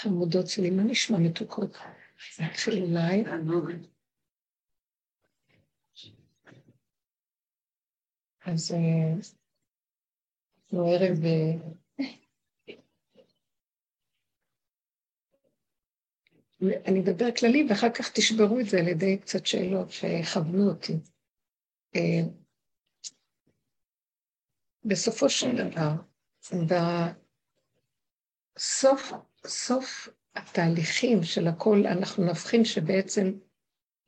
חמודות שלי, מה נשמע מתוקות? נתחיל אולי. אז אנחנו אה, ערב... אה, אני אדבר כללי ואחר כך תשברו את זה על ידי קצת שאלות שיכוונו אותי. אה, בסופו של דבר, בסוף סוף התהליכים של הכל, אנחנו נבחין שבעצם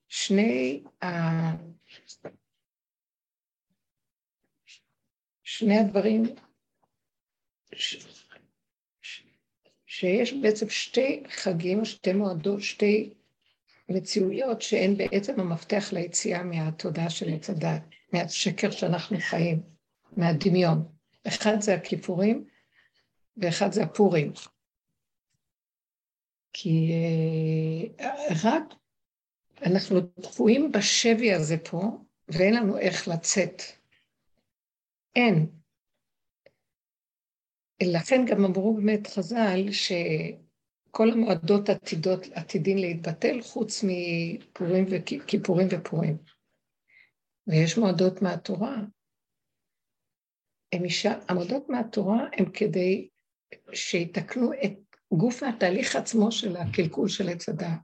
שני, ה... שני הדברים, ש... שיש בעצם שתי חגים, שתי מועדות, שתי מציאויות שהן בעצם המפתח ליציאה מהתודעה של עץ הדת, מהשקר שאנחנו חיים, מהדמיון. אחד זה הכיפורים ואחד זה הפורים. כי אה, רק אנחנו תקועים בשבי הזה פה, ואין לנו איך לצאת. אין. לכן גם אמרו באמת חז"ל שכל המועדות עתידות, עתידין להתבטל חוץ מפורים וכיפורים ופורים. ויש מועדות מהתורה. המועדות מהתורה הם כדי שיתקנו את גוף התהליך עצמו של הקלקול של עץ הדעת,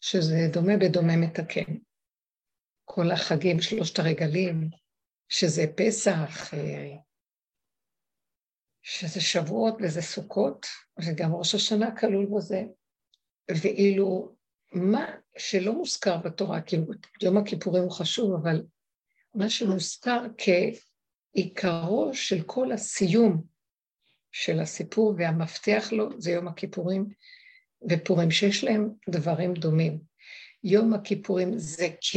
שזה דומה בדומה מתקן. כל החגים, שלושת הרגלים, שזה פסח, אה, שזה שבועות וזה סוכות, וגם ראש השנה כלול בזה. ואילו מה שלא מוזכר בתורה, כאילו יום הכיפורים הוא חשוב, אבל מה שמוזכר כעיקרו של כל הסיום של הסיפור והמפתח לו זה יום הכיפורים ופורים, שיש להם דברים דומים. יום הכיפורים זה כ,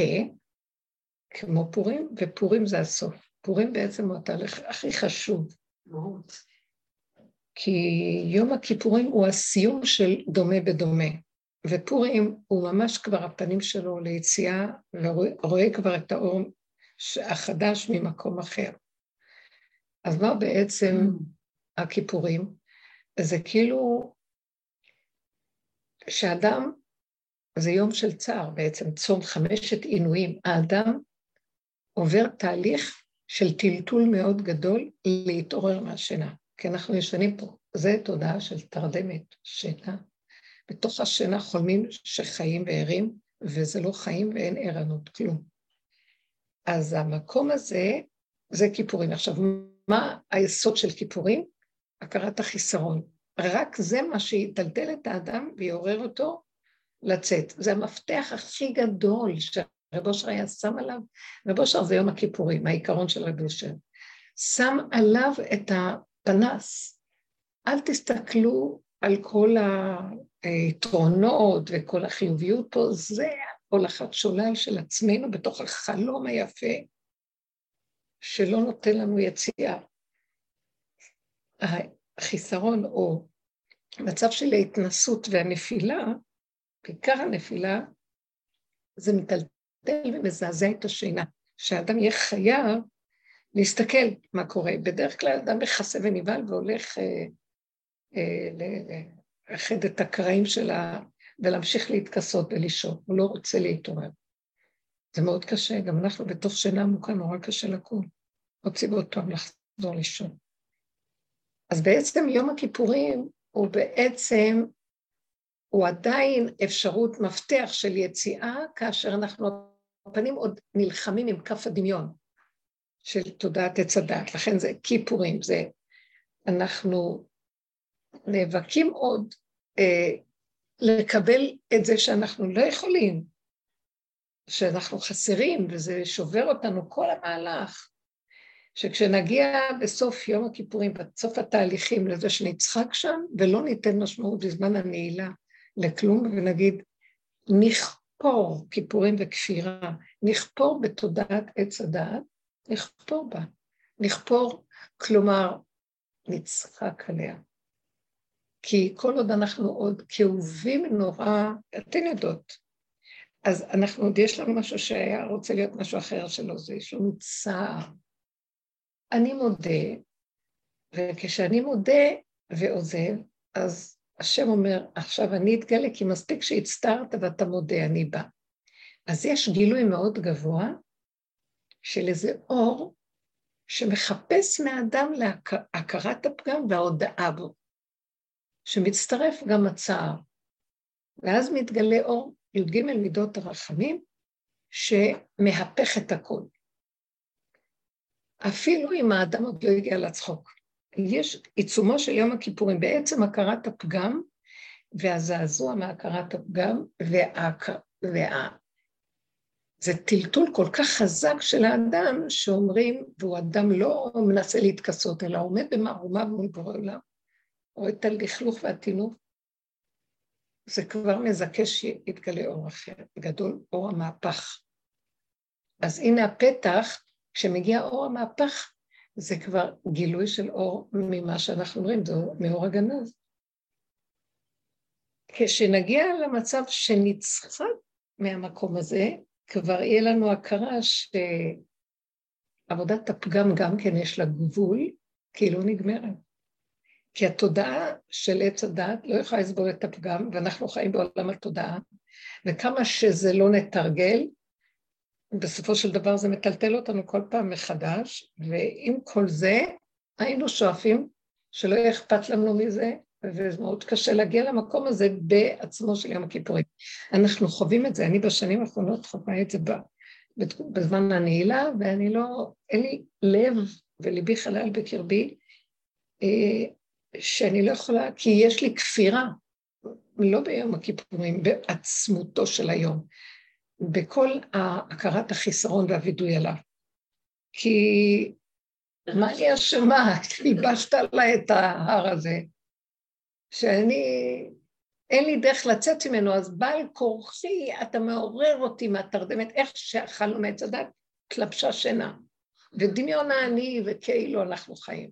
כמו פורים, ופורים זה הסוף. פורים בעצם הוא התהליך הכי חשוב. כי יום הכיפורים הוא הסיום של דומה בדומה, ופורים הוא ממש כבר הפנים שלו ליציאה, ורואה כבר את האור החדש ממקום אחר. אז מה בעצם mm. הכיפורים? זה כאילו שאדם, זה יום של צער בעצם, צום חמשת עינויים. האדם עובר תהליך של טלטול מאוד גדול להתעורר מהשינה. כי אנחנו ישנים פה. זה תודעה של תרדמת, שינה. בתוך השינה חולמים שחיים וערים, וזה לא חיים ואין ערנות, כלום. אז המקום הזה, זה כיפורים. עכשיו, מה היסוד של כיפורים? הכרת החיסרון. רק זה מה שיטלטל את האדם ויעורר אותו לצאת. זה המפתח הכי גדול שרב אושר היה שם עליו. רב אושר זה יום הכיפורים, העיקרון של רב אושר. שם עליו את הפנס. אל תסתכלו על כל היתרונות וכל החיוביות פה, זה הולכת שולל של עצמנו בתוך החלום היפה שלא נותן לנו יציאה. החיסרון או מצב של ההתנסות והנפילה, בעיקר הנפילה, זה מטלטל ומזעזע את השינה. שהאדם יהיה חייב להסתכל מה קורה. בדרך כלל אדם מכסה ונבהל והולך אה, אה, לאחד את הקרעים שלה ולהמשיך להתכסות ולישון, הוא לא רוצה להתעורר. זה מאוד קשה, גם אנחנו בתוך שינה עמוקה נורא קשה לקום. רוצים עוד פעם לחזור לישון. אז בעצם יום הכיפורים הוא בעצם, הוא עדיין אפשרות מפתח של יציאה, כאשר אנחנו הפנים עוד נלחמים עם כף הדמיון של תודעת עץ הדת. לכן זה כיפורים, זה אנחנו נאבקים עוד אה, לקבל את זה שאנחנו לא יכולים, שאנחנו חסרים, וזה שובר אותנו כל המהלך. שכשנגיע בסוף יום הכיפורים, בסוף התהליכים לזה שנצחק שם, ולא ניתן משמעות בזמן הנעילה לכלום, ונגיד, נכפור כיפורים וכפירה, נכפור בתודעת עץ הדעת, נכפור בה. נכפור, כלומר, נצחק עליה. כי כל עוד אנחנו עוד כאובים נורא, אתן יודעות, אז אנחנו עוד יש לנו משהו שהיה רוצה להיות משהו אחר שלא זה, יש לנו צער, אני מודה, וכשאני מודה ועוזב, אז השם אומר, עכשיו אני אתגלה, כי מספיק שהצטערת ואתה מודה, אני בא. אז יש גילוי מאוד גבוה של איזה אור שמחפש מהאדם להכרת הפגם וההודאה בו, שמצטרף גם הצער. ואז מתגלה אור י"ג מידות הרחמים, שמהפך את הכול. אפילו אם האדם עוד לא הגיע לצחוק. יש עיצומו של יום הכיפורים, בעצם הכרת הפגם והזעזוע מהכרת הפגם, וה... וה... זה טלטול כל כך חזק של האדם, שאומרים, והוא אדם לא מנסה להתכסות, אלא עומד במערומה מול בורא עולם, רואה את הלכלוך והטינוף, זה כבר מזכה שיתגלה אור אחר, גדול, אור המהפך. אז הנה הפתח, כשמגיע אור המהפך, זה כבר גילוי של אור ממה שאנחנו אומרים, זה מאור הגנז. כשנגיע למצב שנצחק מהמקום הזה, כבר יהיה לנו הכרה שעבודת הפגם גם כן יש לה גבול, כי היא לא נגמרת. כי התודעה של עץ הדת לא יכולה לסבול את הפגם, ואנחנו חיים בעולם התודעה, וכמה שזה לא נתרגל, בסופו של דבר זה מטלטל אותנו כל פעם מחדש, ועם כל זה היינו שואפים שלא יהיה אכפת לנו מזה, ומאוד קשה להגיע למקום הזה בעצמו של יום הכיפורים. אנחנו חווים את זה, אני בשנים האחרונות חווה את זה בזמן הנעילה, ואני לא, אין לי לב וליבי חלל בקרבי, אה, שאני לא יכולה, כי יש לי כפירה, לא ביום הכיפורים, בעצמותו של היום. בכל הכרת החיסרון והווידוי עליו. כי מה אני אשמה? הלבשת עליי את ההר הזה, שאני, אין לי דרך לצאת ממנו, אז בעל כורחי, אתה מעורר אותי מהתרדמת, איך שאכלנו מעץ הדת, התלבשה שינה. ודמיון העני וכאילו אנחנו חיים.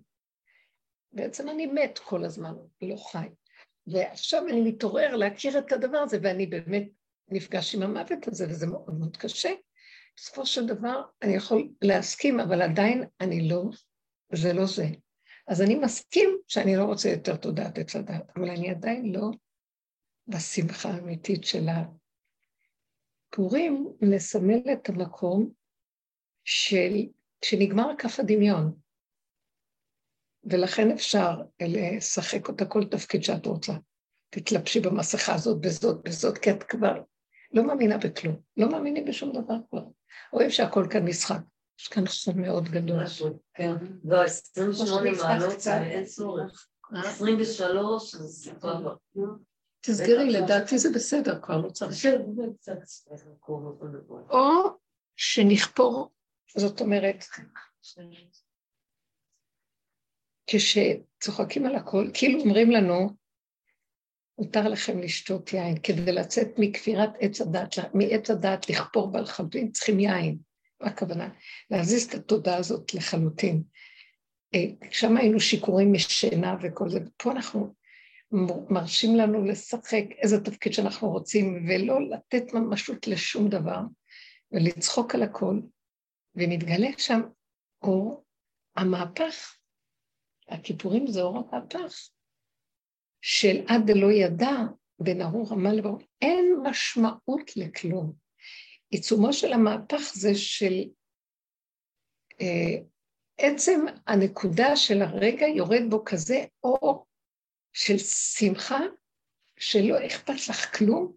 בעצם אני מת כל הזמן, לא חי. ועכשיו אני מתעורר להכיר את הדבר הזה, ואני באמת נפגש עם המוות הזה, וזה מאוד מאוד קשה. בסופו של דבר אני יכול להסכים, אבל עדיין אני לא, זה לא זה. אז אני מסכים שאני לא רוצה יותר תודעת עץ הדת, אבל אני עדיין לא בשמחה האמיתית שלה. פורים מסמל את המקום של, שנגמר כף הדמיון, ולכן אפשר לשחק אותה כל תפקיד שאת רוצה. תתלבשי במסכה הזאת, בזאת, בזאת, כי את כבר לא מאמינה בכלום, לא מאמינים בשום דבר כבר. רואים שהכל כאן משחק. יש כאן חום מאוד גדול. כן, לא, 28 מעלות, אין צורך. 23, אה? אז כבר... תסגרי, לדעתי זה בסדר, כבר לא צריך. או שנכפור, זאת אומרת, כשצוחקים על הכל, כאילו אומרים לנו, מותר לכם לשתות יין. כדי לצאת מכפירת עץ הדת, מעץ הדת לכפור ברכבים, צריכים יין. מה הכוונה? להזיז את התודעה הזאת לחלוטין. אה, שם היינו שיכורים משינה וכל זה, ופה אנחנו מרשים לנו לשחק איזה תפקיד שאנחנו רוצים, ולא לתת ממשות לשום דבר, ולצחוק על הכל, ומתגלה שם אור המהפך. הכיפורים זה אור המהפך. של עד דלא ידע בין ארור עמל לברור, אין משמעות לכלום. עיצומו של המהפך זה של אה, עצם הנקודה של הרגע יורד בו כזה אור של שמחה, שלא אכפת לך כלום,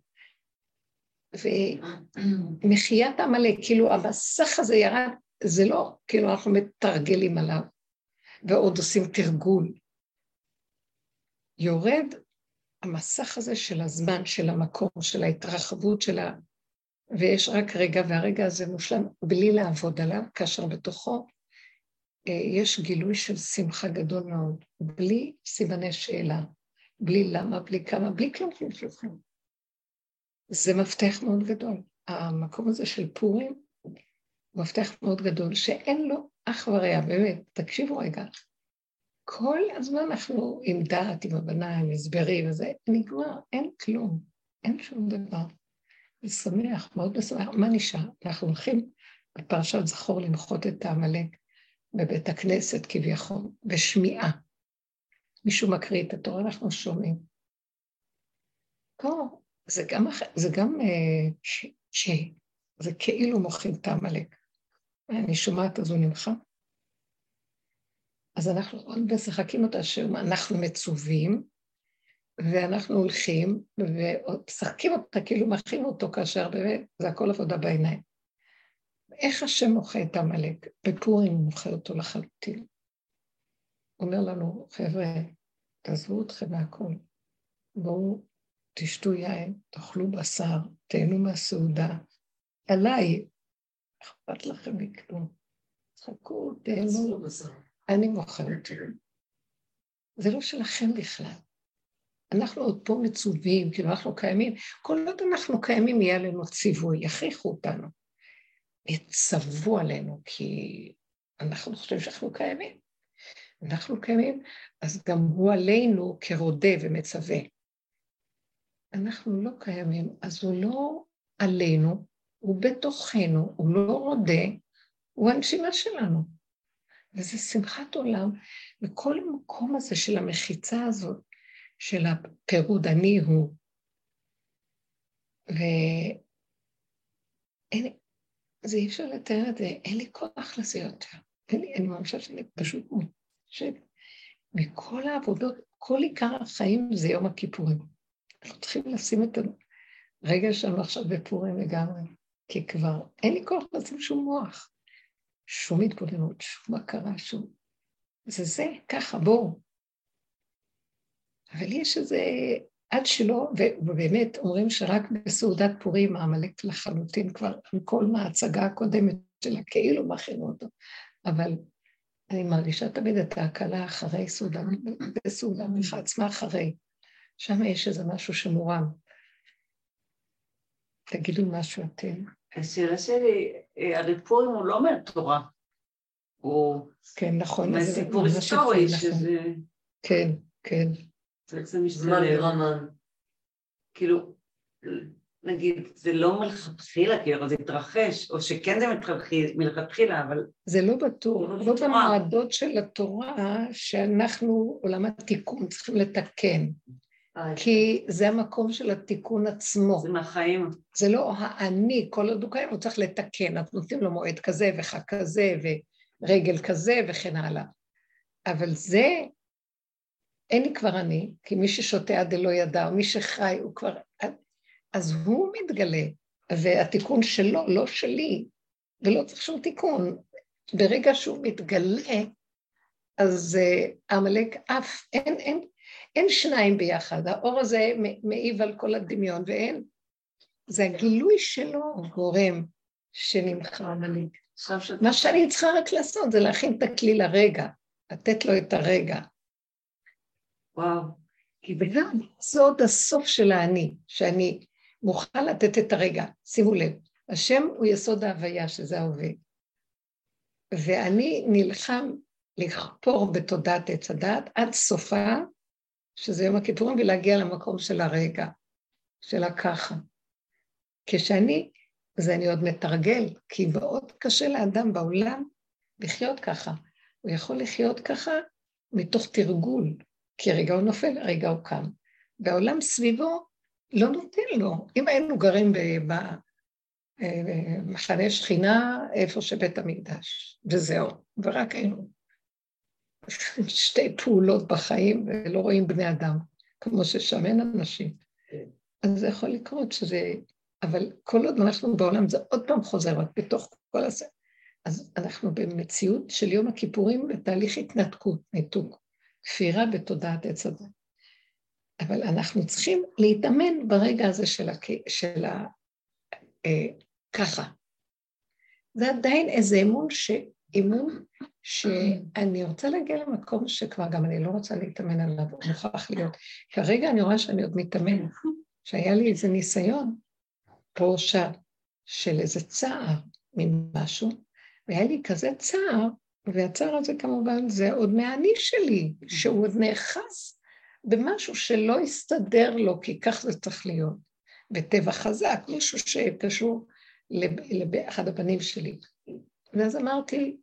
ומחיית עמלק, כאילו המסך הזה ירד, זה לא, כאילו אנחנו מתרגלים עליו, ועוד עושים תרגול. יורד המסך הזה של הזמן, של המקום, של ההתרחבות של ה... ויש רק רגע, והרגע הזה מושלם בלי לעבוד עליו, כאשר בתוכו אה, יש גילוי של שמחה גדול מאוד, בלי סימני שאלה, בלי למה, בלי כמה, בלי כלום כלום כלום. זה מפתח מאוד גדול. המקום הזה של פורים הוא מפתח מאוד גדול, שאין לו אח ורע, באמת, תקשיבו רגע, כל הזמן אנחנו עם דעת, עם הבנה, עם הסברים וזה, נגמר, אין כלום, אין שום דבר. זה שמח, מאוד משמח. מה נשאר? אנחנו הולכים בפרשת זכור למחות את העמלק בבית הכנסת כביכול, בשמיעה. מישהו מקריא את התורה, אנחנו שומעים. פה זה גם, זה גם uh, ש, ש, זה כאילו מוחים את העמלק. אני שומעת אז הוא נמחה. אז אנחנו עוד משחקים אותה שאנחנו מצווים, ואנחנו הולכים ומשחקים אותה כאילו מחים אותו כאשר באמת זה הכל עבודה בעיניים. איך השם מוחה את עמלק? בפורים הוא מוחה אותו לחלוטין. אומר לנו, חבר'ה, תעזבו אתכם מהכל, בואו תשתו יין, תאכלו בשר, תהנו מהסעודה. עליי, אכפת לכם מכלום. תחכו, תהנו. אני מוכרת. זה לא שלכם בכלל. אנחנו עוד פה מצווים, כאילו אנחנו קיימים. כל עוד אנחנו קיימים, יהיה עלינו ציווי, יכריחו אותנו. יצוו עלינו, כי אנחנו חושבים שאנחנו קיימים. אנחנו קיימים, אז גם הוא עלינו כרודה ומצווה. אנחנו לא קיימים, אז הוא לא עלינו, הוא בתוכנו, הוא לא רודה, הוא הנשימה שלנו. וזה שמחת עולם, וכל המקום הזה של המחיצה הזאת, של הפירוד אני הוא, ואין, זה אי אפשר לתאר את זה, אין לי כוח לזה יותר. אין לי, אני מרגישה שאני פשוט מותשת. מכל העבודות, כל עיקר החיים זה יום הכיפורים. אנחנו צריכים לשים את הרגע שלנו עכשיו בפורים לגמרי, כי כבר אין לי כוח לשים שום מוח. שום התבוננות, שום הכרה, שום... זה זה, ככה, בואו. אבל יש איזה, עד שלא, ובאמת אומרים שרק בסעודת פורים העמלק לחלוטין כבר, עם כל מההצגה הקודמת שלה, כאילו מכינו אותו. אבל אני מרגישה תמיד את ההקלה אחרי סעודה, בסעודה מיכה עצמה אחרי. שם יש איזה משהו שמורם. תגידו משהו אתם. השאלה שלי, הרי פורים הוא לא מהתורה, הוא... כן, נכון. מהסיפור היסטורי, נכון. שזה... כן, כן. איך זה משתלב? כאילו, נגיד, זה לא מלכתחילה, כאילו זה התרחש, או שכן זה מלכתחילה, אבל... זה לא בטוח, לא, לא במועדות של התורה שאנחנו, עולם התיקון, צריכים לתקן. כי זה המקום של התיקון עצמו. זה מהחיים. זה לא האני, כל עוד הוא קיים, הוא צריך לתקן, אז נותנים לו מועד כזה וחג כזה ורגל כזה וכן הלאה. אבל זה, אין לי כבר אני, כי מי ששותה עד דלא ידע, או מי שחי, הוא כבר... אז הוא מתגלה, והתיקון שלו, לא שלי, ולא צריך שום תיקון. ברגע שהוא מתגלה, אז uh, עמלק אף, אין, אין, אין שניים ביחד, האור הזה מעיב על כל הדמיון, ואין, זה הגילוי שלו גורם שנמחה עמלק. מה שאני צריכה רק לעשות זה להכין את הכלי לרגע, לתת לו את הרגע. וואו. כי וגם זה עוד הסוף של האני, שאני מוכן לתת את הרגע. שימו לב, השם הוא יסוד ההוויה, שזה ההווה. ואני נלחם לכפור בתודעת עץ הדת עד סופה שזה יום הכיפורים, ולהגיע למקום של הרגע, של הככה. כשאני, זה אני עוד מתרגל, כי מאוד קשה לאדם בעולם לחיות ככה. הוא יכול לחיות ככה מתוך תרגול, כי רגע הוא נופל, רגע הוא קם. והעולם סביבו לא נותן לו. אם היינו גרים במחנה שכינה, איפה שבית המקדש, וזהו, ורק היינו שתי פעולות בחיים ולא רואים בני אדם, כמו ששם אין אנשים. כן. אז זה יכול לקרות שזה... אבל כל עוד אנחנו בעולם, זה עוד פעם חוזר רק בתוך כל הזה. אז אנחנו במציאות של יום הכיפורים בתהליך התנתקות, ניתוק, כפירה בתודעת עץ הדת. אבל אנחנו צריכים להתאמן ברגע הזה של, הכ... של ה... אה, ככה. זה עדיין איזה אמון ש... אימון שאני רוצה להגיע למקום שכבר גם אני לא רוצה להתאמן עליו, הוא מוכרח להיות. כרגע אני רואה שאני עוד מתאמן, שהיה לי איזה ניסיון פה שם של איזה צער ממשהו, והיה לי כזה צער, והצער הזה כמובן זה עוד מהאני שלי, שהוא עוד נאחז במשהו שלא הסתדר לו, כי כך זה צריך להיות. בטבע חזק, מישהו שקשור לאחד הבנים שלי. ואז אמרתי,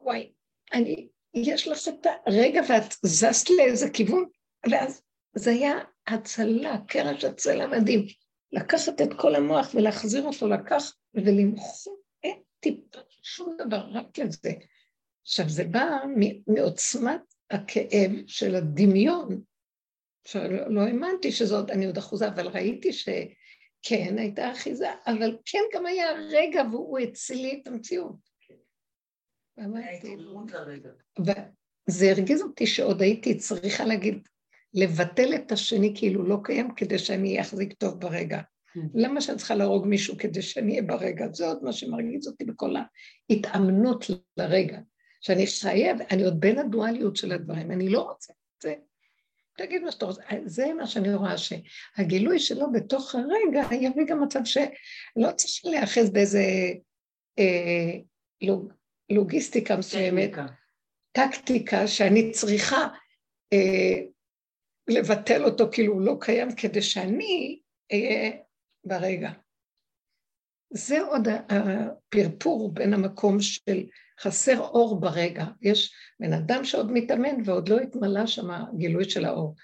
וואי, אני, יש לך את הרגע ואת זזת לאיזה כיוון, ואז זה היה הצלה, קרש הצלה מדהים. לקחת את כל המוח ולהחזיר אותו לקח ולמחוק את טיפה, שום דבר, רק לזה. עכשיו, זה בא מעוצמת הכאב של הדמיון. עכשיו, לא, לא האמנתי שזאת, אני עוד אחוזה, אבל ראיתי שכן, הייתה אחיזה, אבל כן גם היה רגע והוא הציל את המציאות. וזה הרגיז אותי שעוד הייתי צריכה להגיד, לבטל את השני כאילו לא קיים כדי שאני אחזיק טוב ברגע. כן. למה שאני צריכה להרוג מישהו כדי שאני אהיה ברגע? זה עוד מה שמרגיז אותי בכל ההתאמנות לרגע. שאני חייב, אני עוד בין הדואליות של הדברים, אני לא רוצה את זה. תגיד מה שאתה רוצה, זה מה שאני רואה, שהגילוי שלו בתוך הרגע יביא גם מצב שלא צריך להיאחז באיזה אה, לוג, לוגיסטיקה מסוימת, טקטיקה, טקטיקה שאני צריכה אה, לבטל אותו כאילו הוא לא קיים כדי שאני אהיה ברגע. זה עוד הפרפור בין המקום של חסר אור ברגע. יש בן אדם שעוד מתאמן ועוד לא התמלא שם הגילוי של האור.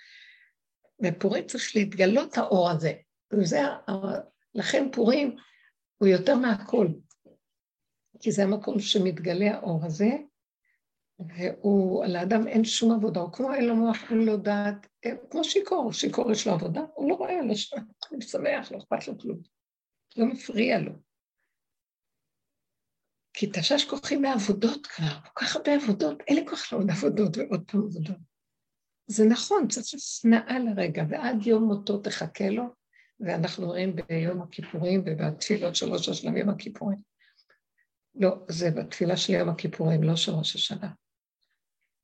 בפורים צריך להתגלות האור הזה. וזה, לכן פורים הוא יותר מהכל. כי זה המקום שמתגלה האור הזה, והוא, לאדם אין שום עבודה, הוא כמו אין לו מוח, אין לו דעת, כמו שיכור, שיכור יש לו עבודה, הוא לא רואה, לא שם, הוא שמח, לא אכפת לו כלום, לא מפריע לו. כי תשש כוחי מעבודות כבר, כל כך הרבה עבודות, אין לי כוח לעוד עבודות ועוד פעם עבודות. זה נכון, צריך שנאה לרגע, ועד יום מותו תחכה לו, ואנחנו רואים ביום הכיפורים ובתפילות של ראש השלם יום הכיפורים. לא, זה בתפילה של יום הכיפורים, לא של ראש השנה.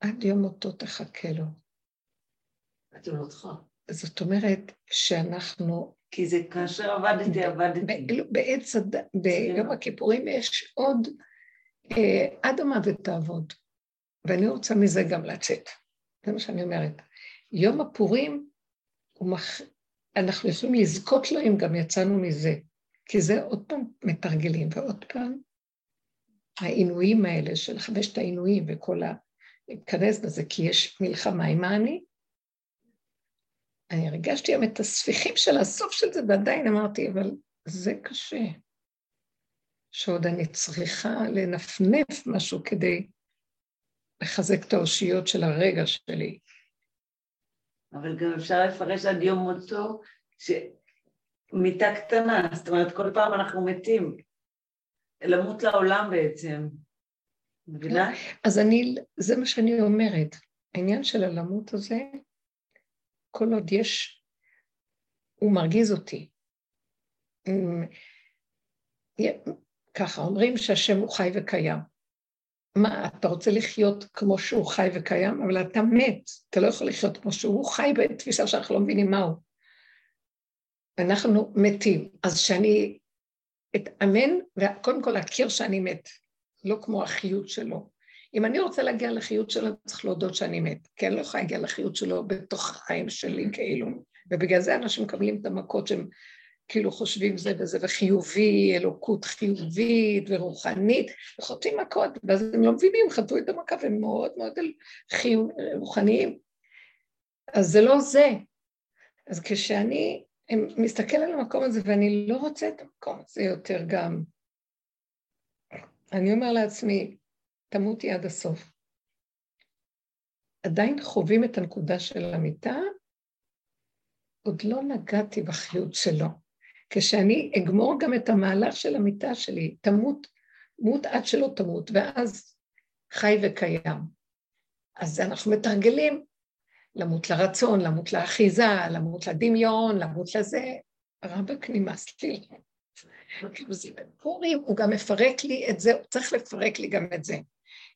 עד יום מותו תחכה לו. מותך. זאת אומרת שאנחנו... כי זה כאשר עבדתי, עבדתי. בעץ, ביום הכיפורים יש עוד עד המוות תעבוד, ואני רוצה מזה גם לצאת. זה מה שאני אומרת. יום הפורים, מח... אנחנו יכולים לזכות לו אם גם יצאנו מזה, כי זה עוד פעם מתרגלים, ועוד פעם העינויים האלה של חמשת העינויים וכל ה... להיכנס בזה, כי יש מלחמה עם האני. אני הרגשתי היום את הספיחים של הסוף של זה, ועדיין אמרתי, אבל זה קשה. שעוד אני צריכה לנפנף משהו כדי לחזק את האושיות של הרגע שלי. אבל גם אפשר לפרש עד יום מותו, שמיטה קטנה, זאת אומרת, כל פעם אנחנו מתים. למות לעולם בעצם. מבינה? אז אני, זה מה שאני אומרת. העניין של הלמות הזה, כל עוד יש, הוא מרגיז אותי. ככה, אומרים שהשם הוא חי וקיים. מה, אתה רוצה לחיות כמו שהוא חי וקיים, אבל אתה מת, אתה לא יכול לחיות כמו שהוא חי בתפיסה שאנחנו לא מבינים מהו. אנחנו מתים. אז שאני אתאמן, וקודם כל להכיר שאני מת, לא כמו החיות שלו. אם אני רוצה להגיע לחיות שלו, צריך להודות שאני מת, כי אני לא יכולה להגיע לחיות שלו בתוך החיים שלי כאילו, ובגלל זה אנשים מקבלים את המכות שהם כאילו חושבים זה וזה, וחיובי, אלוקות חיובית ורוחנית, וחוטאים מכות, ואז הם לא מבינים, חטאו את המכה, והם מאוד מאוד חיוב, רוחניים. אז זה לא זה. אז כשאני מסתכל על המקום הזה, ואני לא רוצה את המקום הזה יותר גם, אני אומר לעצמי, תמותי עד הסוף. עדיין חווים את הנקודה של המיטה, עוד לא נגעתי בחיות שלו. כשאני אגמור גם את המהלך של המיטה שלי, תמות, מות עד שלא תמות, ואז חי וקיים. אז אנחנו מתרגלים למות לרצון, למות לאחיזה, למות לדמיון, למות לזה. רבק נמאס לי. כאילו זה בפורים, הוא גם מפרק לי את זה, הוא צריך לפרק לי גם את זה.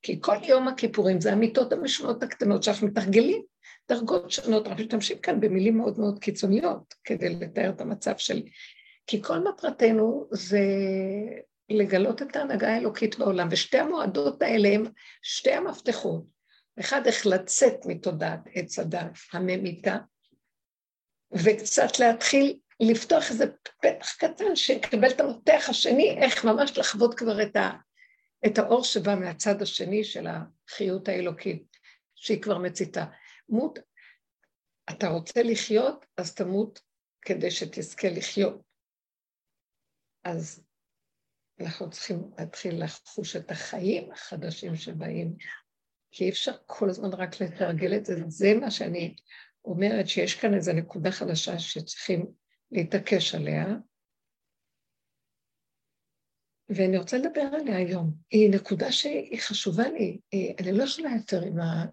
כי כל יום הכיפורים זה המיטות המשונות הקטנות שאנחנו מתרגלים דרגות שונות, אנחנו משתמשים כאן במילים מאוד מאוד קיצוניות כדי לתאר את המצב של... כי כל מטרתנו זה לגלות את ההנהגה האלוקית בעולם, ושתי המועדות האלה הם שתי המפתחות. אחד, איך לצאת מתודעת עץ הדת הממיתה, וקצת להתחיל לפתוח איזה פתח קטן שיקבל את המפתח השני, איך ממש לחוות כבר את, ה, את האור שבא מהצד השני של החיות האלוקית, שהיא כבר מציתה. מות, אתה רוצה לחיות, אז תמות כדי שתזכה לחיות. אז אנחנו צריכים להתחיל לחוש את החיים החדשים שבאים, כי אי אפשר כל הזמן רק לתרגל את זה. זה מה שאני אומרת, שיש כאן איזו נקודה חדשה שצריכים להתעקש עליה, ואני רוצה לדבר עליה היום. היא נקודה שהיא חשובה לי, אני לא יכולה יותר עם ה...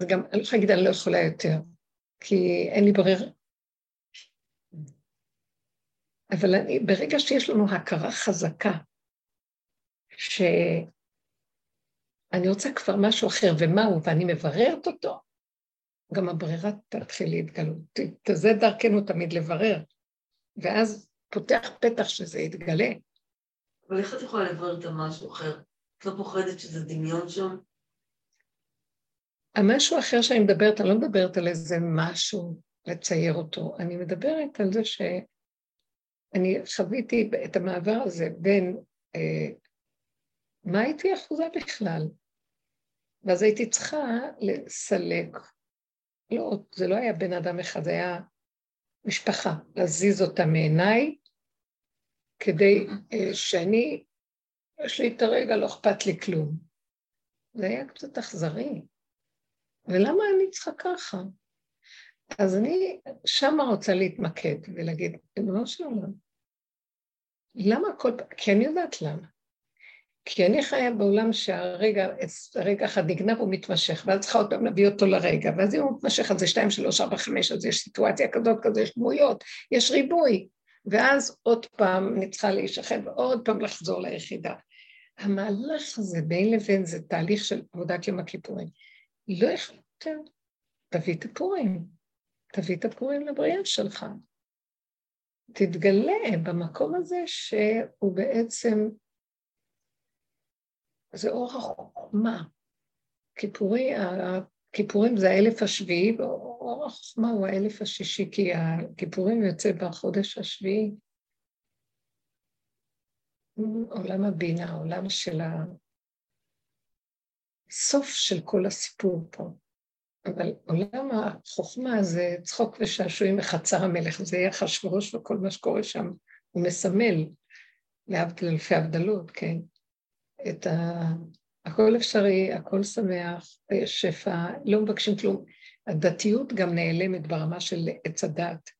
וגם אני לא יכולה להגיד אני לא יכולה יותר, כי אין לי ברירה. אבל אני, ברגע שיש לנו הכרה חזקה, שאני רוצה כבר משהו אחר, ומהו, ואני מבררת אותו, גם הברירה תתחיל להתגלות. זה דרכנו תמיד לברר, ואז פותח פתח שזה יתגלה. אבל איך את יכולה לברר את המשהו אחר? את לא פוחדת שזה דמיון שם? המשהו אחר שאני מדברת, אני לא מדברת על איזה משהו לצייר אותו, אני מדברת על זה שאני חוויתי את המעבר הזה בין אה, מה הייתי אחוזה בכלל, ואז הייתי צריכה לסלק. לא, זה לא היה בן אדם אחד, זה היה משפחה, להזיז אותה מעיניי, כדי אה, שאני, יש לי את הרגע, לא אכפת לי כלום. זה היה קצת אכזרי. ולמה אני צריכה ככה? אז אני שמה רוצה להתמקד ולהגיד, ריבונו של עולם, למה כל פעם, כי אני יודעת למה. כי אני חיה בעולם שהרגע, רגע אחד נגנב ומתמשך, ואז צריכה עוד פעם להביא אותו לרגע, ואז אם הוא מתמשך, אז זה שתיים, שלוש, ארבע, חמש, אז יש סיטואציה כזאת, כזאת, יש דמויות, יש ריבוי, ואז עוד פעם אני צריכה להישחט ועוד פעם לחזור ליחידה. המהלך הזה בין לבין זה תהליך של עבודת יום הכיפורים. לא יכול יותר. תביא את הפורים, תביא את הפורים לבריאה שלך. תתגלה במקום הזה שהוא בעצם, זה אור החוכמה. כיפורי, הכיפורים זה האלף השביעי, ואור החוכמה הוא האלף השישי, כי הכיפורים יוצא בחודש השביעי. עולם הבינה, עולם של הסוף של כל הסיפור פה. אבל עולם החוכמה זה צחוק ושעשועים מחצר המלך, זה אחשוורוש וכל מה שקורה שם, הוא מסמל, להבדיל אלפי הבדלות, כן, את ה... הכל אפשרי, הכל שמח, שפע, לא מבקשים כלום. הדתיות גם נעלמת ברמה של עץ הדת,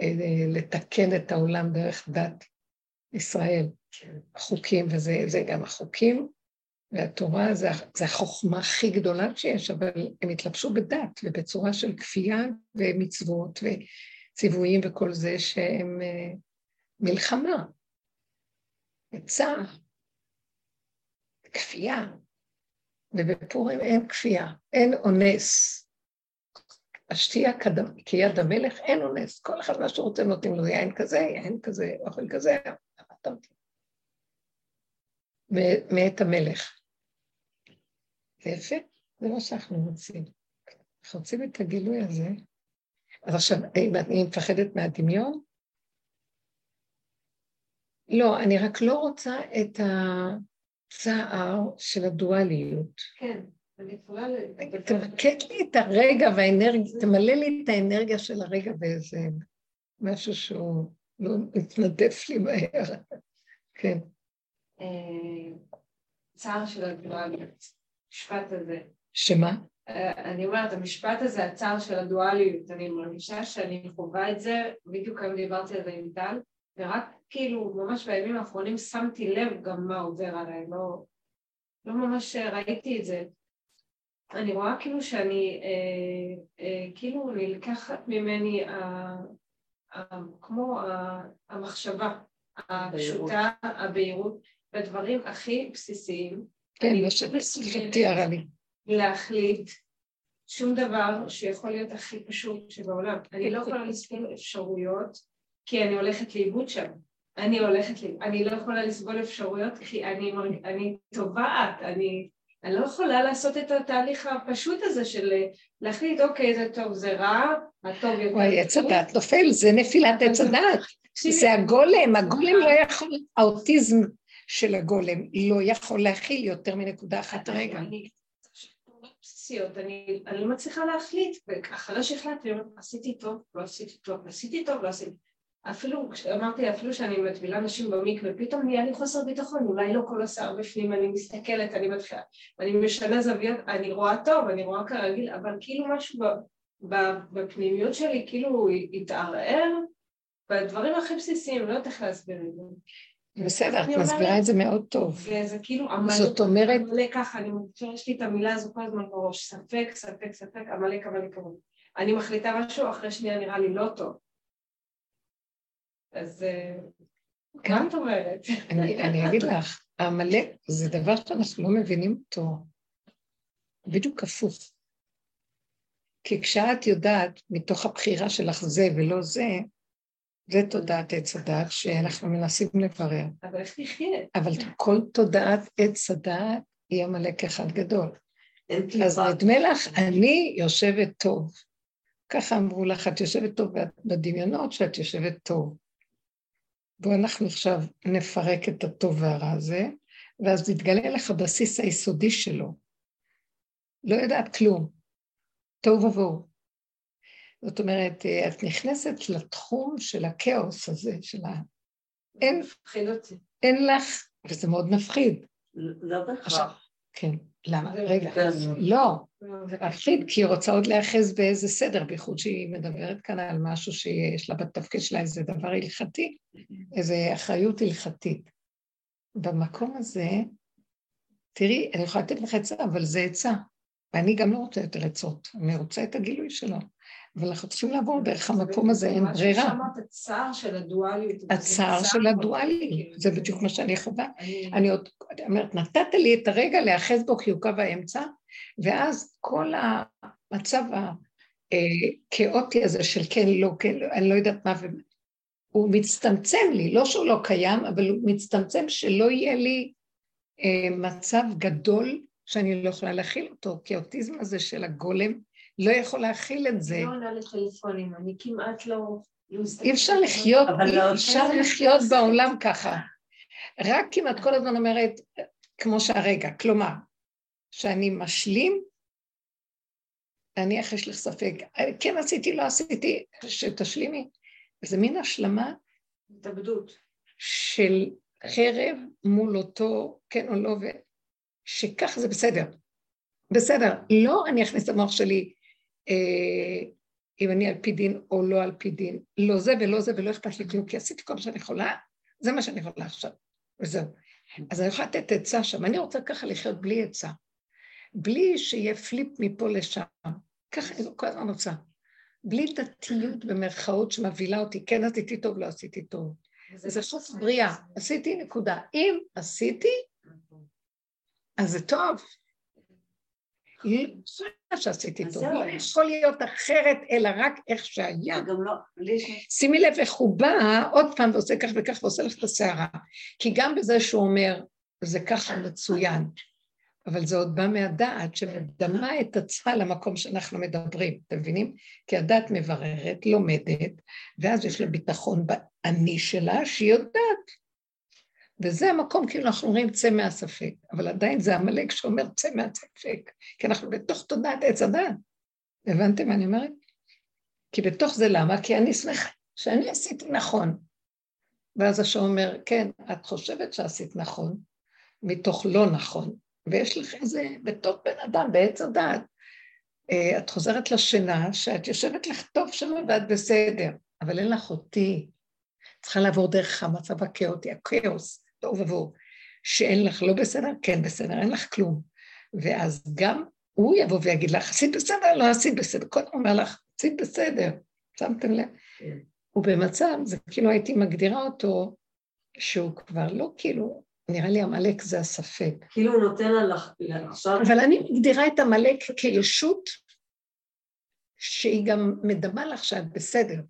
אה, לתקן את העולם דרך דת ישראל. חוקים, וזה גם החוקים, והתורה זה, זה החוכמה הכי גדולה שיש, אבל הם התלבשו בדת ובצורה של כפייה ומצוות וציוויים וכל זה שהם uh, מלחמה, צער, כפייה, ובפורים אין כפייה, אין אונס. השתייה כיד המלך, אין אונס, כל אחד מה שהוא רוצה נותנים לו יין כזה, יין כזה, אוכל כזה, מאת המלך. זה יפה, זה מה שאנחנו רוצים. אנחנו רוצים את הגילוי הזה. אז עכשיו, אני מפחדת מהדמיון? לא, אני רק לא רוצה את הצער של הדואליות. כן, אני יכולה... תמקד לי את הרגע והאנרגיה, תמלא לי את האנרגיה של הרגע באיזה משהו שהוא לא מתנדף לי מהר. כן. אה, צער של הדואליות. המשפט הזה. שמה? אה, אני אומרת, המשפט הזה, הצער של הדואליות, אני מרגישה שאני חווה את זה, בדיוק היום דיברתי על זה עם טל, ורק כאילו ממש בימים האחרונים שמתי לב גם מה עובר עליי, לא, לא ממש ראיתי את זה. אני רואה כאילו שאני, אה, אה, כאילו נלקחת ממני אה, אה, כמו אה, המחשבה הפשוטה, הבהירות, בדברים הכי בסיסיים, כן, מה שסליחה תיארה לי. להחליט שום דבר שיכול להיות הכי פשוט שבעולם. אני לא יכולה לסבול אפשרויות כי אני הולכת לאיבוד שם. אני הולכת, אני לא יכולה לסבול אפשרויות כי אני, אני טובעת, אני, אני לא יכולה לעשות את התהליך הפשוט הזה של להחליט, אוקיי, זה טוב, זה רע, הטוב יותר. וואי, עץ הדת נופל, זה נפילת עץ הדת. זה הגולם, הגולם לא יכול, האוטיזם של הגולם לא יכול להכיל יותר מנקודה אחת רגע. בסיסיות, אני, אני לא מצליחה להחליט, ואחרי שהחלטתי, עשיתי טוב, לא עשיתי טוב, עשיתי טוב, לא עשיתי אפילו, אמרתי, אפילו שאני מטבילה נשים במקווה, פתאום נהיה לי חוסר ביטחון, אולי לא כל השיער בפנים, אני מסתכלת, אני מתחילה, אני משנה זוויות, אני רואה טוב, אני רואה כרגיל, אבל כאילו משהו בפנימיות שלי כאילו התערער, בדברים הכי בסיסיים, לא יודעת איך להסביר את זה. בסדר, את מסבירה את זה מאוד טוב. וזה כאילו, זאת אומרת... עמלק ככה, אני מרגישה, יש לי את המילה הזו כל הזמן בראש, ספק, ספק, ספק, עמלק, עמלק, עמלק. אני מחליטה משהו, אחרי שנייה נראה לי לא טוב. אז אה, גם את אומרת. אני אגיד לך, עמלק זה דבר שאנחנו לא מבינים אותו בדיוק הפוך. כי כשאת יודעת מתוך הבחירה שלך זה ולא זה, זה תודעת עץ הדעת שאנחנו מנסים לברר. אבל איך תחיה? אבל כל תודעת עץ הדעת היא עמלק אחד גדול. אז נדמה לך, אני יושבת טוב. ככה אמרו לך, את יושבת טוב בדמיונות שאת יושבת טוב. בואו אנחנו עכשיו נפרק את הטוב והרע הזה, ואז יתגלה לך הבסיס היסודי שלו. לא יודעת כלום. תוהו ובוהו. זאת אומרת, את נכנסת לתחום של הכאוס הזה, של ה... אין. אין לך, וזה מאוד מפחיד. לא בהכרח. כן, למה? רגע, לא, זה מפחיד, כי היא רוצה עוד להיאחז באיזה סדר, בייחוד שהיא מדברת כאן על משהו שיש לה בתפקיד שלה איזה דבר הלכתי, איזה אחריות הלכתית. במקום הזה, תראי, אני יכולה לתת לך עצה, אבל זה עצה. ואני גם לא רוצה יותר עצות, אני רוצה את הגילוי שלו. אבל אנחנו צריכים לעבור דרך המקום הזה, אין ברירה. מה ששמעת, הצער של הדואליות. הצער של הדואליות, זה בדיוק מה שאני חווה. אני עוד אומרת, נתת לי את הרגע להיאחז בו כי הוא קו האמצע, ואז כל המצב הכאוטי הזה של כן, לא, כן, אני לא יודעת מה, הוא מצטמצם לי, לא שהוא לא קיים, אבל הוא מצטמצם שלא יהיה לי אה, מצב גדול שאני לא יכולה להכיל אותו, כי האוטיזם הזה של הגולם לא יכול להכיל את זה. אני לא עונה לטלפונים, אני כמעט לא... אי אפשר לחיות, אי לא אפשר לחיות בעולם ככה. רק אם את כל הזמן אומרת, כמו שהרגע, כלומר, שאני משלים, נניח יש לך ספק, כן עשיתי, לא עשיתי, שתשלימי. זה מין השלמה. התאבדות. של חרב מול אותו כן או לא, שכך זה בסדר. בסדר, לא אני אכניס את המוח שלי אם אני על פי דין או לא על פי דין, לא זה ולא זה ולא אכפת לי כלום, כי עשיתי כל מה שאני יכולה, זה מה שאני יכולה עכשיו, וזהו. אז אני יכולה לתת עצה שם, אני רוצה ככה לחיות בלי עצה, בלי שיהיה פליפ מפה לשם, ככה אני כל הזמן רוצה, בלי דתיות במרכאות שמבהילה אותי, כן עשיתי טוב, לא עשיתי טוב. זה חוץ בריאה, עשיתי נקודה. אם עשיתי, אז זה טוב. שעשיתי טוב, לא יכול להיות אחרת, אלא רק איך שהיה. לא, שימי לב איך הוא בא עוד פעם ועושה כך וכך ועושה לך את הסערה. כי גם בזה שהוא אומר, זה ככה מצוין, אבל זה עוד בא מהדעת שמדמה את עצמה למקום שאנחנו מדברים, אתם מבינים? כי הדעת מבררת, לומדת, ואז יש לה ביטחון באני שלה, שהיא יודעת וזה המקום, כאילו אנחנו אומרים צא מהספק, אבל עדיין זה עמלק שאומר צא מהספק, כי אנחנו בתוך תודעת עץ הדעת. הבנתם מה אני אומרת? כי בתוך זה למה? כי אני שמחה שאני עשיתי נכון. ואז השם אומר, כן, את חושבת שעשית נכון, מתוך לא נכון, ויש לך איזה, בתוך בן אדם, בעץ הדעת, אה, את חוזרת לשינה, שאת יושבת לך טוב שם ואת בסדר, אבל אין לך אותי. צריכה לעבור דרך המצב הכאוטי, הכאוס, תוהו ובוהו, שאין לך לא בסדר, כן בסדר, אין לך כלום. ואז גם הוא יבוא ויגיד לך, עשית בסדר, לא עשית בסדר. קודם הוא אומר לך, עשית בסדר, שמתם לב? כן. הוא במצב, זה כאילו הייתי מגדירה אותו, שהוא כבר לא כאילו, נראה לי עמלק זה הספק. כאילו הוא נותן לה עכשיו... אבל אני מגדירה את עמלק כישות שהיא גם מדמה לך שאת בסדר.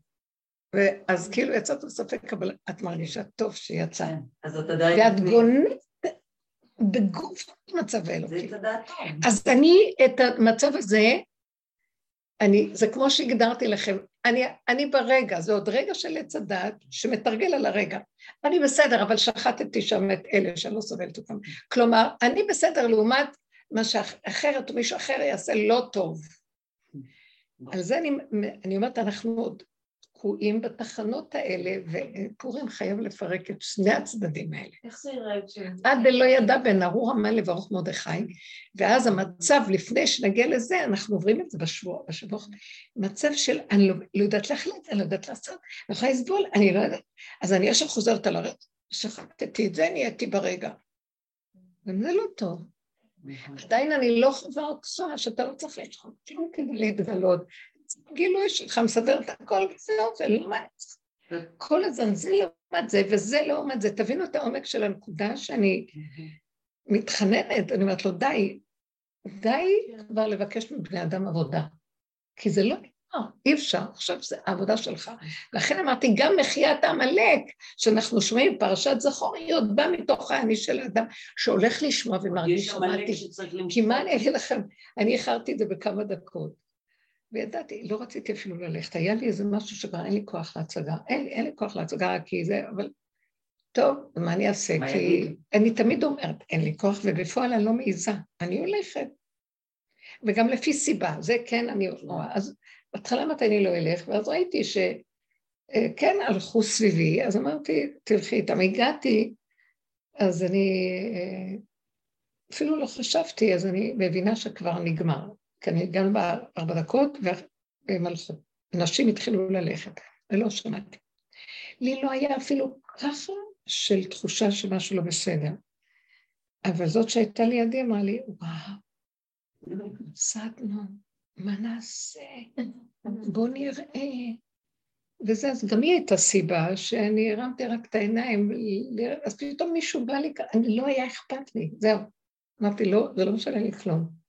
ואז כאילו יצאת לספק, אבל את מרגישה טוב שיצא. כן, אז את עדיין... ואת גוננת בגוף מצב האלוקי. זה תדעת טוב. אז אני, את המצב הזה, אני, זה כמו שהגדרתי לכם, אני, אני ברגע, זה עוד רגע של עץ הדעת שמתרגל על הרגע. אני בסדר, אבל שחטתי שם את אלה שאני לא סובלת אותם. כלומר, אני בסדר לעומת מה שאחרת או מישהו אחר יעשה לא טוב. על זה אני, אני אומרת, אנחנו עוד תקועים בתחנות האלה, ופורים חייב לפרק את שני הצדדים האלה. איך זה יראה? עד דלא ידע בין ארור המן לברוך מרדכי, ואז המצב, לפני שנגיע לזה, אנחנו עוברים את זה בשבוע, בשבוע, מצב של אני לא, לא יודעת להחליט, אני לא יודעת לעשות, אני יכולה לסבול, אני לא יודעת, אז אני עכשיו חוזרת על הרצף, שחטאתי את זה, נהייתי ברגע. גם זה לא טוב. נכון. עדיין אני לא חווה אותך, שאתה לא צריך לשחוק כלום כדי להתגלות. גילוי שלך מסדר את הכל, וזהו, זה לעומת לא כל הזמן זה לעומת זה, וזה לעומת זה. תבינו את העומק של הנקודה שאני מתחננת, אני אומרת לו, די, די כבר לבקש מבני אדם עבודה. כי זה לא נגמר, אי אפשר, עכשיו זה העבודה שלך. לכן אמרתי, גם מחיית העמלק, שאנחנו שומעים, פרשת זכוריות, בא מתוך האני של האדם, שהולך לשמוע ומרגיש, שמעתי. כי מה אני אגיד לכם, אני איחרתי את זה בכמה דקות. וידעתי, לא רציתי אפילו ללכת, היה לי איזה משהו שכבר אין לי כוח להצגה, אין, אין לי כוח להצגה רק כי זה, אבל טוב, מה אני אעשה? מה כי יגיד? אני תמיד אומרת, אין לי כוח, ובפועל אני לא מעיזה, אני הולכת. וגם לפי סיבה, זה כן אני רואה. אז בהתחלה אמרתי אני לא אלך, ואז ראיתי שכן אה, הלכו סביבי, אז אמרתי, תלכי איתם. הגעתי, אז אני אה, אפילו לא חשבתי, אז אני מבינה שכבר נגמר. כי גם בארבע דקות, והם הלכו. נשים התחילו ללכת, ולא שמעתי. לי לא היה אפילו ככה של תחושה שמשהו לא בסדר. אבל זאת שהייתה לידי אמרה לי, וואו, הפסדנו, מה נעשה? בוא נראה. וזה, אז גם היא הייתה סיבה שאני הרמתי רק את העיניים, אז פתאום מישהו בא לי, אני לא היה אכפת לי, זהו. אמרתי, לא, זה לא משנה לי כלום.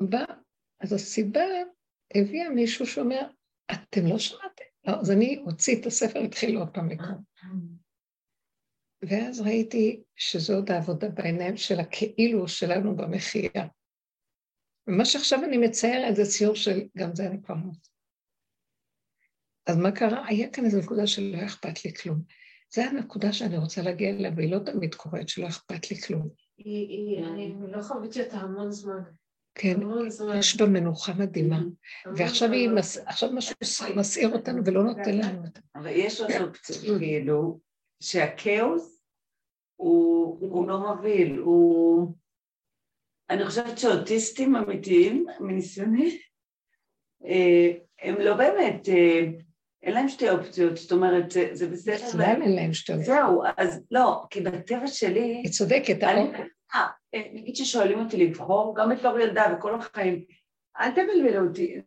בא, אז הסיבה הביאה מישהו שאומר, אתם לא שמעתם? לא, אז אני הוציא את הספר, התחיל עוד פעם לקרוא. ואז ראיתי שזו עוד העבודה בעיניים של הכאילו שלנו במחיה. ומה שעכשיו אני מציירת זה ציור של, גם זה אני כבר לא... אז מה קרה? היה כאן איזו נקודה שלא אכפת לי כלום. זו הנקודה שאני רוצה להגיע אליה, והיא לא תמיד קורית, שלא אכפת לי כלום. אני לא חוויתי אותה המון זמן. כן, יש בה מנוחה מדהימה. ועכשיו היא, עכשיו משהו מסעיר אותנו ולא נותן לנו אותה. אבל יש עוד אופציה, כאילו, שהכאוס הוא לא מבהיל, הוא... אני חושבת שאוטיסטים אמיתיים, מניסיוני, אה, הם לא באמת, אה, אין להם שתי אופציות, זאת אומרת, זה בסדר. בכלל אין להם שתי אופציות. זהו, אז לא, כי בטבע שלי... היא צודקת, אה, נגיד ששואלים אותי לבחור, גם בתור ילדה וכל החיים, אל תבלבלו אותי,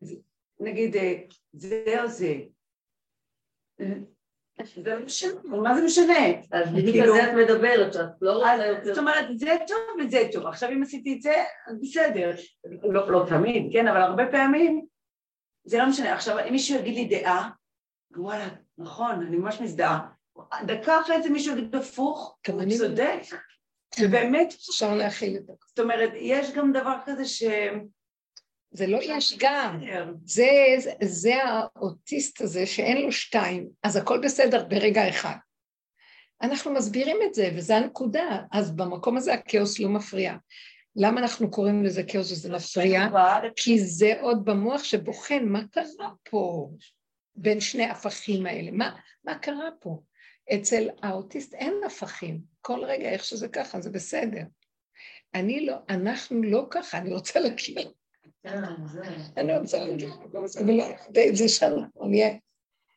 נגיד זה או זה. זה לא משנה, מה זה משנה? אז בדיוק על זה את מדברת, את לא רוצה יותר... זאת אומרת, זה טוב וזה טוב. עכשיו אם עשיתי את זה, אז בסדר. לא, לא תמיד, כן, אבל הרבה פעמים זה לא משנה. עכשיו, אם מישהו יגיד לי דעה, וואלה, נכון, אני ממש מזדהה. דקה אחרי זה מישהו יגיד הפוך, הוא צודק. ובאמת אפשר להכיל את זה. זאת אומרת, יש גם דבר כזה ש... זה לא יש גם, זה, זה, זה האוטיסט הזה שאין לו שתיים, אז הכל בסדר ברגע אחד. אנחנו מסבירים את זה, וזו הנקודה, אז במקום הזה הכאוס לא מפריע. למה אנחנו קוראים לזה כאוס וזה מפריע? כי זה עוד במוח שבוחן מה קרה פה בין שני הפכים האלה, מה, מה קרה פה? אצל האוטיסט אין הפכים, כל רגע איך שזה ככה, זה בסדר. אני לא, אנחנו לא ככה, אני רוצה להכיר. אני רוצה להכיר, זה נהיה,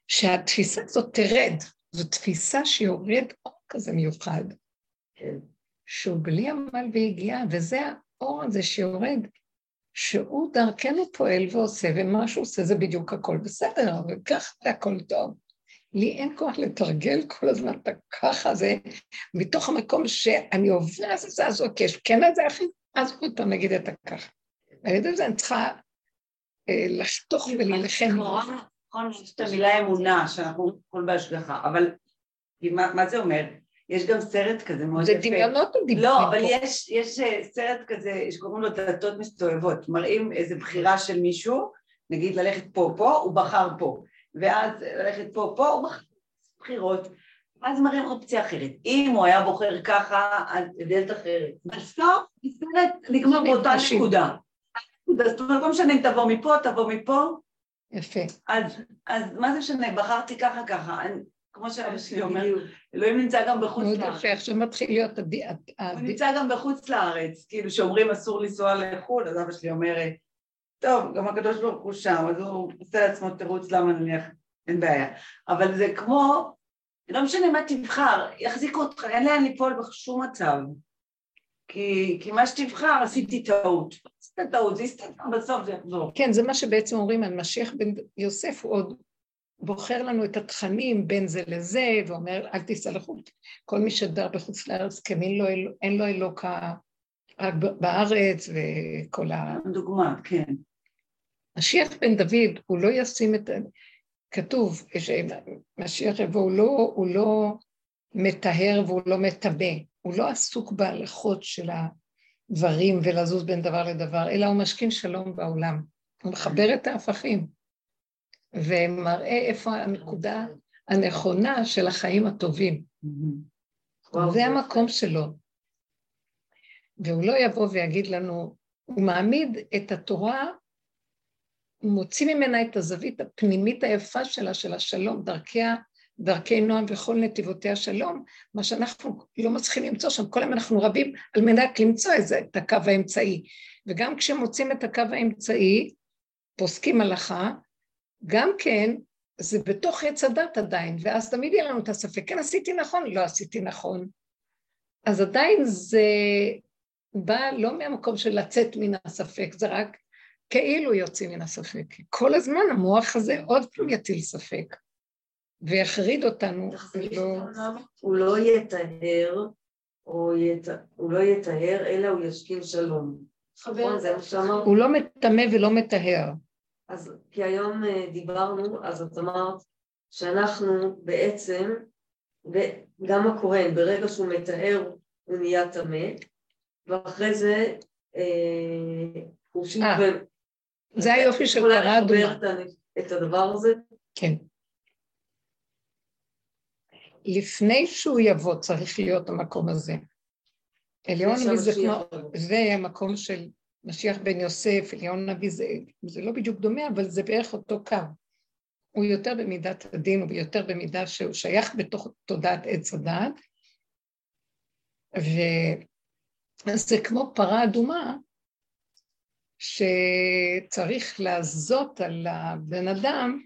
שהתפיסה הזאת תרד, זו תפיסה שיורד אור כזה מיוחד, שהוא בלי עמל ויגיעה, וזה האור הזה שיורד, שהוא דרכנו פועל ועושה, ומה שהוא עושה זה בדיוק הכל בסדר, וככה זה הכל טוב. לי אין כוח לתרגל כל הזמן את הככה הזה, מתוך המקום שאני עוברת את זה, אז אוקיי, כן את זה אז עוד פעם נגיד את הככה. ועל ידי זה אני צריכה אה, לחתוך ולהילחם. נכון, יש את המילה אמונה, שאנחנו הכל בהשגחה, אבל מה זה אומר? יש גם סרט כזה מאוד יפה. זה דמיונות או דמיונות? לא, אבל יש, יש אה, סרט כזה שקוראים לו דלתות מסתובבות, מראים איזו בחירה של מישהו, נגיד ללכת פה, פה, הוא בחר פה. ואז ללכת פה, פה, בחירות, אז מראים אופציה אחרת. אם הוא היה בוחר ככה, אז דלת אחרת. בסוף, הסרט נגמר באותה נקודה. זאת אומרת, לא משנה אם תבוא מפה, תבוא מפה. יפה. אז, אז מה זה משנה, בחרתי ככה ככה. אני, כמו שאבא שלי אומר, אלוהים נמצא גם בחוץ לארץ. מאוד יפה, עכשיו מתחיל להיות... הוא נמצא גם בחוץ לארץ, כאילו שאומרים אסור לנסוע לחו"ל, אז אבא שלי אומר, טוב, גם הקדוש ברוך הוא שם, אז הוא עושה לעצמו תירוץ למה נניח, אין בעיה. אבל זה כמו, לא משנה מה תבחר, יחזיקו אותך, אין לאן ליפול בשום מצב. כי, כי מה שתבחר עשיתי טעות. עשית טעות, זה יסתדר בסוף, זה יחזור. כן, זה מה שבעצם אומרים על משיח בן יוסף, הוא עוד בוחר לנו את התכנים בין זה לזה, ואומר, אל תיסע לחוץ. כל מי שדר בחוץ לארץ, כן, אין לו, אין לו אלוקה בארץ וכל ה... דוגמה, כן. משיח בן דוד, הוא לא ישים את... כתוב שמשיח יבוא, הוא לא, הוא לא מטהר והוא לא מטמא, הוא לא עסוק בהלכות של הדברים ולזוז בין דבר לדבר, אלא הוא משכין שלום בעולם. הוא מחבר את ההפכים, ומראה איפה הנקודה הנכונה של החיים הטובים. זה המקום שלו. והוא לא יבוא ויגיד לנו, הוא מעמיד את התורה הוא מוציא ממנה את הזווית הפנימית היפה שלה, של השלום, דרכיה, דרכי נועם וכל נתיבותיה שלום, מה שאנחנו לא מצליחים למצוא שם, כל היום אנחנו רבים על מנת למצוא את זה, את הקו האמצעי. וגם כשמוצאים את הקו האמצעי, פוסקים הלכה, גם כן, זה בתוך עץ הדת עדיין, ואז תמיד יהיה לנו את הספק, כן עשיתי נכון, לא עשיתי נכון. אז עדיין זה בא לא מהמקום של לצאת מן הספק, זה רק כאילו יוצאים מן הספק. כל הזמן המוח הזה עוד פעם יטיל ספק, ויחריד אותנו. לא... הוא לא יטהר, הוא לא יטהר, אלא הוא ישכין שלום. נכון? הוא לא מטמא ולא מטהר. אז כי היום אה, דיברנו, אז את אמרת שאנחנו בעצם, גם הכהן, ברגע שהוא מטהר הוא נהיה טמא, ואחרי זה אה, הוא שוב אה. זה היופי של פרה אדומה. את הדבר הזה? כן. לפני שהוא יבוא צריך להיות המקום הזה. עליון נביא זה כמו, זה המקום של משיח בן יוסף, עליון נביא זה, זה לא בדיוק דומה, אבל זה בערך אותו קו. הוא יותר במידת הדין, הוא יותר במידה שהוא שייך בתוך תודעת עץ הדעת, וזה כמו פרה אדומה שצריך לעזות על הבן אדם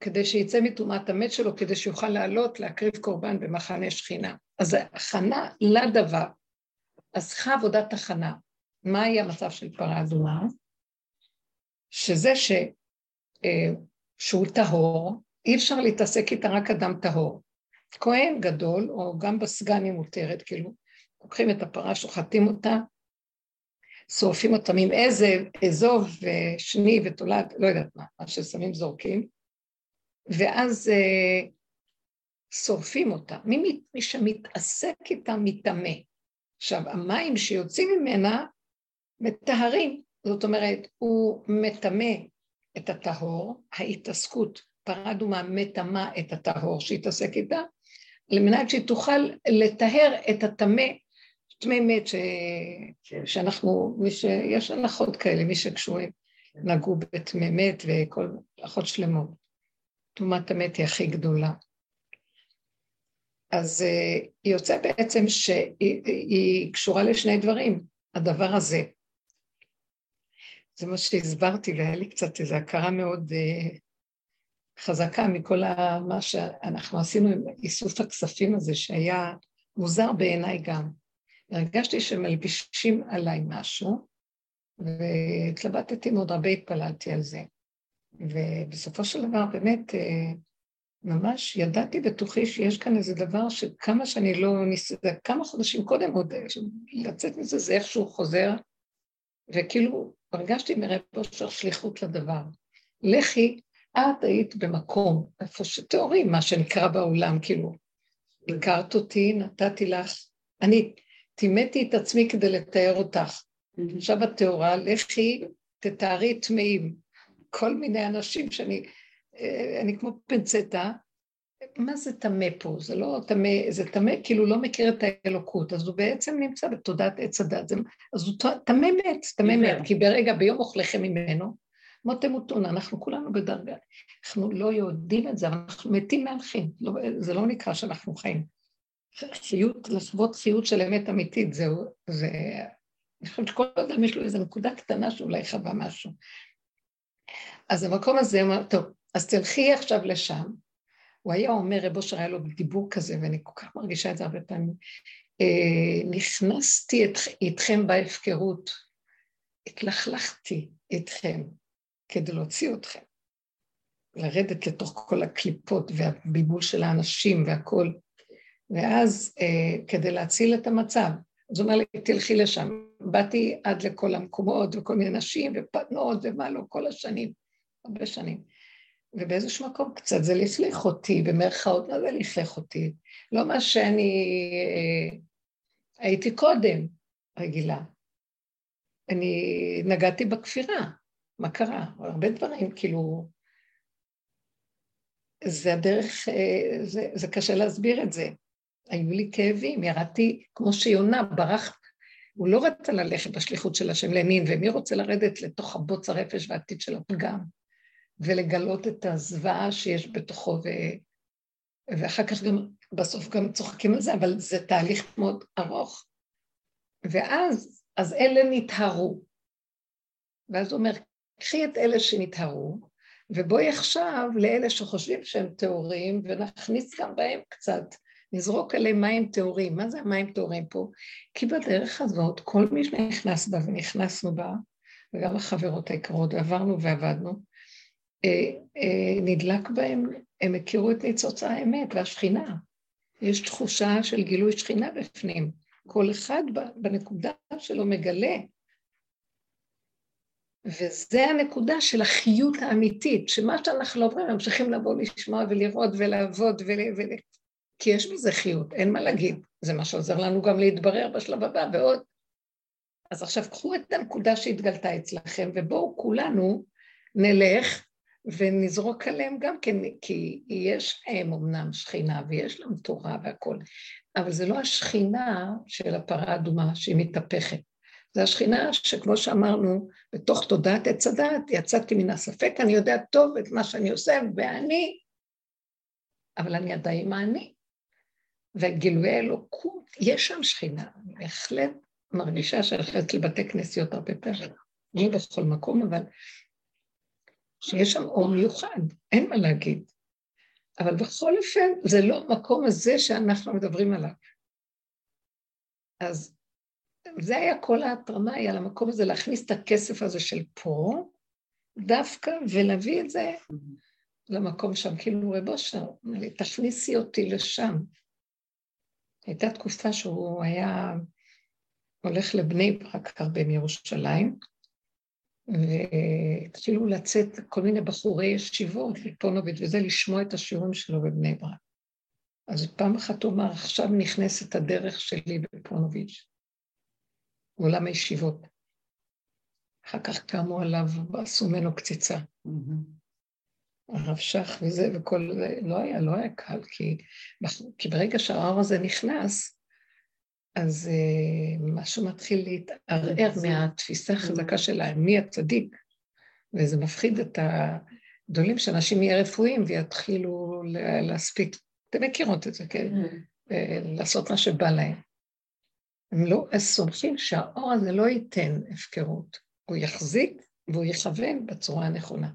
כדי שיצא מטומאת המת שלו, כדי שיוכל לעלות להקריב קורבן במחנה שכינה. אז הכנה לדבר. אז צריכה עבודת הכנה. מהי המצב של פרה אדומה? שזה ש, אה, שהוא טהור, אי אפשר להתעסק איתה רק אדם טהור. כהן גדול, או גם בסגן היא מותרת, כאילו, לוקחים את הפרה, שוחטים אותה, שורפים אותם עם עזב, אזוב ושני ותולד, לא יודעת מה, מה ששמים זורקים, ואז אה, שורפים אותה. מי, מי שמתעסק איתה מטמא. עכשיו, המים שיוצאים ממנה מטהרים, זאת אומרת, הוא מטמא את הטהור, ההתעסקות, פרה אדומה מטמא את הטהור שהתעסק איתה, על מנת שהיא תוכל לטהר את הטמא טמא מת ש... כן. שאנחנו, מי ש... יש הנחות כאלה, מי שקשורים, כן. נגעו בטמא מת וכל הנחות שלמות. טומאת המת היא הכי גדולה. אז uh, היא יוצא בעצם שהיא קשורה לשני דברים, הדבר הזה. זה מה שהסברתי, והיה לי קצת איזו הכרה מאוד uh, חזקה מכל מה שאנחנו עשינו עם איסוף הכספים הזה, שהיה מוזר בעיניי גם. הרגשתי שמלבישים עליי משהו, והתלבטתי מאוד, הרבה התפללתי על זה. ובסופו של דבר, באמת, אה, ממש ידעתי בתוכי שיש כאן איזה דבר שכמה שאני לא ניסיתי, כמה חודשים קודם עוד אה, לצאת מזה, זה איכשהו חוזר, וכאילו הרגשתי מרב אושר שליחות לדבר. לכי, את היית במקום, איפה שטהורי, מה שנקרא בעולם, כאילו, הכרת אותי, נתתי לך, אני טימאתי את עצמי כדי לתאר אותך. עכשיו את טהורה, לכי תתארי טמאים. כל מיני אנשים שאני, אה, אני כמו פנצטה, מה זה טמא פה? זה לא טמא, זה טמא כאילו לא מכיר את האלוקות, אז הוא בעצם נמצא בתודעת עץ הדת, אז הוא טמא מת, טמא מת, כי ברגע, ביום אוכליכם ממנו, מות תמותון, אנחנו כולנו בדרגה, אנחנו לא יודעים את זה, אבל אנחנו מתים מהלכים, לא, זה לא נקרא שאנחנו חיים. חיות, לחוות חיות של אמת אמיתית, זהו, זה... אני חושבת שכל אדם יש לו איזו נקודה קטנה שאולי חווה משהו. אז המקום הזה אומר, טוב, אז תלכי עכשיו לשם, הוא היה אומר, רב אושר היה לו דיבור כזה, ואני כל כך מרגישה את זה הרבה פעמים, אה, נכנסתי את, איתכם בהפקרות, התלכלכתי איתכם כדי להוציא אתכם, לרדת לתוך כל הקליפות והבלבול של האנשים והכול, ואז אה, כדי להציל את המצב, אז הוא אומר לי, תלכי לשם. באתי עד לכל המקומות וכל מיני נשים ופנות ומה לא, כל השנים, הרבה שנים. ובאיזשהו מקום קצת זה לכלך אותי, במרכאות, מה זה לכלך אותי? לא מה שאני אה, הייתי קודם רגילה. אני נגעתי בכפירה, מה קרה? הרבה דברים, כאילו... זה הדרך, אה, זה, זה קשה להסביר את זה. היו לי כאבים, ירדתי כמו שיונה, ברח, הוא לא רצה ללכת בשליחות של השם לנין, ומי רוצה לרדת לתוך הבוץ הרפש והעתיד של הפגם? ולגלות את הזוועה שיש בתוכו, ו... ואחר כך גם, בסוף גם צוחקים על זה, אבל זה תהליך מאוד ארוך. ואז, אז אלה נטהרו. ואז הוא אומר, קחי את אלה שנטהרו, ובואי עכשיו לאלה שחושבים שהם טהורים, ונכניס גם בהם קצת, נזרוק עליהם מים טהורים. מה זה המים טהורים פה? כי בדרך הזאת, כל מי שנכנס בה ונכנסנו בה, וגם החברות היקרות, עברנו ועבדנו, אה, אה, נדלק בהם, הם הכירו את ניצוץ האמת והשכינה. יש תחושה של גילוי שכינה בפנים. כל אחד בנקודה שלו מגלה. וזה הנקודה של החיות האמיתית, שמה שאנחנו לא עוברים, ממשיכים לבוא לשמוע ולראות ולעבוד, ול... כי יש בזה חיות, אין מה להגיד. זה מה שעוזר לנו גם להתברר בשלב הבא ועוד. אז עכשיו קחו את הנקודה שהתגלתה אצלכם, ובואו כולנו נלך ונזרוק עליהם גם כן, כי יש להם אמנם שכינה ויש להם תורה והכול, אבל זה לא השכינה של הפרה האדומה שהיא מתהפכת. זה השכינה שכמו שאמרנו, בתוך תודעת עץ הדעת, יצאתי מן הספק, אני יודע טוב את מה שאני עושה, ואני, אבל אני עדיין אני. וגילויי אלוקות, יש שם שכינה, אני בהחלט מרגישה שאני הולכת לבתי כנסיות הרבה פעמים, לא בכל מקום, אבל שיש שם אור מיוחד, אין מה להגיד. אבל בכל אופן, זה לא המקום הזה שאנחנו מדברים עליו. אז זה היה כל ההתרמה, היה למקום הזה להכניס את הכסף הזה של פה, דווקא, ולהביא את זה למקום שם. כאילו רב אושר תכניסי אותי לשם. הייתה תקופה שהוא היה הולך לבני ברק הרבה מירושלים, והתחילו לצאת כל מיני בחורי ישיבות מפונוביץ' וזה, לשמוע את השיעורים שלו בבני ברק. אז פעם אחת הוא אמר, עכשיו נכנסת הדרך שלי בפונוביץ', עולם הישיבות. אחר כך קמו עליו ועשו ממנו קציצה. הרב שך וזה וכל זה, לא היה, לא היה קל, כי, כי ברגע שהאור הזה נכנס, אז uh, משהו מתחיל להתערער מהתפיסה החזקה של מי הצדיק, וזה מפחיד את הגדולים שאנשים יהיו רפואיים ויתחילו להספיק, אתם מכירות את זה, כן? אה, לעשות מה שבא להם. הם לא סומכים שהאור הזה לא ייתן הפקרות, הוא יחזיק והוא יכוון בצורה הנכונה.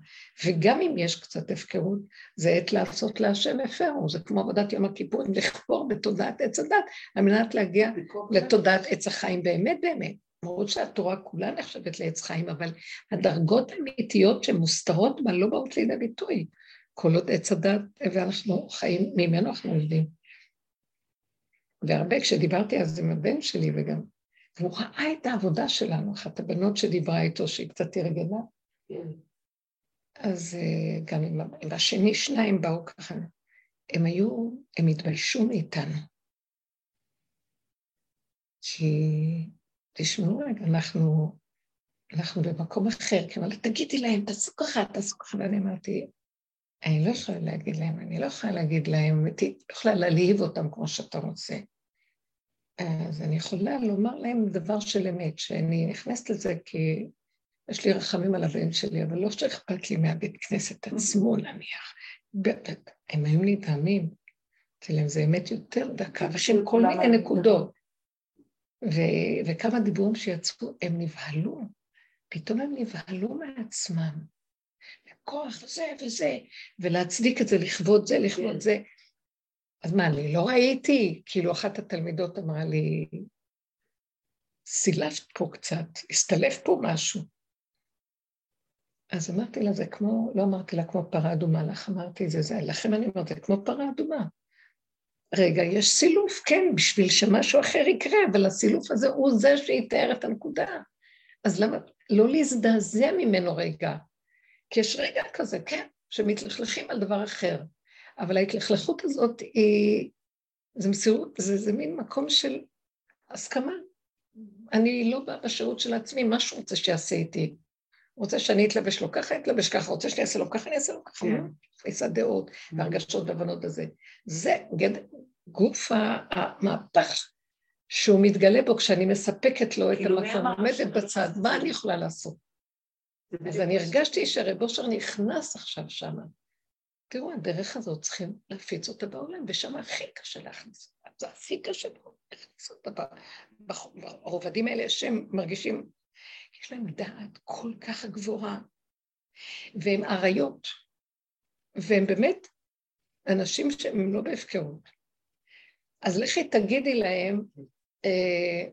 וגם אם יש קצת הפקרות, זה עת לעשות להשם הפרו, זה כמו עבודת יום הכיפורים, לכפור בתודעת עץ הדת, על מנת להגיע לתודעת עץ החיים באמת באמת. למרות שהתורה כולה נחשבת לעץ חיים, אבל הדרגות האמיתיות שמוסתרות בה לא באות לידי ביטוי. כל עוד עץ הדת, ואנחנו חיים, ממנו אנחנו עובדים. והרבה, כשדיברתי אז עם הבן שלי וגם והוא ראה את העבודה שלנו, אחת הבנות שדיברה איתו, שהיא קצת ארגנה. כן. אז אה, גם עם, עם השני, שניים באו ככה. הם היו, הם התביישו מאיתנו. כי, תשמעו רגע, אנחנו, אנחנו במקום אחר, כי אמרתי, תגידי להם, תעשו ככה, תעשו ככה, ואני אמרתי, אני לא יכולה להגיד להם, אני לא יכולה להגיד להם, לא יכולה להלהיב אותם כמו שאתה רוצה. אז אני יכולה לומר להם דבר של אמת, שאני נכנסת לזה כי יש לי רחמים על הבן שלי, אבל לא שאכפת לי מהבית כנסת עצמו נניח. הם היו נדהמים, אמרתי להם, זה אמת יותר דקה, ושהם כל מיני נקודות. ו- וכמה דיבורים שיצאו, הם נבהלו, פתאום הם נבהלו מעצמם. כוח זה וזה, ולהצדיק את זה לכבוד זה, לכבוד זה. אז מה, אני לא ראיתי? כאילו אחת התלמידות אמרה לי, סילפת פה קצת, הסתלף פה משהו. אז אמרתי לה, זה כמו, לא אמרתי לה כמו פרה אדומה לך, אמרתי זה, זה, לכם אני אומרת, זה כמו פרה אדומה. רגע, יש סילוף, כן, בשביל שמשהו אחר יקרה, אבל הסילוף הזה הוא זה שיתאר את הנקודה. אז למה, לא להזדעזע ממנו רגע, כי יש רגע כזה, כן, שמתלכלכים על דבר אחר, אבל ההתלכלכות הזאת היא, זה מסירות, זה, זה מין מקום של הסכמה. אני לא באה בשירות של עצמי, מה שהוא רוצה שיעשה איתי. רוצה שאני אתלבש לו ככה, אתלבש ככה, רוצה שאני אעשה לו ככה, אני אעשה לו ככה. תפיסת כן. דעות והרגשות והבנות הזה. זה גוף המהפך שהוא מתגלה בו כשאני מספקת לו את כאילו, המקום, עומדת בצד, מה אני יכולה לעשות? אז אני הרגשתי שרב אושר נכנס עכשיו שמה. תראו, הדרך הזאת צריכים להפיץ אותה בעולם, ושם הכי קשה להכניס אותה. זה הכי קשה להכניס אותה ברובדים האלה שהם מרגישים, יש להם דעת כל כך גבוהה, והם אריות, והם באמת אנשים שהם לא בהפקרות. אז לכי תגידי להם אה,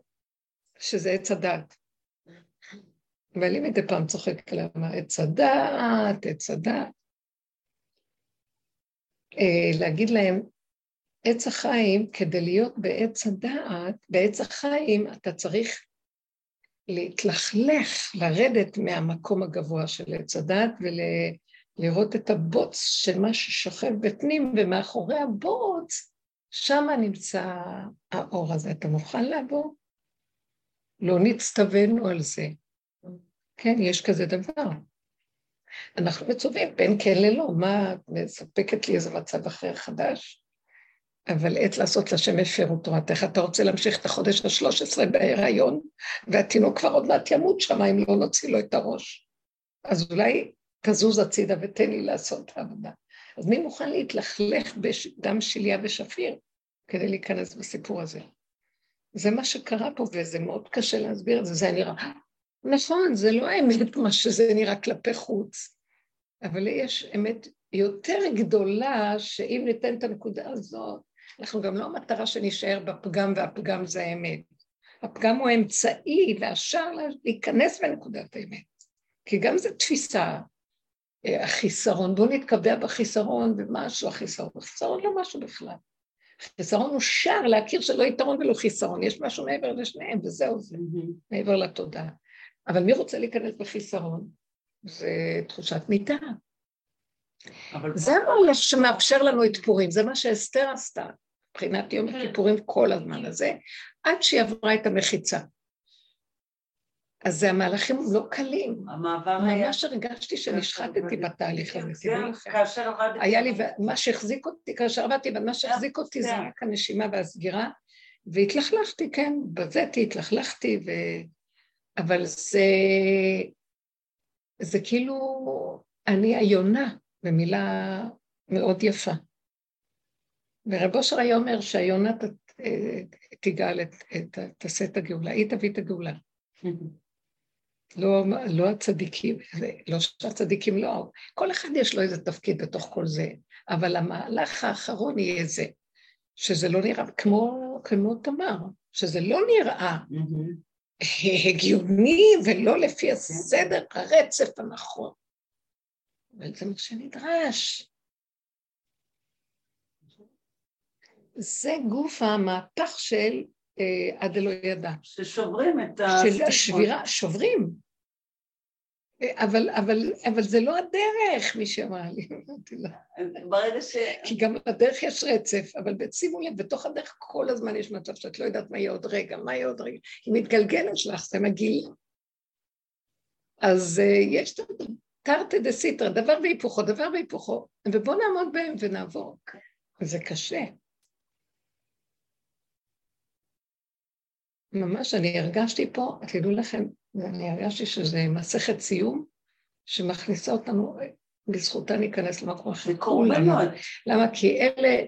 שזה עץ הדת. ואני מדי פעם צוחקת עליהם, עץ הדעת, עץ הדעת. אה, להגיד להם, עץ החיים, כדי להיות בעץ הדעת, בעץ החיים אתה צריך להתלכלך, לרדת מהמקום הגבוה של עץ הדעת ולראות את הבוץ של מה ששוכב בפנים, ומאחורי הבוץ, שם נמצא האור הזה. אתה מוכן לעבור? לא נצטווינו על זה. כן, יש כזה דבר. אנחנו מצווים בין כן ללא, מה, את מספקת לי איזה מצב אחר חדש? אבל עת לעשות לשם הפרו תורתך, אתה רוצה להמשיך את החודש השלוש עשרה בהיריון, והתינוק כבר עוד מעט ימות שם אם לא נוציא לו את הראש. אז אולי תזוז הצידה ותן לי לעשות את העבודה. אז מי מוכן להתלכלך בדם שליה ושפיר כדי להיכנס בסיפור הזה? זה מה שקרה פה, וזה מאוד קשה להסביר את זה, זה נראה נכון, זה לא האמת מה שזה נראה כלפי חוץ, אבל יש אמת יותר גדולה, שאם ניתן את הנקודה הזאת, אנחנו גם לא המטרה שנשאר בפגם, והפגם זה האמת. הפגם הוא האמצעי והשאר להיכנס בנקודת האמת. כי גם זו תפיסה, אה, החיסרון, בואו נתקבע בחיסרון ומשהו החיסרון, החיסרון לא משהו בכלל. חיסרון הוא שער להכיר שלא יתרון ולא חיסרון, יש משהו מעבר לשניהם וזהו זה, מעבר לתודעה. אבל מי רוצה להיכנס בחיסרון? זה תחושת מיטה. זה מה שמאפשר לנו את פורים, זה מה שאסתר עשתה, מבחינת יום כן. הכיפורים כל הזמן הזה, עד שהיא עברה את המחיצה. אז זה המהלכים לא קלים. המעבר היה... ממש הרגשתי שנשחטתי בתהליך הזה, תדעי לכם. כאשר עבדתי... היה לי, מה שהחזיק אותי, כאשר עבדתי, ומה שהחזיק אותי זה רק הנשימה והסגירה, והתלכלכתי, כן, בזאתי, התלכלכתי, ו... אבל זה, זה כאילו, אני היונה, במילה מאוד יפה. ורב אושר היה אומר שהיונה תגאל, את, את, תעשה את הגאולה, היא תביא את הגאולה. לא, לא הצדיקים, לא שהצדיקים לא, כל אחד יש לו איזה תפקיד בתוך כל זה, אבל המהלך האחרון יהיה זה, שזה לא נראה כמו, כמו תמר, שזה לא נראה הגיוני ולא לפי הסדר, הרצף הנכון. אבל זה מה שנדרש. זה גוף המהפך של אה, עד אלוהי ידע. ששוברים את ה... של השבירה, שוברים. אבל, אבל, אבל זה לא הדרך, מי שאמר לי, אמרתי לה. ברגע ש... כי גם בדרך יש רצף, אבל שימו לב, בתוך הדרך כל הזמן יש מצב שאת לא יודעת מה יהיה עוד רגע, מה יהיה עוד רגע. היא מתגלגלת שלך, זה מגעיל. אז uh, יש תרתי דסיטרא, דבר והיפוכו, דבר והיפוכו, ובואו נעמוד בהם ונעבור. זה קשה. ממש, אני הרגשתי פה, תדעו לכם, אני הרגשתי שזה מסכת סיום, שמכניסה אותנו, בזכותה ניכנס למקום אחר. קורבנות. למה? כי אלה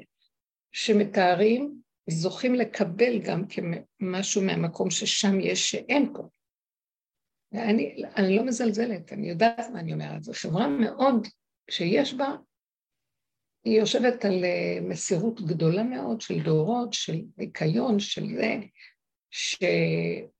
שמתארים, זוכים לקבל גם כמשהו מהמקום ששם יש שאין פה. ואני אני לא מזלזלת, אני יודעת מה אני אומרת. זו חברה מאוד, שיש בה, היא יושבת על אה, מסירות גדולה מאוד של דורות, של ניקיון, של זה, שנשים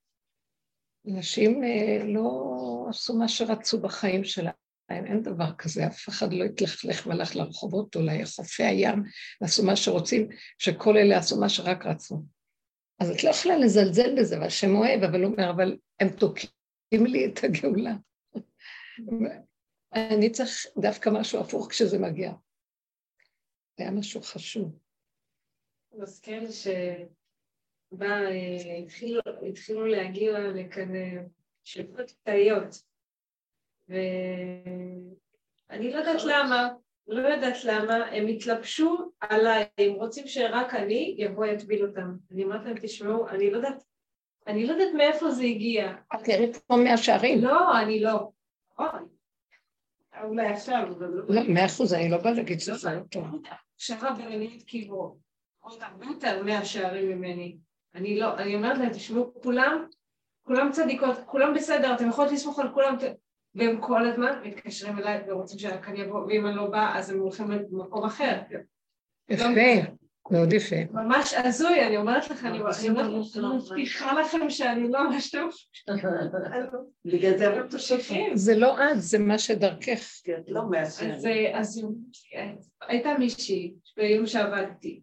אה, לא עשו מה שרצו בחיים שלהם, אין דבר כזה, אף אחד לא התלכלך והלך לרחובות או לחופי הים ועשו מה שרוצים, שכל אלה עשו מה שרק רצו. אז את לא יכולה לזלזל בזה, והשם אוהב, אבל הוא אומר, אבל הם תוקעים לי את הגאולה. אני צריך דווקא משהו הפוך כשזה מגיע. זה היה משהו חשוב. מזכיר לי שבא, התחילו להגיע לכאן אה, שאלות תאיות. ואני לא יודעת למה, לא יודעת למה, הם התלבשו עליי, הם רוצים שרק אני יבוא יטביל אותם. אני אומרת להם, תשמעו, אני לא יודעת, אני לא יודעת מאיפה זה הגיע. את נראית כמו מהשערים. לא, אני לא. אולי עכשיו, אבל לא. לא, מאה אחוז, אני לא באה להגיד שזה לא טוב. שרה בינונית כאילו, עוד הרבה יותר מאה שערים ממני. אני לא, אני אומרת להם, תשמעו, כולם, כולם צדיקות, כולם בסדר, אתם יכולות לסמוך על כולם, והם כל הזמן מתקשרים אליי ורוצים שרק אני אבוא, ואם אני לא באה אז הם הולכים למקום אחר. יפה, מאוד יפה. ממש הזוי, אני אומרת לך, אני מבטיחה לכם שאני לא ממש טוב. בגלל זה הם תושבים. זה לא את, זה מה שדרכך. את לא מאשרת. אז הייתה מישהי ביום שעבדתי,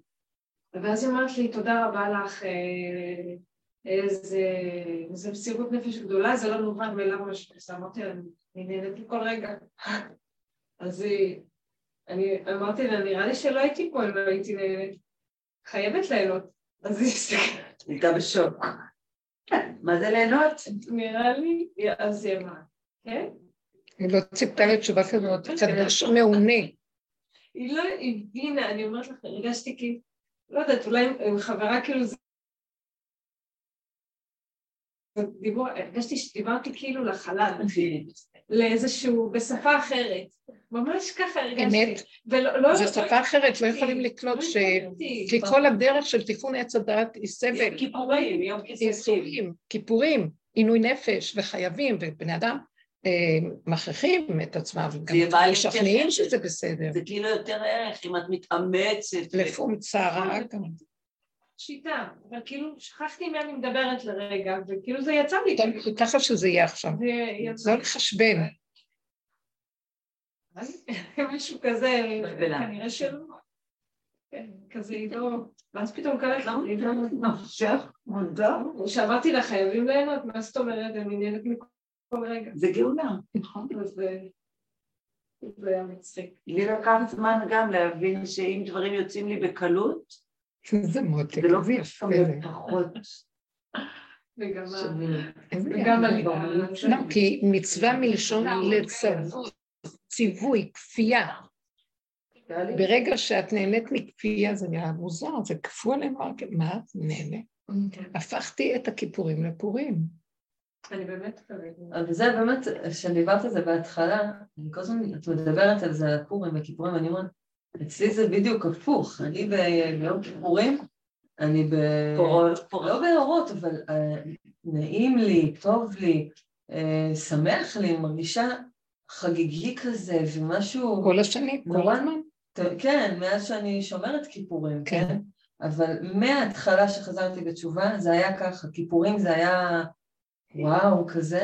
ואז היא אמרת לי, תודה רבה לך, אה, איזה, איזה מסירות נפש גדולה, זה לא מובן מאליו מה שאת עושה, אמרתי לה, אני נהנית מכל רגע. אז אני אמרתי לה, נראה לי שלא הייתי פה אם לא הייתי נהנית. חייבת ליהנות. אז היא הסתכלת. הייתה בשוק. מה זה ליהנות? נראה לי, אז היא אמרה, כן? היא לא ציפתה לתשובה כזאת, כנראה מעונה. היא לא הבינה, אני אומרת לך, הרגשתי כי, לא יודעת, אולי עם חברה כאילו דיבור, הרגשתי שדיברתי כאילו לחלל, לאיזשהו, בשפה אחרת. ממש ככה הרגשתי. אמת. זו שפה אחרת, לא יכולים לקלוט ש... כי כל הדרך של תיקון עץ הדעת היא סבל. כיפורים, יום כיפורים. כיפורים, עינוי נפש, וחייבים, ובני אדם מכריחים את עצמם, וגם משכנעים שזה בסדר. זה כאילו יותר ערך, אם את מתאמצת. לפום צרה. שיטה, אבל כאילו שכחתי מי אני מדברת לרגע, וכאילו זה יצא לי. ככה שזה יהיה עכשיו. זה לא לחשבן. משהו כזה, כנראה שלא. כן, כזה לא... ואז פתאום קלט לי, שאמרתי לה, חייבים ליהנות, מה זאת אומרת, אני נהנית מכל רגע. זה גאולה, נכון. זה היה מצחיק. לי לקח זמן גם להבין שאם דברים יוצאים לי בקלות, זה מותק, זה לא. פחות. וגם עלייה. לא, כי מצווה מלשון לצוות, ציווי, כפייה. ברגע שאת נהנית מכפייה זה נראה מוזר, זה כפו עליהם, מה את נהנה? הפכתי את הכיפורים לפורים. אני באמת חושבת. אבל זה באמת, כשדיברת על זה בהתחלה, אני כל הזמן, את מדברת על זה, על הפורים וכיפורים, אני אומרת, אצלי זה בדיוק הפוך, אני ביום כיפורים, אני ב... לא באורות, אבל uh, נעים לי, טוב לי, uh, שמח לי, מרגישה חגיגי כזה, ומשהו... כל השנים, כל הזמן. כן, מאז שאני שומרת כיפורים, כן? כן? אבל מההתחלה שחזרתי בתשובה, זה היה ככה, כיפורים זה היה וואו, כזה,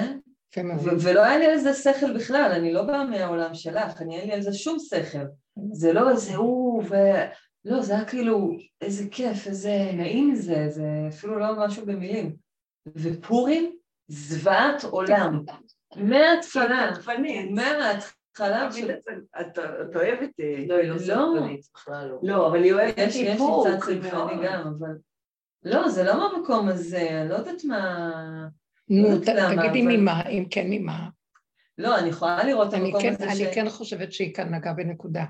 ולא היה לי על זה שכל בכלל, אני לא באה מהעולם שלך, אני אין לי על זה שום שכל. זה לא איזה הוא, ו... לא, זה היה כאילו, איזה כיף, איזה נעים זה, זה אפילו לא משהו במילים. ופורים, זוועת עולם. מההתחלה, מההתחלה את אוהבת... לא, היא לא סקרנית, בכלל לא. לא, אבל היא אוהבת איפור. יש לי קצת סקרני גם, אבל... לא, זה לא מהמקום הזה, אני לא יודעת מה... נו, תגידי ממה, אם כן ממה. לא, אני יכולה לראות את אני המקום כן, הזה אני ש... כן חושבת שהיא כאן נגעה בנקודה.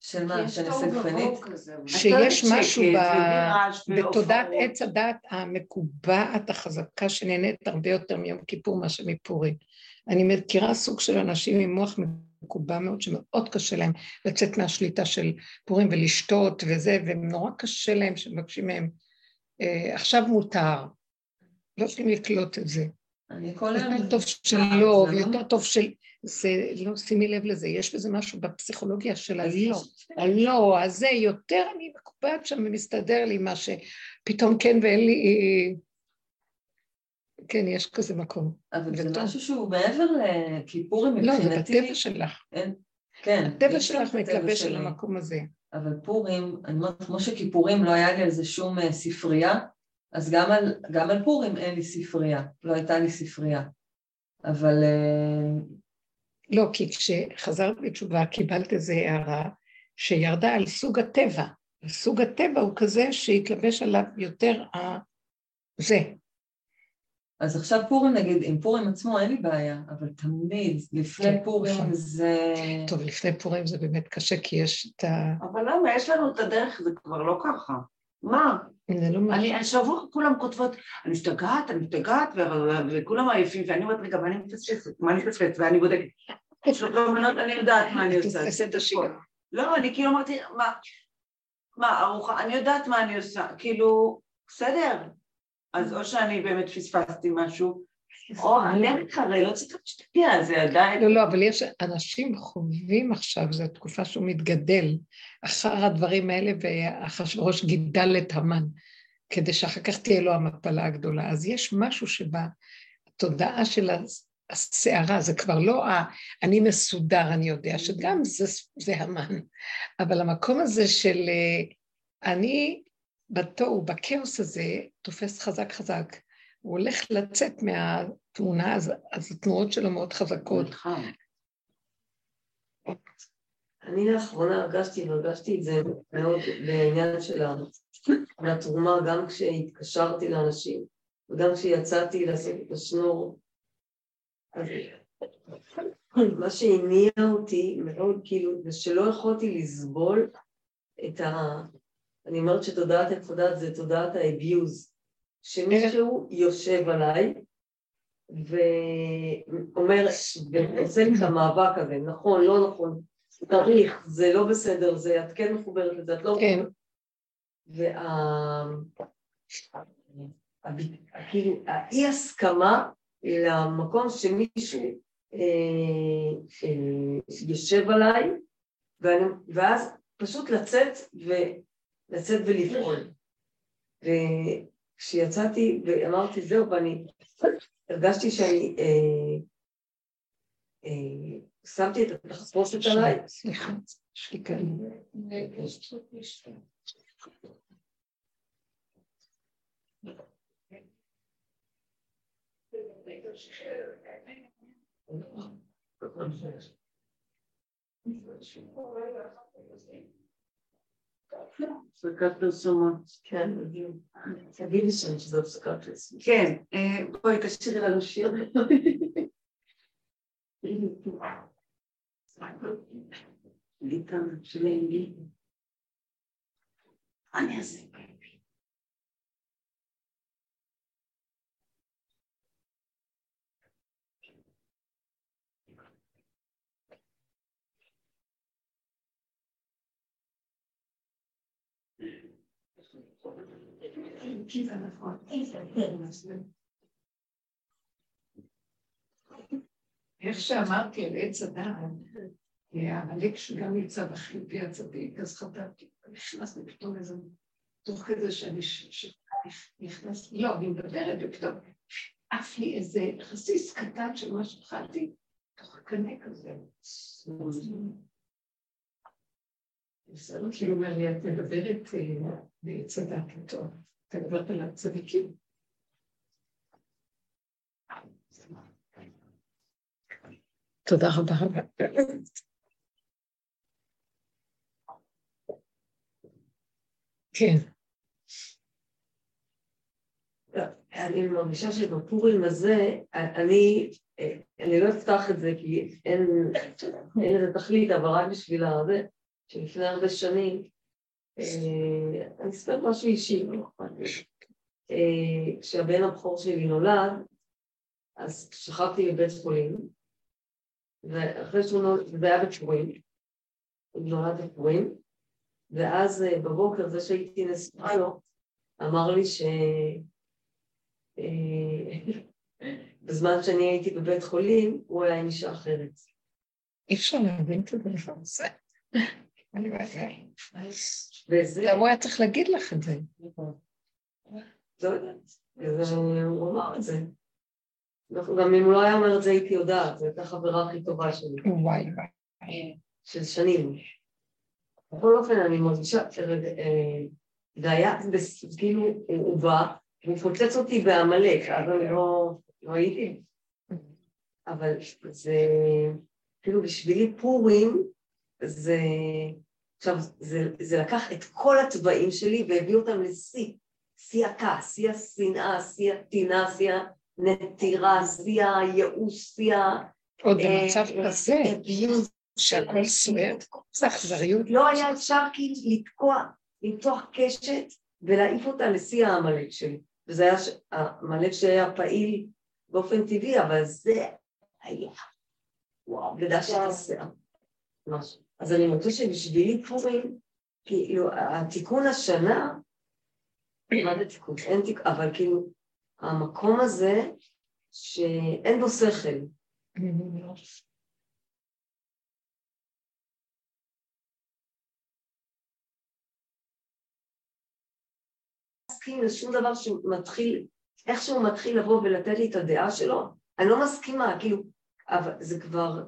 של מה? שאני? ובוהו כזה. שיש משהו בתודעת. עץ הדת המקובעת, החזקה, שנהנית הרבה יותר מיום כיפור מאשר מפורים. אני מכירה סוג של אנשים עם מוח מקובע מאוד, שמאוד קשה להם לצאת מהשליטה של פורים ולשתות וזה, ונורא קשה להם שמבקשים מהם, אה, עכשיו מותר. לא יכולים לקלוט את זה. אני כל היום... יותר טוב אה, שלא, לא- ויותר טוב של... זה, לא, שימי לב לזה, יש בזה משהו בפסיכולוגיה של הלא. הלא, הזה, יותר אני מקובעת שם ומסתדר לי מה שפתאום כן ואין לי... כן, יש כזה מקום. אבל זה. משהו שהוא מעבר לכיפורים לא, זה מבחינתי. בטבע שלך. כן. הטבע שלך מתלבש על. המקום הזה. אבל פורים, אני אומרת, כמו שכיפורים לא היה לי על זה שום אה, ספרייה, אז גם על, גם על פורים אין לי ספרייה, לא הייתה לי ספרייה. אבל אה, לא, כי כשחזרת בתשובה קיבלת איזו הערה שירדה על סוג הטבע. סוג הטבע הוא כזה שהתלבש עליו יותר ה... זה. אז עכשיו פורים נגיד, עם פורים עצמו אין לי בעיה, אבל תמיד לפני כן, פורים נכון. זה... טוב, לפני פורים זה באמת קשה, כי יש את ה... אבל למה? יש לנו את הדרך, זה כבר לא ככה. מה? זה לא משהו... אני, השבוע כולם כותבות, אני משתגעת, אני משתגעת, וכולם עייפים, ואני אומרת, רגע, מה אני מפספסת? מה אני מפספסת? ואני בודקת. שלוש מנות, אני יודעת מה אני עושה. את. לא, אני כאילו אמרתי, מה, מה, ארוחה, אני יודעת מה אני עושה, כאילו, בסדר. אז או שאני באמת פספסתי משהו, לא עדיין... לא, לא, אבל יש אנשים חווים עכשיו, זו תקופה שהוא מתגדל אחר הדברים האלה, ואחשוורוש גידל את המן, כדי שאחר כך תהיה לו המפלה הגדולה. אז יש משהו שבתודעה של הסערה, זה כבר לא ה... אני מסודר, אני יודע, שגם זה, זה המן, אבל המקום הזה של אה, אני בתוהו, בכאוס הזה, תופס חזק חזק. הוא הולך לצאת מהתמונה, אז, אז התנועות שלו מאוד חזקות. חם. אני לאחרונה הרגשתי, והרגשתי את זה מאוד בעניין של התרומה, גם כשהתקשרתי לאנשים, וגם כשיצאתי לעשות את השנור. אז מה שהניע אותי מאוד, כאילו, זה שלא יכולתי לסבול את ה... אני אומרת שתודעת הדת זה תודעת האביוז, שמישהו יושב עליי ואומר, ועושה לי את המאבק הזה, נכון, לא נכון, צריך, זה לא בסדר, זה, את כן מחוברת לזה, את לא... כן. וה... כאילו, האי הסכמה למקום שמישהו אה, אה, יושב עליי, ואני, ואז פשוט לצאת ו... לצאת ולפעול. וכשיצאתי ואמרתי זהו, ואני הרגשתי שאני אה, אה, שמתי את התחפושת עליי, סליחה, יש לי כאן. הפסקת פרסומות. כן, תגידי שם שזה הפסקת פרסום. כן, בואי תשאירי לנו שיר. גיטה לי. אני אעשה. איך שאמרתי על עץ הדעת, העמלק שגם נמצא בחיובי הצדיק, אז חטאתי, נכנס לי פתאום איזה, תוך כזה שאני נכנס, לא, אני מדברת ופתאום עף לי איזה חסיס קטן של מה שאכלתי, תוך קנה כזה. בסדר, כאילו אומר לי, את מדברת אה, בעץ הדת, טוב, את מדברת על הצדיקים. תודה רבה רבה. כן, אני מרגישה שבפורים הזה, אני אני לא אפתח את זה כי אין אין לזה תכלית, אבל רק בשביל הזה, שלפני הרבה שנים, אני אספר משהו אישי, לא. אה, כשהבן הבכור שלי נולד, אז שכבתי בבית חולים, ואחרי שהוא נולד, זה היה בפורים, הוא נולד בפורים, ואז אה, בבוקר זה שהייתי נשואה לו, אמר לי ש... אה, בזמן שאני הייתי בבית חולים, הוא היה עם אישה אחרת. אי אפשר להבין את הדבר הזה. וזה... גם הוא היה צריך להגיד לך את זה. לא יודעת. הוא אמר את זה. גם אם הוא לא היה אומר את זה, הייתי יודעת, זו הייתה החברה הכי טובה שלי, וואי וואי. של שנים. בכל אופן, אני מרגישה, אה, זה היה, כאילו, הוא הוא בא, והוא פוצץ אותי בעמלק, אז אני לא לא הייתי. אבל זה, כאילו, בשבילי פורים, זה, עכשיו, זה, זה לקח את כל התוואים שלי והביא אותם לשיא. שיא הכעס, שיא השנאה, שיא הטינה, שיא הנטירה, שיא הייאוש, שיא ה... עוד אה, במצב כזה, abuse. שהכל סוער, זה אכזריות. לא היה אפשר כאילו לתקוע, למתוח קשת ולהעיף אותה לשיא העמלק שלי. וזה היה, ש- העמלק שהיה פעיל באופן טבעי, אבל זה היה, וואו, לדעת את השיער. ממש. אז אני מוצא שבשבילי פורים, כאילו, התיקון השנה, מה זה תיקון? אין תיקון, אבל כאילו, המקום הזה, שאין בו שכל, מסכים לשום דבר שמתחיל, איכשהו מתחיל לבוא ולתת לי את הדעה שלו, אני לא מסכימה, כאילו, אבל זה כבר,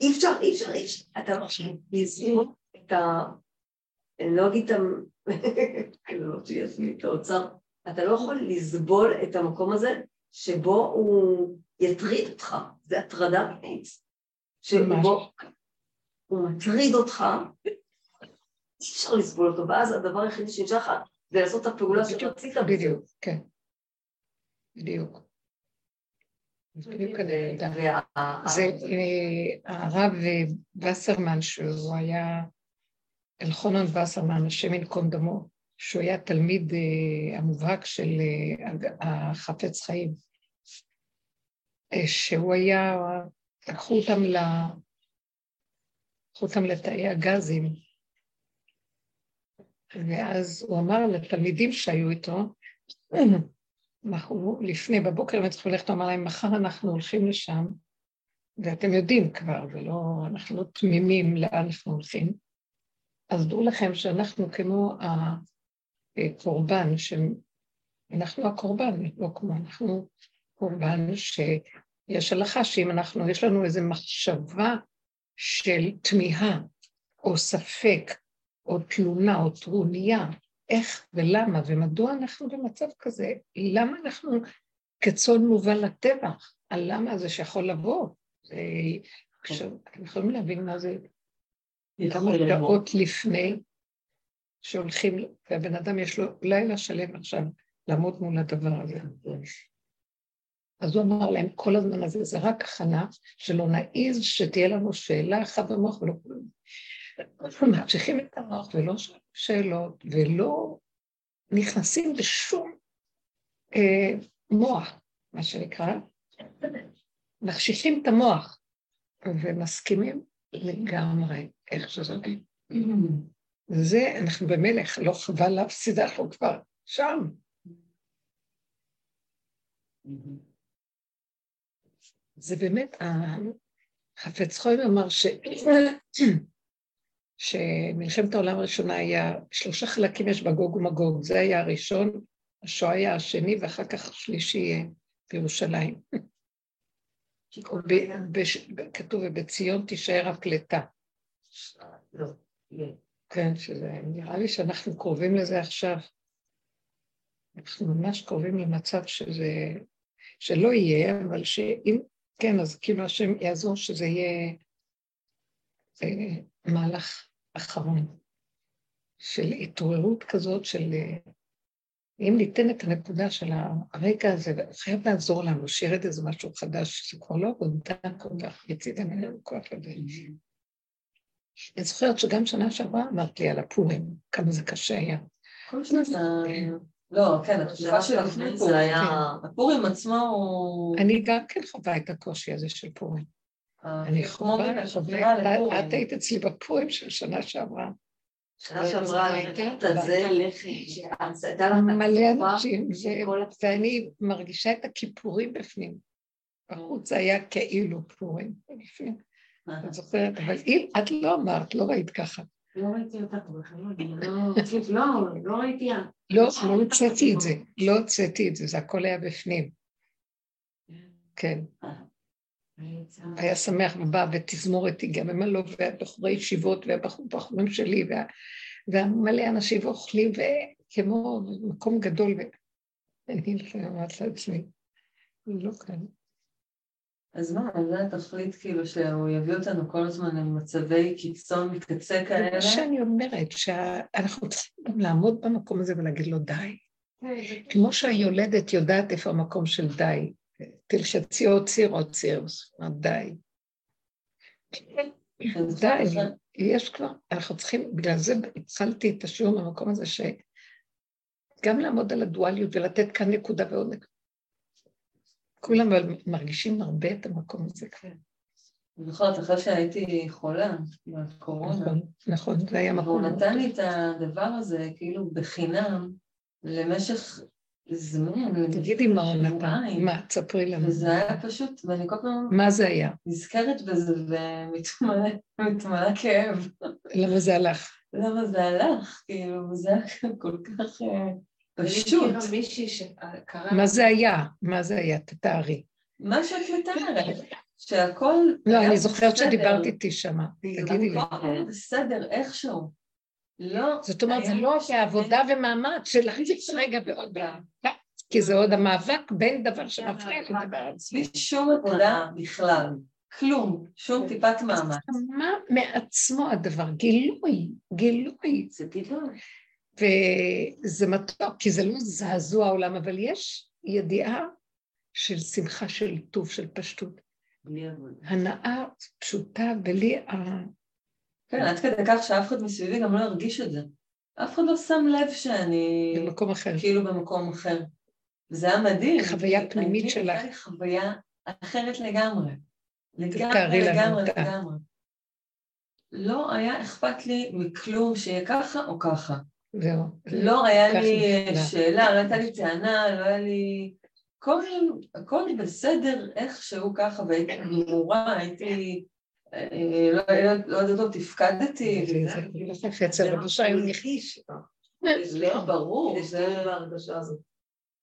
אי אפשר, אי אפשר, אי אפשר, אתה יכול לסבול את ה... אני לא אגיד את. כאילו, לא לי את האוצר, אתה לא יכול לסבול את המקום הזה שבו הוא יטריד אותך, זה הטרדה מינית, שבו הוא מטריד אותך, אי אפשר לסבול אותו, ואז הדבר היחידי שנשאר לך זה לעשות את הפעולה שרצית. בדיוק, כן. בדיוק. זה אה, הרב אה, וסרמן, שהוא היה, אלחונן וסרמן, השם יינקום דמו, שהוא היה תלמיד אה, המובהק של החפץ חיים, שהוא היה, לקחו אותם ל... לקחו אותם לתאי הגזים, ואז הוא אמר לתלמידים שהיו איתו, אנחנו לפני, בבוקר הם צריכים ללכת, הוא אמר להם, מחר אנחנו הולכים לשם, ואתם יודעים כבר, ולא, אנחנו לא תמימים לאן אנחנו הולכים, אז דעו לכם שאנחנו כמו הקורבן, שאנחנו הקורבן, לא כמו אנחנו קורבן, שיש הלכה שאם אנחנו, יש לנו איזו מחשבה של תמיהה, או ספק, או תלונה, או טרוניה, איך ולמה ומדוע אנחנו במצב כזה, למה אנחנו כצאן מובל לטבח, הלמה זה שיכול לבוא. זה... עכשיו, אתם יכולים להבין מה זה כמה שעות לפני שהולכים, והבן אדם יש לו לילה שלם עכשיו לעמוד מול הדבר הזה. אז הוא אמר להם, כל הזמן הזה זה רק הכנה, שלא נעיז שתהיה לנו שאלה אחת במוח ולא כלום. אנחנו ממשיכים את המוח ולא שואלים שאלות, ולא נכנסים בשום אה, מוח, מה שנקרא, מחשיכים את המוח, ומסכימים לגמרי איך שזה. זה, אנחנו במלך, לא חבל להפסיד, אנחנו כבר שם. זה באמת, החפץ חיים אמר ש... שמלחמת העולם הראשונה היה, שלושה חלקים יש בגוג ומגוג, זה היה הראשון, השואה היה השני, ואחר כך השלישי בירושלים. כתוב, ובציון תישאר הפלטה. לא. כן, שזה, נראה לי שאנחנו קרובים לזה עכשיו. אנחנו ממש קרובים למצב שזה, שלא יהיה, אבל שאם, כן, אז כאילו השם יעזור שזה יהיה אה, מהלך אחרון של התעוררות כזאת של אה, אם ניתן את הנקודה של הרגע הזה, חייב לעזור לנו, שירד איזה משהו חדש, זה כבר לא עבודה כל כך, יצאת ממנו כוח לזה. אני זוכרת שגם שנה שעברה אמרת לי על הפורים, כמה זה קשה היה. כל שנה לא, כן, התקופה של לפני זה היה... הפורים עצמו הוא... אני גם כן חווה את הקושי הזה של פורים. אני חווה, את היית אצלי בפורים של שנה שעברה. שנה שעברה הייתה זה, מלא אנשים, ואני מרגישה את הכיפורים בפנים. בחוץ היה כאילו פורים בפנים. את זוכרת, אבל אם את לא אמרת, לא ראית ככה. לא ראיתי אותך בכלל, לא, לא ראיתי... לא, לא הוצאתי את זה, לא הוצאתי את זה, זה הכל היה בפנים. כן. היה שמח ובא ותזמורת הגיעה ממלא, והבחורי ישיבות והבחורים שלי, והמלא אנשים ואוכלים, וכמו מקום גדול, ואני לפעמים אמרת לעצמי, לא כאן. אז מה, זה התכלית כאילו שהוא יביא אותנו כל הזמן למצבי קיצון מקצה כאלה? זה שאני אומרת, שאנחנו צריכים גם לעמוד במקום הזה ולהגיד לו די. כמו שהיולדת יודעת איפה המקום של די. תלחצי עוד ציר עוד ציר, די. די, יש כבר, אנחנו צריכים, בגלל זה התחלתי את השיעור במקום הזה, שגם לעמוד על הדואליות ולתת כאן נקודה ועוד נקודה. כולם מרגישים הרבה את המקום הזה כבר. אני זוכרת, אחרי שהייתי חולה בקורונה. נכון, נכון, זה היה מקום. הוא נתן לי את הדבר הזה, כאילו, בחינם, למשך זמן. תגידי מה נתן, מה, תספרי לנו. וזה היה פשוט, ואני כל פעם... מה זה היה? נזכרת בזה ומתמלא כאב. למה זה הלך? למה זה הלך? כאילו, זה היה כל כך... אה, פשוט. מה זה היה? מה זה היה? תתארי. מה שאת מתארת, שהכל... לא, אני זוכרת שדיברת איתי שמה, תגידי לי. בסדר, איכשהו. לא... זאת אומרת, זה לא כעבודה ומאמץ של להחזיק רגע ועוד בעיה. כי זה עוד המאבק בין דבר שמפריע לדבר על זה. בלי שום עבודה בכלל. כלום, שום טיפת מאמץ. מה מעצמו הדבר? גילוי, גילוי. זה גילוי. וזה מתוק, כי זה לא זעזוע העולם, אבל יש ידיעה של שמחה, של טוב, של פשטות. הנאה פשוטה, בלי. כן, עד כדי כך שאף אחד מסביבי גם לא ירגיש את זה. אף אחד לא שם לב שאני... במקום אחר. כאילו במקום אחר. וזה היה מדהים. חוויה פנימית שלך. הייתה לי חוויה אחרת לגמרי. לגמרי, לגמרי, לגמרי. לא היה אכפת לי מכלום שיהיה ככה או ככה. זהו. לא היה לי שאלה, לא הייתה לי טענה, לא היה לי... הכל, הכל בסדר איכשהו ככה, והייתי גמורה, הייתי... אה, לא, לא יודעת טוב, תפקדתי. זה אצל רבו שהיו ניחיש. זה ברור, זה בהרגשה הזאת.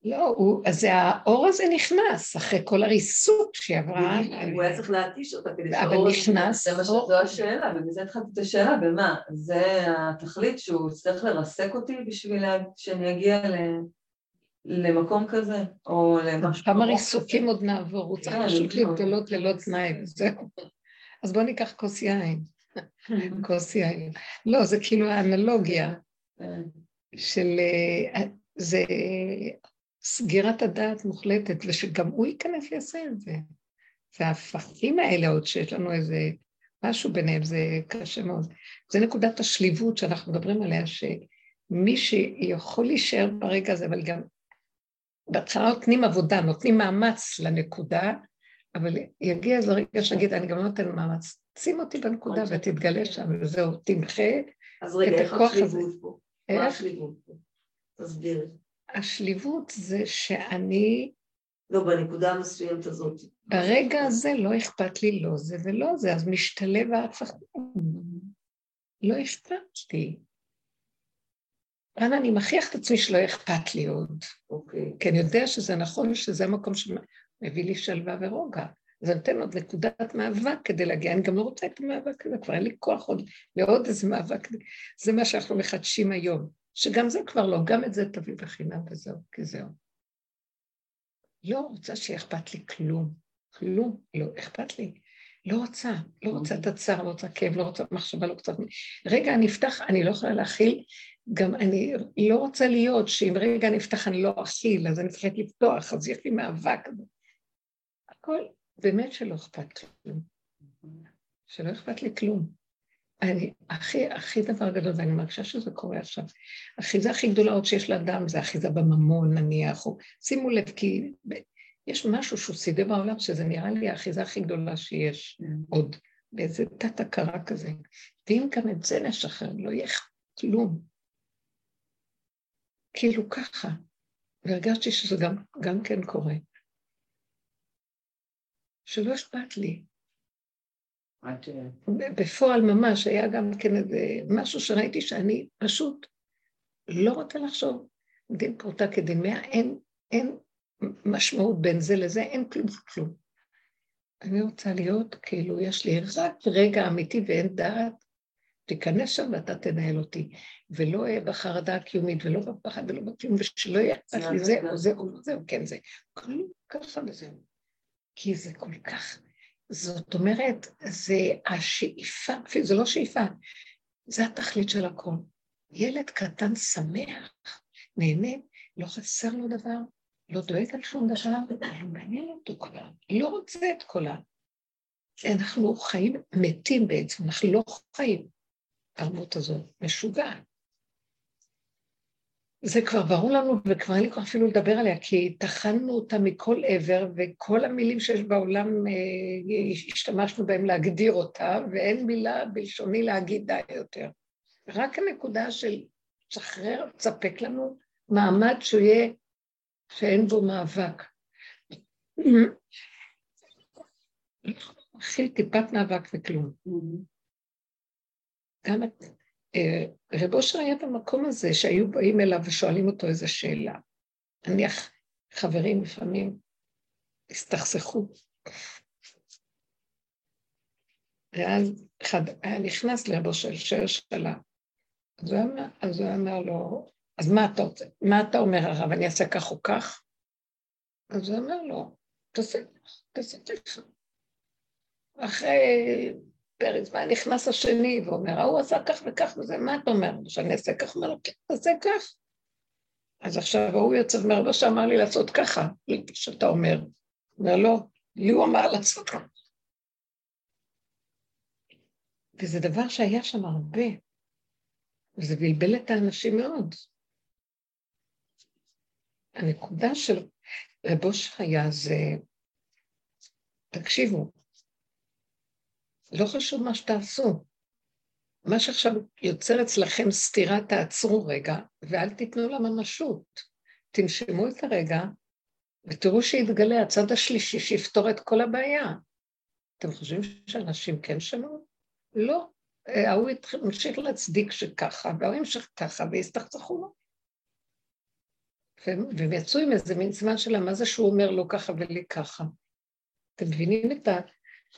לא, אז האור הזה נכנס, אחרי כל הריסוק שהיא עברה. הוא היה צריך להתיש אותה כדי שהאור... אבל נכנס... זו השאלה, ובזה התחלתי את השאלה, ומה, זה התכלית שהוא יצטרך לרסק אותי בשביל שאני אגיע למקום כזה, או למשהו... כמה ריסוקים עוד נעבור, הוא צריך כן, פשוט להתגלות ללא תנאי, וזהו. אז בואו ניקח כוס יין. כוס יין. לא, זה כאילו האנלוגיה. של... אה, זה סגירת הדעת מוחלטת, ושגם הוא ייכנס ויעשה את זה. וההפכים האלה עוד שיש לנו איזה משהו ביניהם, זה קשה מאוד. זה נקודת השליבות שאנחנו מדברים עליה, שמי שיכול להישאר ברגע הזה, אבל גם בהתחלה נותנים עבודה, נותנים מאמץ לנקודה, אבל יגיע איזה רגע שיגיד, אני גם לא נותן מאמץ, שים אותי בנקודה ותתגלה שם, וזהו, תמחה את הכוח הזה. אז רגע, איך השליבות פה? מה השליבות פה? תסבירי. השליבות זה שאני... לא, בנקודה המסוימת הזאת. ברגע הזה לא אכפת לי לא זה ולא זה, אז משתלב ההפך. לא אכפת לי. כאן אני מכריח את עצמי שלא אכפת לי עוד. אוקיי. כי אני יודע שזה נכון, שזה המקום שמביא לי שלווה ורוגע. זה נותן עוד נקודת מאבק כדי להגיע, אני גם לא רוצה את המאבק הזה, כבר אין לי כוח עוד לעוד איזה מאבק. זה מה שאנחנו מחדשים היום. שגם זה כבר לא, גם את זה תביא בחינם וזהו, כי זהו. לא רוצה שיהיה אכפת לי כלום, כלום, לא אכפת לי. לא רוצה, לא רוצה את הצער, לא רוצה כאב, לא רוצה מחשבה, לא רוצה... רגע, אני אפתח, אני לא יכולה להכיל גם אני לא רוצה להיות שאם רגע נפתח אני לא אכיל, אז אני צריכה לפתוח, אז יש לי מאבק. הכל, באמת שלא אכפת כלום. שלא אכפת לי כלום. אני, הכי, הכי דבר גדול, ואני מרגישה שזה קורה עכשיו, האחיזה הכי גדולה עוד שיש לאדם זה אחיזה בממון נניח, או שימו לב, כי יש משהו שהוא סידר בעולם, שזה נראה לי האחיזה הכי גדולה שיש עוד, באיזה תת-הכרה כזה. ואם גם את זה נשחרר, לא יהיה כלום. כאילו ככה. והרגשתי שזה גם, גם כן קורה. שלא אכפת לי. בפועל ממש היה גם כן איזה משהו שראיתי שאני פשוט לא רוצה לחשוב. דין פרוטה כדין מאה, אין, אין משמעות בין זה לזה, אין כלום כלום. אני רוצה להיות, כאילו, יש לי רק רגע אמיתי ואין דעת, תיכנס שם ואתה תנהל אותי, ולא אהיה בחרדה הקיומית, ולא בפחד ולא בכלום, ושלא יהיה לי זה או זה או זה או כן זה. כלום ככה וזהו. כי זה כל כך, זאת אומרת, זה השאיפה, זה לא שאיפה, זה התכלית של הכל. ילד קטן שמח, נהנה, לא חסר לו דבר, לא דואג על שום דבר, לא מעניין אותו כבר, לא רוצה את כולם. אנחנו חיים מתים בעצם, אנחנו לא חיים. התרבות הזאת משוגעת. זה כבר ברור לנו, וכבר אין לי כוח אפילו לדבר עליה, כי טחנו אותה מכל עבר, וכל המילים שיש בעולם, אה, השתמשנו בהם להגדיר אותה, ואין מילה בלשוני להגיד די יותר. רק הנקודה של שחרר, תספק לנו מעמד שהוא יהיה, שאין בו מאבק. התחיל טיפת מאבק וכלום. גם את... אה, רב אושר היה במקום הזה שהיו באים אליו ושואלים אותו איזו שאלה. נניח חברים לפעמים הסתכסכו. ואז אחד היה נכנס לרב אושר שואל שאלה. אז הוא, אמר, לו, אז מה אתה רוצה? מה אתה אומר הרב, אני אעשה כך או כך? אז הוא אמר לו, תעשה כך, תעשה כך. אחרי פרק זמן נכנס השני ואומר, ההוא עשה כך וכך וזה, מה אתה אומר? שאני אעשה כך? אומר לו, כן, תעשה כך. אז עכשיו ההוא יוצא ואומר, לא שאמר לי לעשות ככה, שאתה אומר. אומר, לא, לי הוא אמר לעשות ככה. וזה דבר שהיה שם הרבה, וזה בלבל את האנשים מאוד. הנקודה של רבו שחיה זה, תקשיבו, לא חשוב מה שתעשו. מה שעכשיו יוצר אצלכם סתירה, תעצרו רגע, ואל תיתנו לה ממשות. תנשמו את הרגע, ותראו שיתגלה הצד השלישי שיפתור את כל הבעיה. אתם חושבים שאנשים כן שמעו? לא. ההוא המשיך להצדיק שככה, וההוא המשיך ככה, והסתכסכו לו. והם יצאו עם איזה מין זמן שלה, מה זה שהוא אומר לו ככה ולי ככה? אתם מבינים את ה...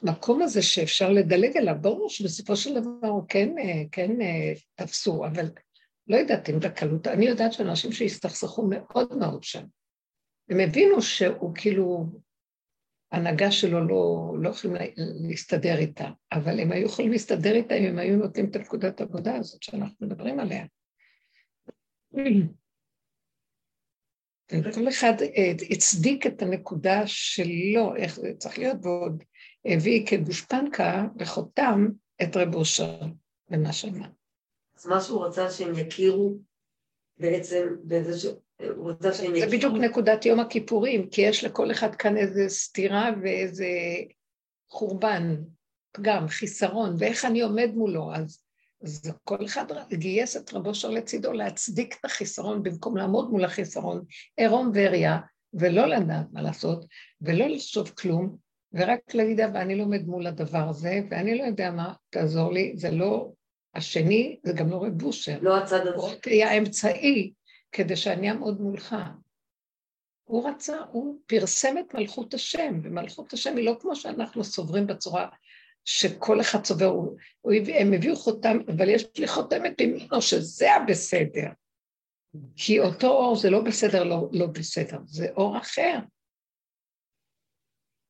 המקום הזה שאפשר לדלג עליו, ברור שבסופו של דבר כן, אה, כן אה, תפסו, אבל לא יודעת אם בקלות, אני יודעת שאנשים שהסתכסכו מאוד מאוד שם, הם הבינו שהוא כאילו, ההנהגה שלו לא, לא יכולים להסתדר איתה, אבל הם היו יכולים להסתדר איתה אם הם היו נותנים את הנקודת העבודה הזאת שאנחנו מדברים עליה. כל אחד אה, הצדיק את הנקודה שלו, איך זה צריך להיות, ועוד הביא כגושפנקה וחותם את רב אושר במה שאמר. אז מה שהוא רצה שהם יכירו בעצם, באיזה ש... הוא רצה שהם יכירו... זה בדיוק נקודת יום הכיפורים, כי יש לכל אחד כאן איזה סתירה ואיזה חורבן, פגם, חיסרון, ואיך אני עומד מולו, אז, אז כל אחד גייס את רבו שר לצידו להצדיק את החיסרון במקום לעמוד מול החיסרון, עירום ועריה, ולא לדעת מה לעשות, ולא לחשוב כלום, ורק להגיד, אבל אני עומד מול הדבר הזה, ואני לא יודע מה, תעזור לי, זה לא השני, זה גם לא רב בושר. לא הצד הזה. הוא היה אמצעי כדי שאני אעמוד מולך. הוא רצה, הוא פרסם את מלכות השם, ומלכות השם היא לא כמו שאנחנו סוברים בצורה שכל אחד סובר, הוא, הוא, הם הביאו חותם, אבל יש לי חותמת ממנו שזה הבסדר. כי אותו אור זה לא בסדר, לא, לא בסדר, זה אור אחר.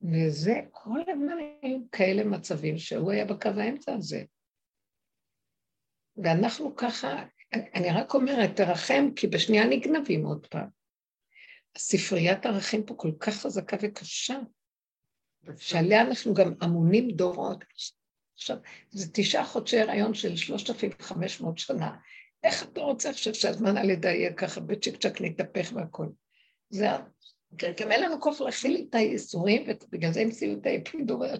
וזה, כל הזמן היו כאלה מצבים שהוא היה בקו האמצע הזה. ואנחנו ככה אני רק אומרת, תרחם, כי בשנייה נגנבים עוד פעם. הספריית ערכים פה כל כך חזקה וקשה, שעליה אנחנו גם אמונים דורות. עכשיו, זה תשעה חודשי הריון של 3,500 שנה. איך אתה רוצה עכשיו שהזמן הלידה יהיה ככה בצ'יק צ'ק להתהפך והכל? זה, גם אין לנו כוח להכיל את הייסורים, ובגלל זה המציאו את האפידורל.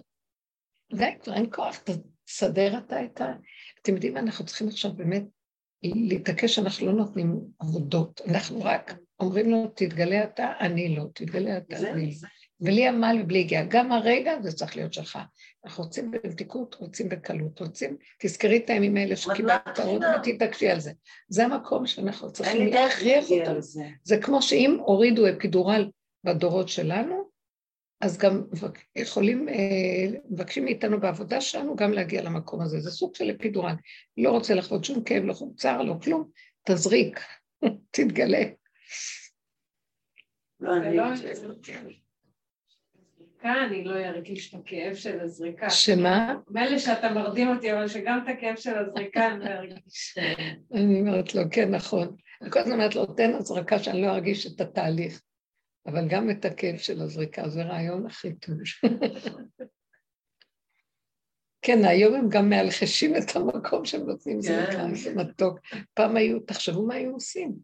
די, כבר אין כוח, תסדר אתה את ה... אתם יודעים מה, אנחנו צריכים עכשיו באמת להתעקש שאנחנו לא נותנים עבודות, אנחנו רק אומרים לו, תתגלה אתה, אני לא, תתגלה אתה, אני לא. בלי עמל ובלי הגיעה. גם הרגע זה צריך להיות שלך. אנחנו רוצים במתיקות, רוצים בקלות, רוצים, תזכרי את הימים האלה שקיבלת עוד ותתעקשי על זה. זה המקום שאנחנו צריכים להכריח אותם. זה כמו שאם הורידו אפידורל בדורות שלנו, אז גם יכולים, אה, מבקשים מאיתנו בעבודה שלנו גם להגיע למקום הזה. זה סוג של אפידורל. לא רוצה לחוות שום כאב, לא חוצר, לא כלום, תזריק, תתגלה. לא, אני... לא הזריקה, אני לא ארגיש את הכאב של הזריקה. שמה? מילא שאתה מרדים אותי, אבל שגם את הכאב של הזריקה אני לא ארגיש. אני אומרת לו, כן, נכון. אני כל הזמן אומרת לו, תן הזרקה שאני לא ארגיש את התהליך. אבל גם את הכאב של הזריקה, זה רעיון הכי טוב. כן, היום הם גם מאלחשים את המקום שהם נותנים זריקה, כן. זה מתוק. פעם היו, תחשבו מה היו עושים.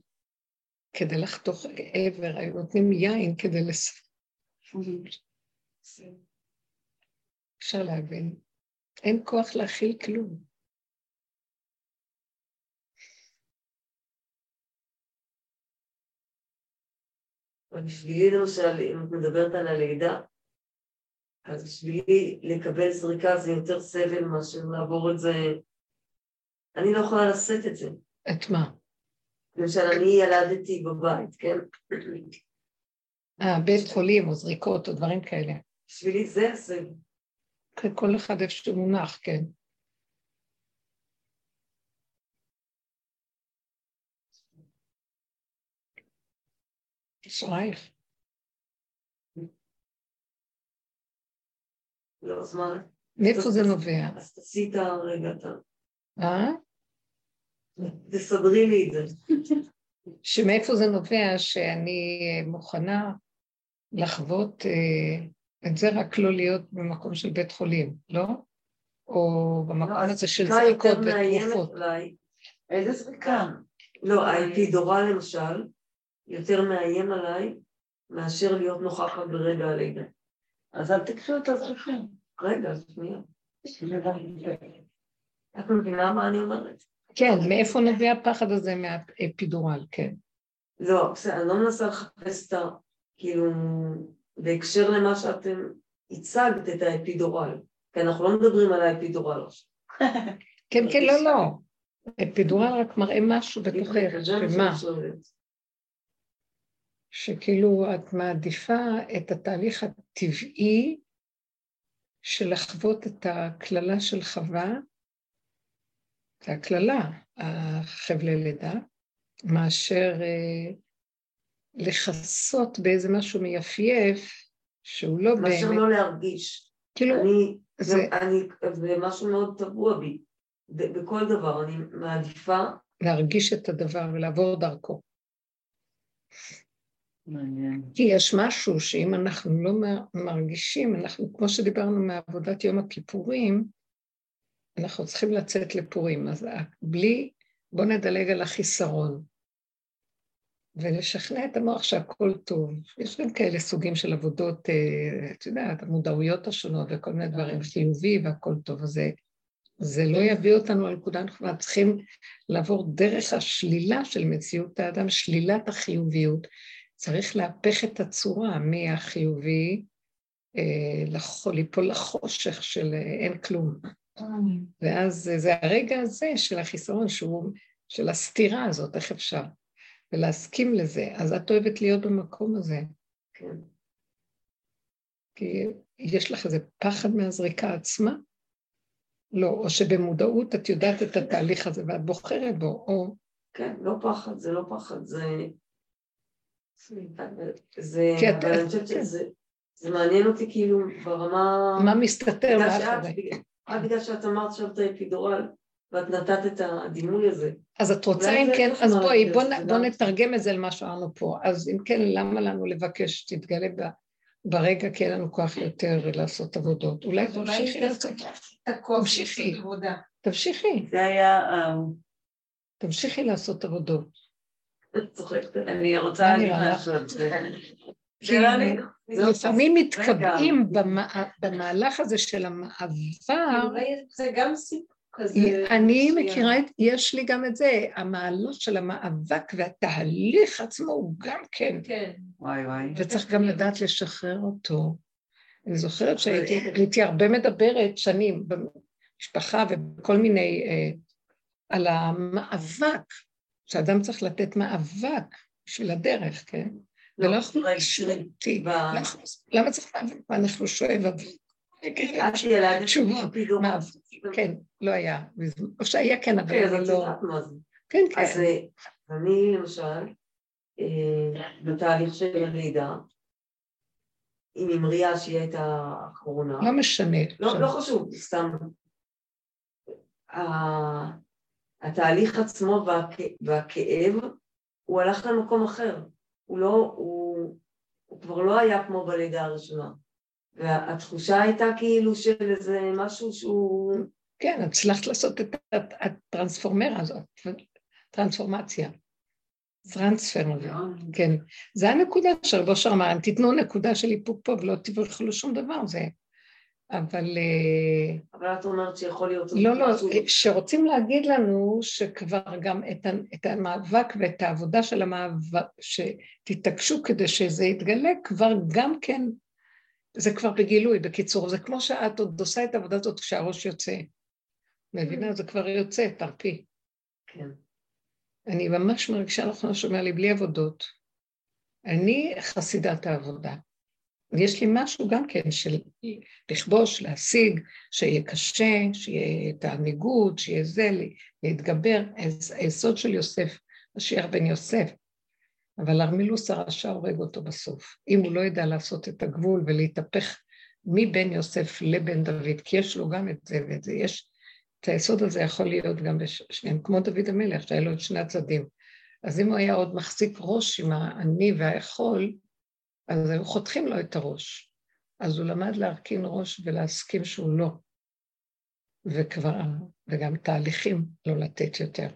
כדי לחתוך עבר, היו נותנים יין כדי לס... אפשר להבין. אין כוח להכיל כלום. בשבילי למשל, אם את מדברת על הלידה, אז בשבילי לקבל זריקה זה יותר סבל מאשר לעבור את זה. אני לא יכולה לשאת את זה. את מה? למשל, אני ילדתי בבית, כן? אה, בית חולים או זריקות או דברים כאלה. בשבילי זה הסבל. כל אחד איפה שהוא מונח, כן. אשרייך. לא, אז מה? מאיפה זה נובע? אז תעשי את הרגע, אתה... אה? תסדרי לי את זה. שמאיפה זה נובע שאני מוכנה לחוות אה, את זה רק לא להיות במקום של בית חולים, לא? או במקום לא, הזה של זריקות ותרופות. איזה זריקה? לא, האפידורה למשל, יותר מאיים עליי מאשר להיות נוכחת ברגע הלידה. אז אל תקחו את הזריקה. רגע, שנייה. את מבינה מה אני אומרת? כן, מאיפה נביא הפחד הזה מהאפידורל, כן. לא, בסדר, אני לא מנסה לחפש את ה... כאילו, בהקשר למה שאתם הצגת את האפידורל, כי אנחנו לא מדברים על האפידורל עכשיו. כן, כן, לא, לא. אפידורל רק מראה משהו בתוכך, שמה? שכאילו את מעדיפה את התהליך הטבעי של לחוות את הקללה של חווה, זה הקללה, החבלי לידה, מאשר אה, לכסות באיזה משהו מייפייף שהוא לא באמת... מאשר לא להרגיש. כאילו, אני, זה... אני, זה משהו מאוד טבוע בי, בכל דבר, אני מעדיפה... להרגיש את הדבר ולעבור דרכו. מעניין. כי יש משהו שאם אנחנו לא מרגישים, אנחנו, כמו שדיברנו מעבודת יום הכיפורים, אנחנו צריכים לצאת לפורים, אז בלי, בואו נדלג על החיסרון. ולשכנע את המוח שהכל טוב. יש גם כאלה סוגים של עבודות, אה, את יודעת, המודעויות השונות וכל מיני דברים, חיובי והכל טוב. אז זה, זה לא יביא אותנו לנקודה אנחנו צריכים לעבור דרך השלילה של מציאות האדם, שלילת החיוביות. צריך להפך את הצורה מהחיובי, אה, ליפול לחושך של אה, אין כלום. ואז זה הרגע הזה של החיסרון, שהוא, של הסתירה הזאת, איך אפשר? ולהסכים לזה. אז את אוהבת להיות במקום הזה. כן. כי יש לך איזה פחד מהזריקה עצמה? לא, או שבמודעות את יודעת את התהליך הזה ואת בוחרת בו, או... כן, לא פחד, זה לא פחד, זה... זה... כי את... אני חושבת שזה... זה מעניין אותי כאילו ברמה... מה מסתתר מאחורי? רק בגלל שאת אמרת עכשיו את האפידורל, ואת נתת את הדימוי הזה. אז את רוצה אם כן, אז בואי, בוא, נתרגם את זה למה שאמרנו פה. אז אם כן, למה לנו לבקש שתתגלה ב- ברגע כי אין לנו כוח יותר לעשות עבודות? אולי תמשיכי לעשות, תמשיכי. תמשיכי, זה היה, אה, תמשיכי לעשות עבודות. אני רוצה להגיד? משהו זה לא לא- לפעמים מתקבעים במהלך הזה של המעבר, זה גם סיפור כזה. אני. מכירה, את, יש לי גם את זה, המעלות של המאבק והתהליך עצמו הוא גם כן, כן. וואי וואי. וצריך גם לדעת לשחרר אותו. אני זוכרת שהייתי הייתי הרבה מדברת שנים במשפחה ובכל מיני, אה, על המאבק, שאדם צריך לתת מאבק בשביל הדרך, כן? לא, יכלו רגע, לשאול תראי, אותי, ב- למה- צריך מאבק? מה אנחנו שואב ילדת תשובות, כן, לא היה, או שהיה כן, אבל את לא... זה. כן, אז כן, אה, אני למשל, אה, בתהליך של הלידה, עם אמריה שהיא הייתה האחרונה, לא משנה. לא. לא חשוב, סתם. התהליך עצמו והכ- והכאב, הוא הלך למקום אחר. הוא לא, הוא, הוא כבר לא היה כמו בלידה הראשונה. והתחושה הייתה כאילו של איזה משהו שהוא... כן, הצלחת לעשות את הט- הטרנספורמרה הזאת, טרנספורמציה. טרנספר, כן. זה הנקודה של רבו שרמן, תיתנו נקודה של איפוק פה ולא תברכלו שום דבר, זה... אבל אה, אבל את אומרת שיכול להיות... לא, לא, משהו- שרוצים להגיד לנו שכבר גם את, את המאבק ואת העבודה של המאבק, שתתעקשו כדי שזה יתגלה, כבר גם כן, זה כבר בגילוי, בקיצור, זה כמו שאת עוד עושה את העבודה הזאת כשהראש יוצא. מבינה? זה כבר יוצא, תרפי. כן. אני ממש מרגישה מה שאומר לי, בלי עבודות. אני חסידת העבודה. יש לי משהו גם כן של לכבוש, להשיג, שיהיה קשה, שיהיה את הניגוד, שיהיה זה, להתגבר. היס- היסוד של יוסף, משיח בן יוסף. אבל ארמילוס הרשע הורג אותו בסוף. אם הוא לא ידע לעשות את הגבול ולהתהפך מבן יוסף לבן דוד, כי יש לו גם את זה ואת זה, יש, את היסוד הזה יכול להיות גם בשניהם, כמו דוד המלך, שהיה לו את שני הצדדים. אז אם הוא היה עוד מחזיק ראש עם האני והאכול, אז היו חותכים לו את הראש. אז הוא למד להרכין ראש ולהסכים שהוא לא. וכבר, וגם תהליכים לא לתת יותר.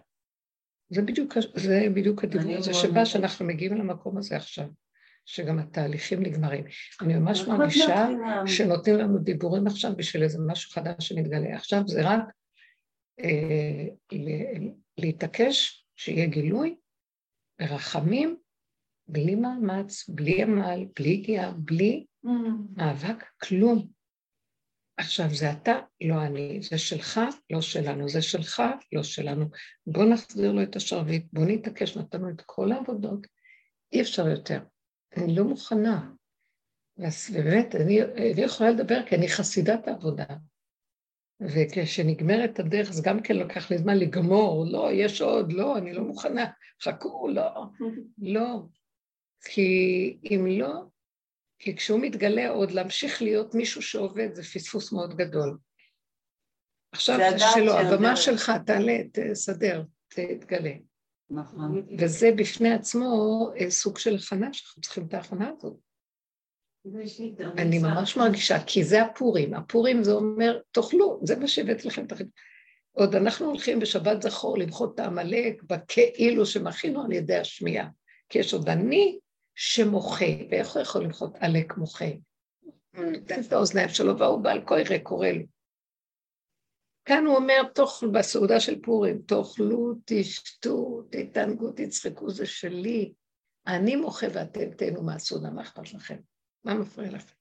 זה בדיוק, זה בדיוק הדיבור הזה שבא. שאנחנו מגיעים למקום הזה עכשיו, שגם התהליכים נגמרים. אני ממש הכל מרגישה מתחילה. שנותנים לנו דיבורים עכשיו בשביל איזה משהו חדש שמתגלה. עכשיו זה רק אה, להתעקש שיהיה גילוי ברחמים, בלי מאמץ, בלי עמל, בלי הגיעה, בלי מאבק, כלום. עכשיו, זה אתה, לא אני, זה שלך, לא שלנו, זה שלך, לא שלנו. בוא נחזיר לו את השרביט, בוא נתעקש, נתנו את כל העבודות, אי אפשר יותר. אני לא מוכנה. אז באמת, אני, אני יכולה לדבר כי אני חסידת העבודה. וכשנגמרת הדרך, אז גם כן לוקח לי זמן לגמור, לא, יש עוד, לא, אני לא מוכנה, חכו, לא, לא. כי אם לא, כי כשהוא מתגלה עוד להמשיך להיות מישהו שעובד, זה פספוס מאוד גדול. עכשיו זה זה הדעת שלו, של הבמה. שלך, תעלה, תסדר, תתגלה. נכון. וזה בפני עצמו אה, סוג של הכנה, שאנחנו צריכים את ההכנה הזאת. אני ממש מרגישה, כי זה הפורים. הפורים זה אומר, תאכלו, זה מה שהבאתי לכם את החיים. עוד אנחנו הולכים בשבת זכור למחות את העמלק בכאילו שמכינו על ידי השמיעה. כי יש עוד אני שמוחה, ואיך הוא יכול למחות עלק מוחה? הוא נותן את האוזניים שלו והוא בעל קורא קורא לו. כאן הוא אומר, תאכלו, בסעודה של פורים, תאכלו, תשתו, תתענגו, תצחקו, זה שלי. אני מוחה ואתם תהנו מהסעודה, מה אכפת לכם? מה מפריע לכם?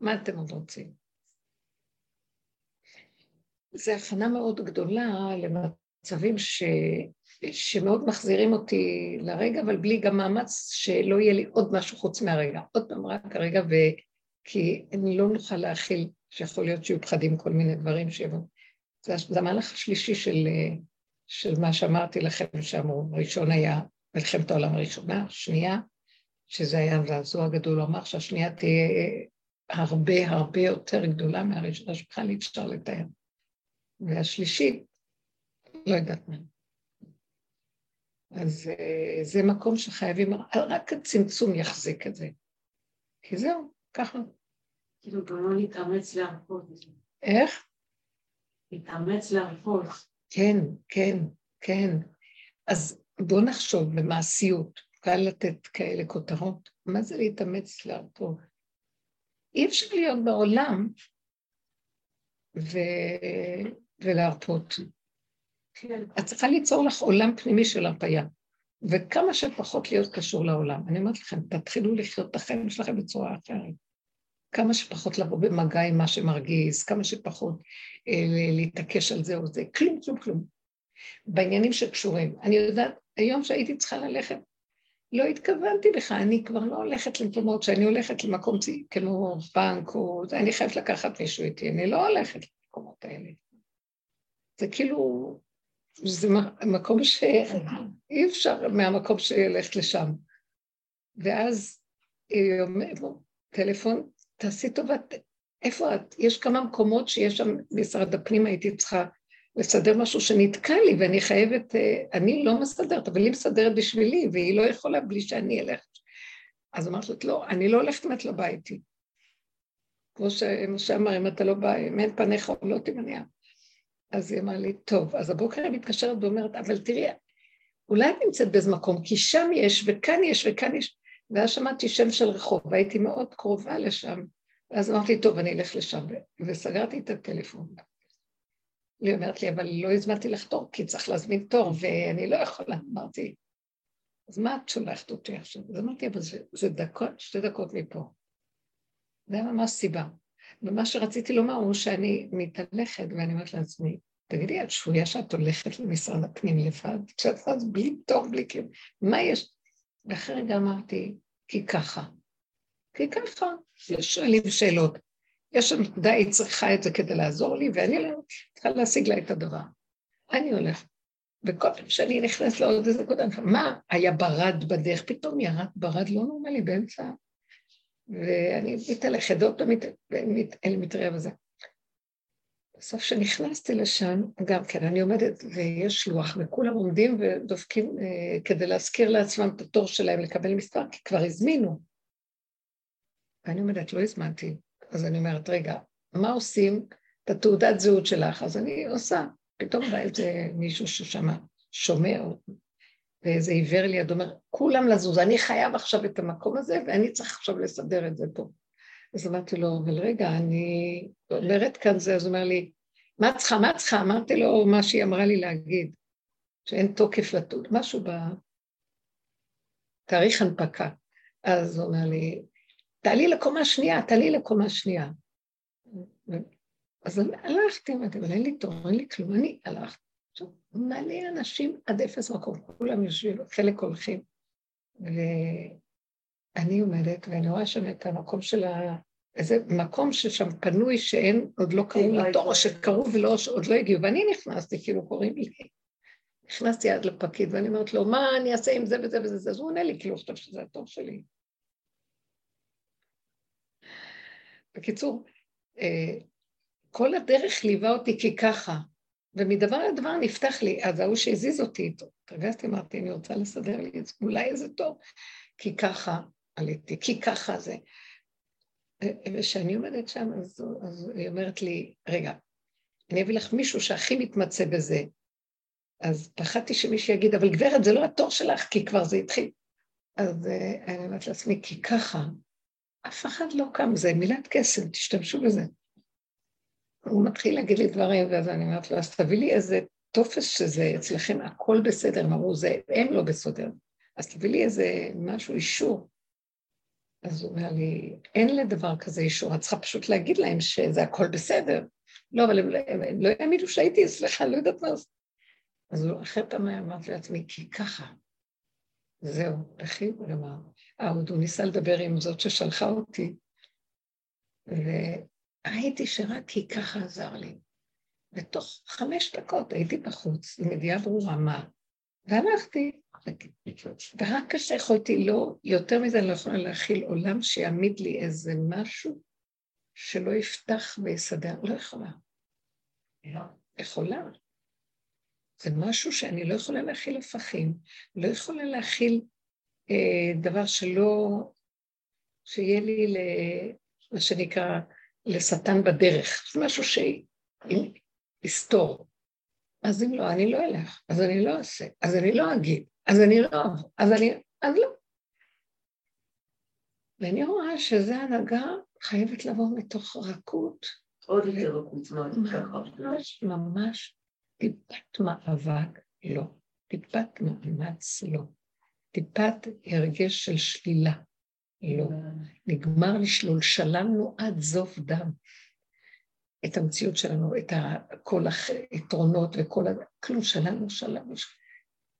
מה אתם עוד רוצים? זו הכנה מאוד גדולה למצבים ש... שמאוד מחזירים אותי לרגע, אבל בלי גם מאמץ שלא יהיה לי עוד משהו חוץ מהרגע. עוד פעם, רק הרגע, ו... כי אני לא נוכל להכיל שיכול להיות שיהיו פחדים כל מיני דברים שיבואו. זה, זה המהלך השלישי של, של מה שאמרתי לכם שאמרו. ראשון היה מלחמת העולם הראשונה, שנייה, שזה היה זעזוע גדול, הוא אמר שהשנייה תהיה הרבה הרבה יותר גדולה מהראשונה שבכלל אי אפשר לתאר. והשלישית, לא יודעת מה. אז אה, זה מקום שחייבים, רק הצמצום יחזיק את זה. כי זהו, ככה. כאילו גם לא להתאמץ להרפות. איך? להתאמץ להרפות. כן, כן, כן. אז בואו נחשוב במעשיות, קל לתת כאלה כותרות. מה זה להתאמץ להרפות? אי אפשר להיות בעולם ו... ולהרפות. את צריכה ליצור לך עולם פנימי של הרפאיה, וכמה שפחות להיות קשור לעולם. אני אומרת לכם, תתחילו לחיות את החיים שלכם בצורה אחרת. כמה שפחות לבוא במגע עם מה שמרגיז, כמה שפחות אה, להתעקש על זה או זה, כלום, כלום, כלום. בעניינים שקשורים. אני יודעת, היום שהייתי צריכה ללכת, לא התכוונתי בכלל, אני כבר לא הולכת למקומות שאני הולכת למקום כמו בנק או... אני חייבת לקחת מישהו איתי, אני לא הולכת למקומות האלה. זה כאילו, זה מקום שאי אפשר מהמקום שילך לשם. ואז היא אומרת, טלפון, תעשי טובה, איפה את? יש כמה מקומות שיש שם משרד הפנים, הייתי צריכה לסדר משהו שנתקע לי ואני חייבת, אה, אני לא מסדרת, אבל היא מסדרת בשבילי והיא לא יכולה בלי שאני אלך. אז אמרתי לו, לא, אני לא הולכת אם את לא באה איתי. כמו שמשה אמר, אם אתה לא בא, אם אין פניך עם הנייר. אז היא אמרה לי, טוב, אז הבוקר היא מתקשרת ואומרת, אבל תראי, אולי את נמצאת באיזה מקום, כי שם יש, וכאן יש, וכאן יש. ואז שמעתי שם של רחוב, והייתי מאוד קרובה לשם. ואז אמרתי, טוב, אני אלך לשם, וסגרתי את הטלפון. היא אומרת לי, אבל לא הזמנתי לך תור, כי צריך להזמין תור, ואני לא יכולה. אמרתי, אז מה את שולחת אותי עכשיו? אז אמרתי, אבל זה, זה דקות, שתי דקות מפה. זה ממש סיבה. ומה שרציתי לומר הוא שאני מתהלכת, ואני אומרת לעצמי, תגידי, את שבויה שאת הולכת למשרד הפנים לבד? שאת אז בלי תור, בלי כאילו, מה יש? ואחרי רגע אמרתי, כי ככה. כי ככה, שואלים שאלות. יש שם נקודה, היא צריכה את זה כדי לעזור לי, ואני לא צריכה להשיג לה את הדבר. אני הולכת. וכל פעם שאני נכנסת לעוד איזה נקודה, מה, היה ברד בדרך, פתאום ירד ברד לא נורמלי באמצע, ואני מתהלכת עוד פעם אל מטריה וזה. בסוף כשנכנסתי לשם, גם כן, אני עומדת ויש לוח, וכולם עומדים ודופקים אה, כדי להזכיר לעצמם את התור שלהם לקבל מספר, כי כבר הזמינו. ואני עומדת, לא הזמנתי. אז אני אומרת, רגע, מה עושים? את התעודת זהות שלך, אז אני עושה. פתאום בא איזה מישהו ששם שומע, ואיזה עיוור ליד אומר, כולם לזוז, אני חייב עכשיו את המקום הזה, ואני צריך עכשיו לסדר את זה פה. אז אמרתי לו, אבל רגע, אני אומרת כאן זה, אז הוא אומר לי, מה צריכה, מה צריכה? אמרתי לו מה שהיא אמרה לי להגיד, שאין תוקף לתות, משהו בתאריך הנפקה. אז הוא אומר לי, תעלי לקומה שנייה, תעלי לקומה שנייה. אז הלכתי, אמרתי, אבל אין לי תור, אין לי כלום, אני הלכתי. עכשיו, מלא אנשים עד אפס מקום, כולם יושבים, חלק הולכים. ואני עומדת, ואני רואה שם את המקום של ה... איזה מקום ששם פנוי שאין, עוד לא קראו לתור, או שקראו ועוד לא הגיעו, ואני נכנסתי, כאילו קוראים לי. נכנסתי עד לפקיד, ואני אומרת לו, מה אני אעשה עם זה וזה וזה, אז הוא עונה לי, כאילו, חושב שזה התור שלי. בקיצור, אה, כל הדרך ליווה אותי כי ככה, ומדבר לדבר נפתח לי, אז ההוא שהזיז אותי איתו, התרגזתי, אמרתי, אני רוצה לסדר לי את זה, אולי איזה טוב, כי ככה עליתי, כי ככה זה. וכשאני עומדת שם, אז, אז היא אומרת לי, רגע, אני אביא לך מישהו שהכי מתמצא בזה. אז פחדתי שמישהו יגיד, אבל גברת, זה לא התור שלך, כי כבר זה התחיל. אז uh, אני אומרת לעצמי, כי ככה, אף אחד לא קם, זה מילת קסם, תשתמשו בזה. הוא מתחיל להגיד לי דברים, ואז אני אומרת לו, אז תביא לי איזה טופס שזה אצלכם הכל בסדר, הם אמרו, זה הם לא בסדר, אז תביא לי איזה משהו, אישור. אז הוא אומר לי, אין לדבר כזה אישור, את צריכה פשוט להגיד להם שזה הכל בסדר. לא, אבל הם, הם, הם לא יאמינו שהייתי אצלך, לא יודעת מה זה. אז הוא אחרי פעם אמרתי לעצמי, כי ככה. זהו, הוא אמר. אה, עוד הוא ניסה לדבר עם זאת ששלחה אותי, וראיתי שרק כי ככה עזר לי. ותוך חמש דקות הייתי בחוץ, עם ידיעה ברורה מה, והלכתי. ורק כשיכולתי, לא, יותר מזה אני לא יכולה להכיל עולם שיעמיד לי איזה משהו שלא יפתח ויסדר, לא יכולה. יכולה. זה משהו שאני לא יכולה להכיל הפכים, לא יכולה להכיל אה, דבר שלא, שיהיה לי, ל, מה שנקרא, לשטן בדרך. זה משהו שיסתור. אז אם לא, אני לא אלך, אז אני לא אעשה, אז אני לא אגיד, אז אני לא, אז אני, אז לא. ואני רואה שזו הנהגה חייבת לבוא מתוך רכות. עוד יותר רכות, ממש, ממש, טיפת מאבק, לא. טיפת מאמץ, לא. טיפת הרגש של שלילה, לא. נגמר לשלול, שללנו עד זוב דם. את המציאות שלנו, את כל היתרונות וכל ה... כלום, שללנו, שללנו.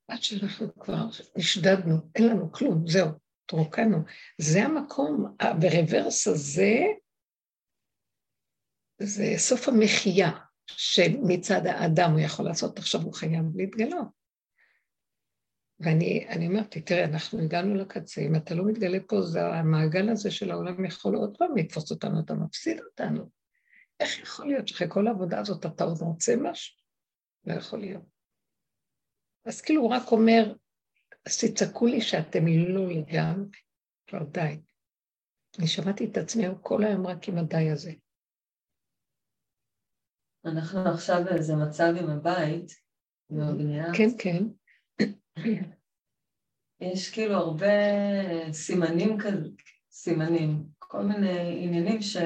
עד שאנחנו כבר נשדדנו, אין לנו כלום, זהו, התרוקנו. זה המקום, ברוורס הזה, זה סוף המחיה שמצד האדם הוא יכול לעשות, עכשיו הוא חייב להתגלות. ואני אמרתי, תראה, אנחנו הגענו לקצה, אם אתה לא מתגלה פה, זה המעגל הזה של העולם יכול עוד פעם לתפוס אותנו, אתה מפסיד אותנו. איך יכול להיות שאחרי כל העבודה הזאת אתה עוד רוצה משהו? לא יכול להיות. אז כאילו הוא רק אומר, אז תצעקו לי שאתם לא לגמרי, כבר די. אני שמעתי את עצמי כל היום רק עם הדי הזה. אנחנו עכשיו באיזה מצב עם הבית, עם הבנייה. כן, כן. יש כאילו הרבה סימנים כזה, סימנים, כל מיני עניינים ש...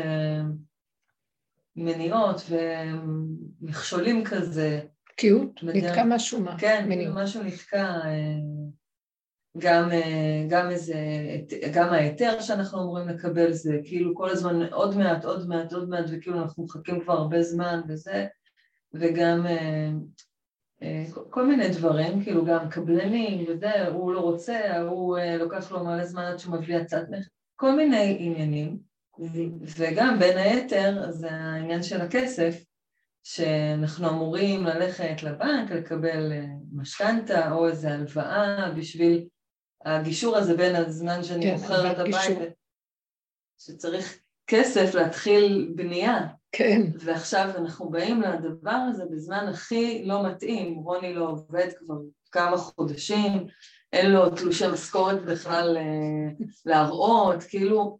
מניעות ומכשולים כזה. תקיעות? נתקע משהו מה? כן, מניעות. משהו נתקע. אה, גם, אה, גם איזה, גם ההיתר שאנחנו אמורים לקבל זה כאילו כל הזמן עוד מעט, עוד מעט, עוד מעט, וכאילו אנחנו מחכים כבר הרבה זמן וזה, וגם אה, כל מיני דברים, כאילו גם קבלנים וזה, הוא לא רוצה, הוא לוקח לו מלא זמן עד שהוא מביא הצעת מחיר, כל מיני עניינים. וגם בין היתר זה העניין של הכסף, שאנחנו אמורים ללכת לבנק לקבל אה, משכנתה או איזו הלוואה בשביל הגישור הזה בין הזמן שאני כן, מוכר את הבית, שצריך כסף להתחיל בנייה. כן. ועכשיו אנחנו באים לדבר הזה בזמן הכי לא מתאים, רוני לא עובד כבר כמה חודשים, אין לו תלושי משכורת בכלל אה, להראות, כאילו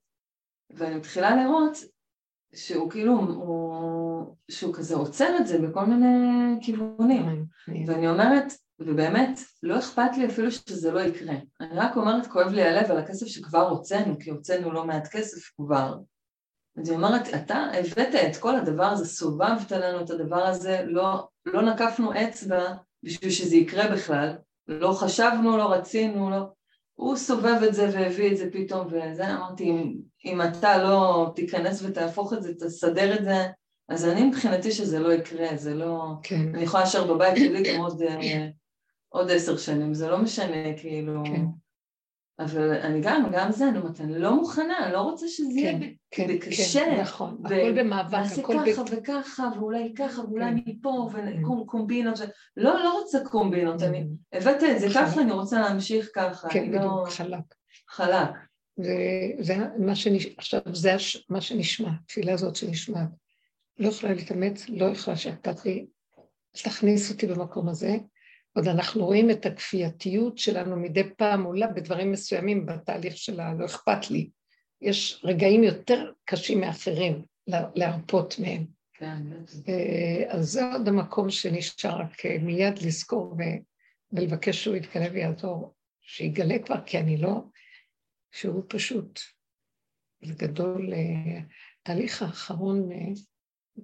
ואני מתחילה לראות שהוא כאילו, הוא, שהוא כזה עוצר את זה בכל מיני כיוונים. ואני אומרת, ובאמת, לא אכפת לי אפילו שזה לא יקרה. אני רק אומרת, כואב לי הלב על הכסף שכבר הוצאנו, כי הוצאנו לא מעט כסף כבר. אז היא אומרת, אתה הבאת את כל הדבר הזה, סובבת לנו את הדבר הזה, לא, לא נקפנו אצבע בשביל שזה יקרה בכלל, לא חשבנו, לא רצינו, לא... הוא סובב את זה והביא את זה פתאום, וזה, אמרתי, אם, אם אתה לא תיכנס ותהפוך את זה, תסדר את זה, אז אני מבחינתי שזה לא יקרה, זה לא... כן. אני יכולה להישאר בבית שלי גם עוד, אה, עוד עשר שנים, זה לא משנה, כאילו... כן. אבל אני גם, גם זה, אני אומרת, אני לא מוכנה, אני לא רוצה שזה כן, יהיה כן, בקשה. כן, נכון, ו- הכל במאבק, הכל... נעשה ככה ב... וככה, ואולי ככה, ואולי כן. מפה, וקומבינות, ו... לא, לא רוצה קומבינות, אני. הבאת את זה ככה, אני רוצה להמשיך ככה. כן, בדיוק, לא... חלק. חלק. וזה מה שנשמע, עכשיו זה מה שנשמע, התפילה הזאת שנשמעת. לא יכולה להתאמץ, לא יכולה לי, תכניס אותי במקום הזה, עוד אנחנו רואים את הכפייתיות שלנו מדי פעם עולה בדברים מסוימים בתהליך של הלא אכפת לי. יש רגעים יותר קשים מאחרים להרפות מהם. כן, אה, אז זה עוד המקום שנשאר רק אה, מיד לזכור ולבקש שהוא יתגלה ויעזור, שיגלה כבר, כי אני לא, שהוא פשוט, זה גדול. התהליך אה, האחרון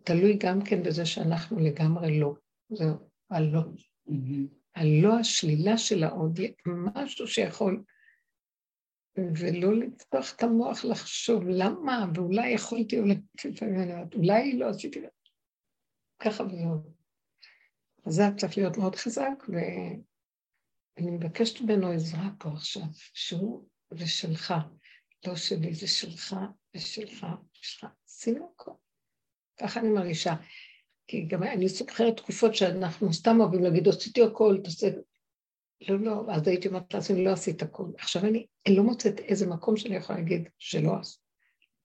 תלוי גם כן בזה שאנחנו לגמרי לא. זהו, הלא. Mm-hmm. הלא השלילה של העוד, משהו שיכול, ולא לפתוח את המוח לחשוב למה, ואולי יכולתי, אולי, לא עשיתי, ככה וזהו. אז זה צריך להיות מאוד חזק, ואני מבקשת ממנו עזרה פה עכשיו, שהוא זה שלך, לא שלי, זה שלך ושלך ושלך. שימו הכל. ככה אני מרגישה. כי גם אני זוכרת תקופות שאנחנו סתם אוהבים להגיד, עשיתי הכל, תעשה... לא, לא, אז הייתי אומרת לעצמי, לא עשית הכל. עכשיו אני, אני לא מוצאת איזה מקום שאני יכולה להגיד שלא עשו.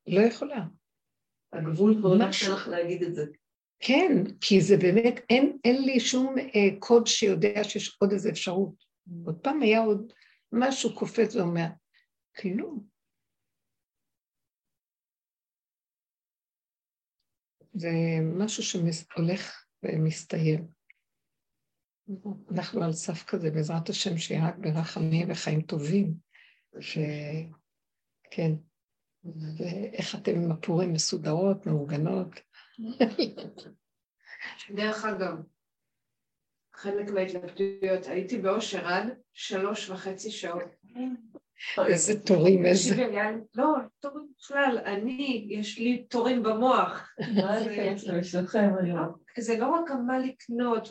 לא יכולה. הגבול כבר לא מאפשר לך להגיד את זה. כן, כי זה באמת, אין, אין לי שום אה, קוד שיודע שיש עוד איזו אפשרות. עוד פעם היה עוד משהו קופץ ואומר, כלום. זה משהו שהולך ומסתיים. אנחנו על סף כזה, בעזרת השם, שיהיה רק ברחמים וחיים טובים, שכן, ואיך אתם עם הפורים מסודרות, מאורגנות. דרך אגב, חלק מההתלבטויות, הייתי באושר עד שלוש וחצי שעות. איזה תורים, איזה... לא, תורים בכלל, אני, יש לי תורים במוח. זה לא רק מה לקנות,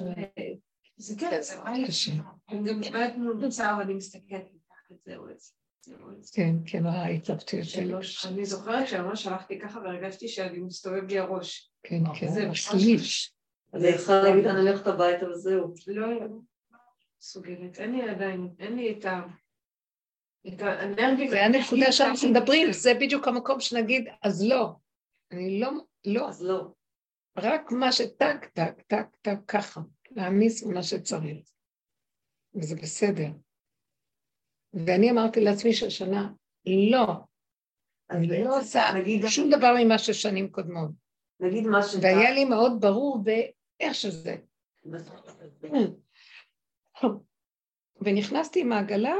זה כן, זה מה לקנות. הם גם איבדנו מוצר ואני מסתכלת זהו את זה. כן, כן, ההתלבטויות שלי. אני זוכרת שממש הלכתי ככה והרגשתי שאני מסתובב לי הראש. כן, כן, זה שליש. אז היא יכולה להגיד, אני הולכת הביתה וזהו. לא, לא מסוגלת. אין לי עדיין, אין לי את ה... את האנרגיה. זה הנקודה שאנחנו מדברים, זה בדיוק המקום שנגיד, אז לא. אני לא, לא. אז לא. רק מה שטק, טק, טק, טק, ככה. להעמיס מה שצריך. וזה בסדר. ואני אמרתי לעצמי שהשנה, לא, אני לא עושה שום דבר ממה ששנים קודמות. נגיד מה ש... והיה לי מאוד ברור באיך שזה. ונכנסתי עם העגלה,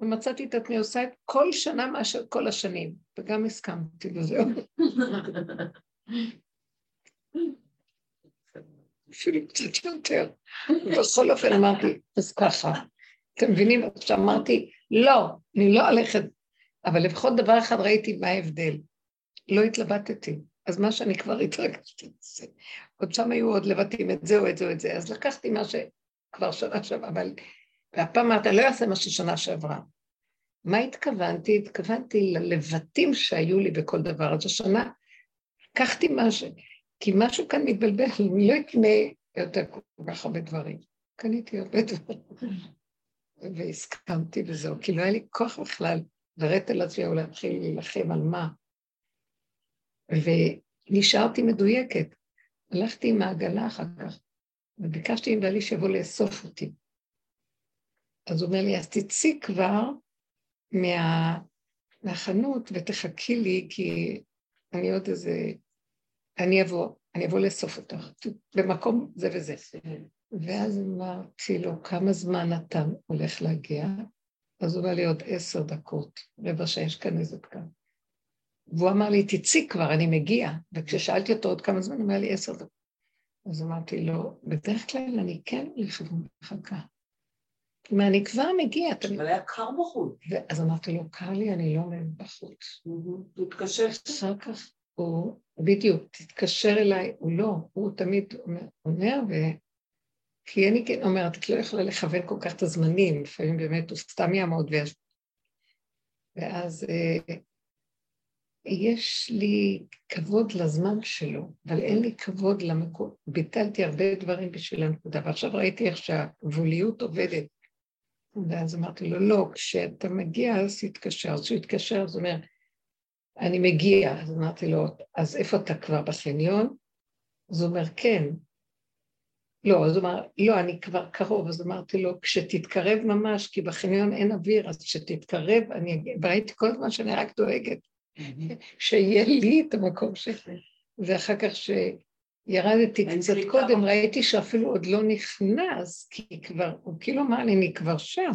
ומצאתי את עצמי עושה את כל שנה מאשר כל השנים, וגם הסכמתי וזהו. אפילו קצת יותר. בכל אופן אמרתי, אז ככה. אתם מבינים? עכשיו אמרתי, לא, אני לא הולכת, אבל לפחות דבר אחד ראיתי מה ההבדל. לא התלבטתי. אז מה שאני כבר התרגשתי זה, עוד שם היו עוד לבטים את זה או את זה או את זה, אז לקחתי מה שכבר שנה שעברה, אבל... והפעם אמרת, לא אעשה מה ששנה שעברה. מה התכוונתי? התכוונתי ללבטים שהיו לי בכל דבר. אז השנה לקחתי משהו, כי משהו כאן מתבלבל, אני לא אקנה יותר כל כך הרבה דברים. קניתי הרבה דברים. והסכמתי וזהו, כי לא היה לי כוח בכלל לרדת על עצמי או להתחיל להילחם על מה. ונשארתי מדויקת. הלכתי עם העגלה אחר כך, וביקשתי עם בעלי שיבוא לאסוף אותי. אז הוא אומר לי, אז תצאי כבר מה... מהחנות ותחכי לי, כי אני עוד איזה... אני אבוא, אני אבוא לאסוף אותך, במקום זה וזה. ואז אמרתי לו, כמה זמן אתה הולך להגיע? אז הוא אמר לי, עוד עשר דקות, רבע שעה, יש כאן איזה פקק. והוא אמר לי, תצאי כבר, אני מגיע. וכששאלתי אותו עוד כמה זמן, הוא אמר לי, עשר דקות. אז אמרתי לו, בדרך כלל אני כן הולכת ומחכה. כלומר, אני כבר מגיע. אבל היה קר בחוץ. אז אמרתי לו, קר לי, אני לא עומד בחוץ. תתקשר. אחר כך הוא, בדיוק, תתקשר אליי, הוא לא, הוא תמיד אומר, ו... כי אני כן אומרת, את לא יכולה לכוון כל כך את הזמנים, לפעמים באמת הוא סתם יעמוד ויש... ואז אה, יש לי כבוד לזמן שלו, אבל אין לי כבוד למקום. ביטלתי הרבה דברים בשביל הנקודה, ועכשיו ראיתי איך שהגבוליות עובדת. ואז אמרתי לו, לא, כשאתה מגיע אז תתקשר. אז כשהוא התקשר, אז הוא אומר, אני מגיע. אז אמרתי לו, אז איפה אתה כבר בחניון? אז הוא אומר, כן. לא, אז הוא אמר, לא, אני כבר קרוב, אז אמרתי לו, כשתתקרב ממש, כי בחניון אין אוויר, אז כשתתקרב, אני אגיד, וראיתי כל הזמן שאני רק דואגת, שיהיה לי את המקום שלי. ואחר כך שירדתי קצת קודם, ראיתי שאפילו עוד לא נכנס, כי כבר, הוא כאילו אמר לי, אני כבר שם.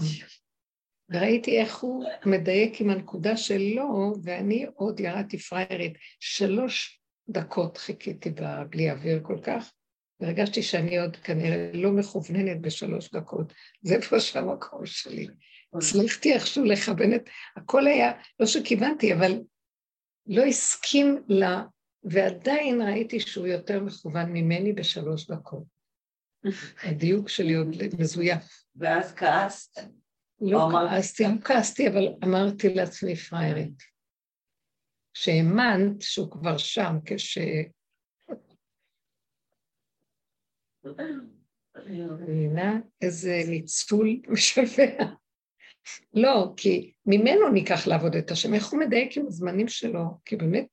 וראיתי איך הוא מדייק עם הנקודה שלו, ואני עוד ירדתי פריירית. שלוש דקות חיכיתי בלי אוויר כל כך, והרגשתי שאני עוד כנראה לא מכווננת בשלוש דקות. זה פה שהמקום שלי. הצלחתי איכשהו לכוון את... הכל היה, לא שכיוונתי, אבל לא הסכים ל... ועדיין ראיתי שהוא יותר מכוון ממני בשלוש דקות. הדיוק שלי עוד מזויף. ואז כעסת? לא כעסתי, לא כעסתי, אבל אמרתי לעצמי פריירית. שהאמנת שהוא כבר שם כש... מבינה איזה ניצול משווע. לא, כי ממנו ניקח לעבוד את השם. איך הוא מדייק עם הזמנים שלו? כי באמת,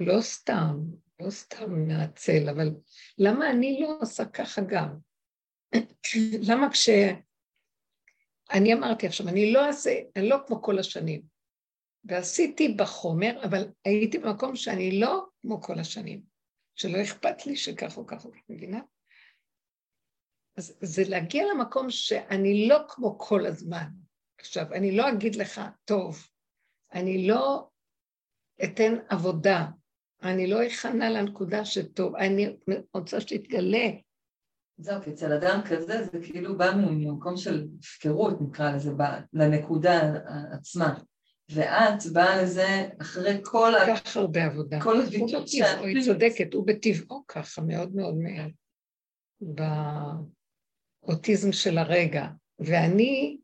לא סתם. לא סתם מהצל, אבל למה אני לא עושה ככה גם? למה כש... אני אמרתי עכשיו, אני לא אעשה, אני לא כמו כל השנים. ועשיתי בחומר, אבל הייתי במקום שאני לא כמו כל השנים, שלא אכפת לי שככה או ככה, מבינה? אז זה להגיע למקום שאני לא כמו כל הזמן. עכשיו, אני לא אגיד לך, טוב, אני לא אתן עבודה, אני לא אכנע לנקודה שטוב, אני רוצה שתתגלה. זהו, כי אצל אדם כזה זה כאילו בא ממקום של הפקרות, נקרא לזה, לנקודה עצמה. ואת באה לזה אחרי כל ה... כך הרבה עבודה. כל הווידאות שאת... היא צודקת, הוא בטבעו ככה, מאוד מאוד מהר. באוטיזם של הרגע. ואני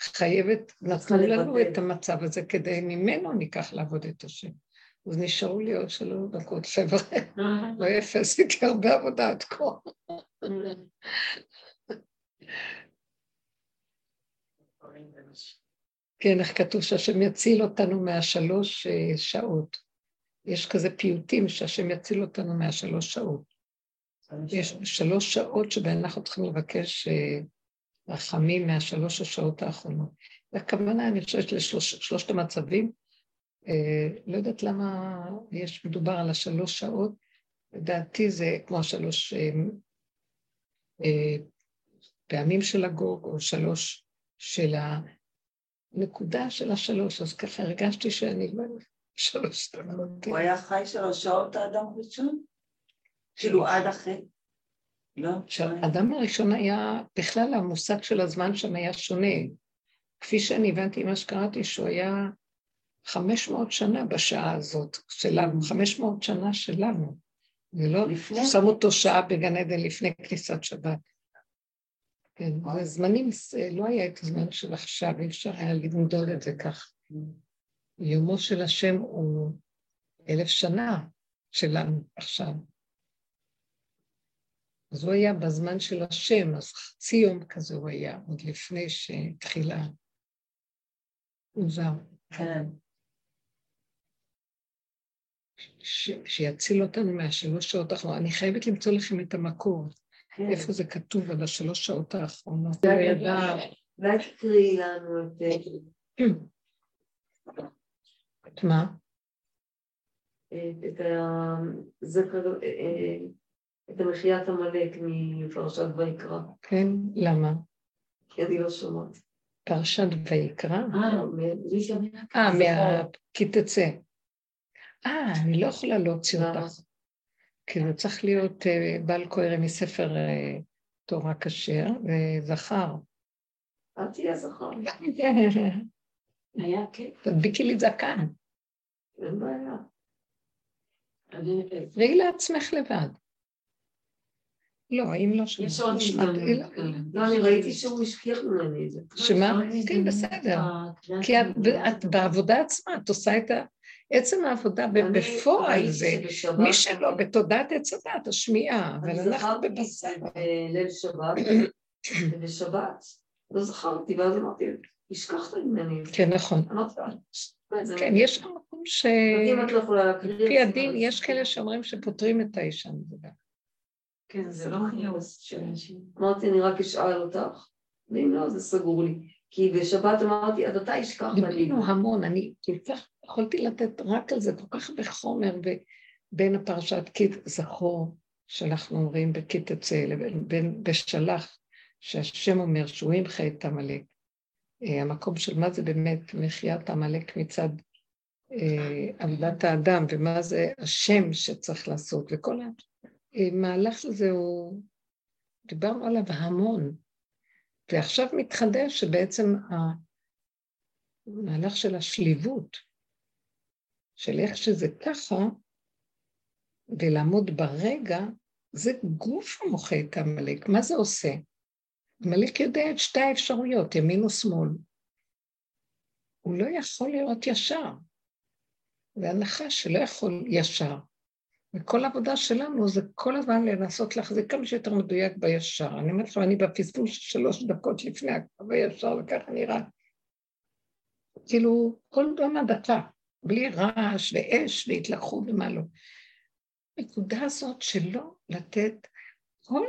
חייבת, נתנו לנו את המצב הזה כדי ממנו ניקח לעבוד את השם. אז נשארו לי עוד שלוש דקות, חבר'ה. לא יפה, עשיתי הרבה עבודה עד כה. כן, איך כתוב שהשם יציל אותנו מהשלוש אה, שעות. יש כזה פיוטים שהשם יציל אותנו מהשלוש שעות. יש שלוש שעות שבהן אנחנו צריכים לבקש אה, רחמים מהשלוש השעות האחרונות. והכוונה, אני חושבת, לשלושת המצבים. אה, לא יודעת למה יש מדובר על השלוש שעות, לדעתי זה כמו השלוש אה, אה, פעמים של הגוג, או שלוש של הנקודה של השלוש, אז ככה הרגשתי שאני לא שלוש שעות. הוא היה חי שלוש שעות האדם הראשון? כאילו עד אחרי? לא. האדם הראשון היה, בכלל המושג של הזמן שם היה שונה. כפי שאני הבנתי מה שקראתי, שהוא היה חמש מאות שנה בשעה הזאת שלנו, חמש מאות שנה שלנו. ולא שמו אותו שעה בגן עדן לפני כניסת שבת. כן, בזמנים, לא היה את הזמן של עכשיו, אי אפשר היה למדוד את זה כך. יומו של השם הוא אלף שנה שלנו עכשיו. אז הוא היה בזמן של השם, אז חצי יום כזה הוא היה, עוד לפני שהתחילה מוזר. כן. שיציל אותנו מהשלוש שעות האחרונות. אני חייבת למצוא לכם את המקור. כן. איפה זה כתוב על השלוש שעות האחרונות. אולי תקראי לנו את... את מה? את ה... זה כזה... את המחיית עמלק מפרשת ויקרא. כן, למה? כי אני לא שומעת. פרשת ויקרא? אה, מה... כי תצא. אה, אני לא יכולה להוציא אותך. כאילו, צריך להיות אה, בעל קוהרם מספר אה, תורה כשר וזכר. אל תהיה זכר. היה כיף. תדביקי לי זקן. אין בעיה. ראי לעצמך לבד. לא, אם לא שלא. יש עוד לא, אני ראיתי שהוא השכיח ממני את זה. שמה? כן, בסדר. כי את בעבודה עצמה, את עושה את ה... עצם העבודה בפועל זה, מי שלא בתודעת עץ הדת, השמיעה, אבל אנחנו בבשר. ליל שבת, ובשבת לא זכרתי, ואז אמרתי, השכחת ממני. כן, נכון. כן, יש שם מקום ש... לפי הדין, יש כאלה שאומרים שפותרים את האישה מזה. כן, זה לא חיוס של אנשים. אמרתי, אני רק אשאל אותך, ואם לא, זה סגור לי. כי בשבת אמרתי, עד אתה אשכח לי. דיברנו המון, אני כל כך יכולתי לתת רק על זה כל כך בחומר בין הפרשת קיט זכור, שאנחנו אומרים בקיט תצא, לבין בשלח, שהשם אומר שהוא ימחה את עמלק. אה, המקום של מה זה באמת מחיית עמלק מצד אה, עבודת האדם, ומה זה השם שצריך לעשות, וכל המהלך הזה הוא, דיברנו עליו המון, ועכשיו מתחדש שבעצם המהלך של השליבות, של איך שזה ככה, ולעמוד ברגע, זה גוף המוחה את עמלק. מה זה עושה? עמלק יודע את שתי האפשרויות, ימין ושמאל. הוא לא יכול להיות ישר. זה הנחה שלא יכול ישר. וכל העבודה שלנו זה כל הזמן לנסות להחזיק כמה שיותר מדויק בישר. אני אומרת לכם, אני בפספוס שלוש דקות לפני הקו הישר, וככה נראה. כאילו, כל דומה דקה, בלי רעש ואש והתלקחות ומה לא. הנקודה הזאת שלא לתת כל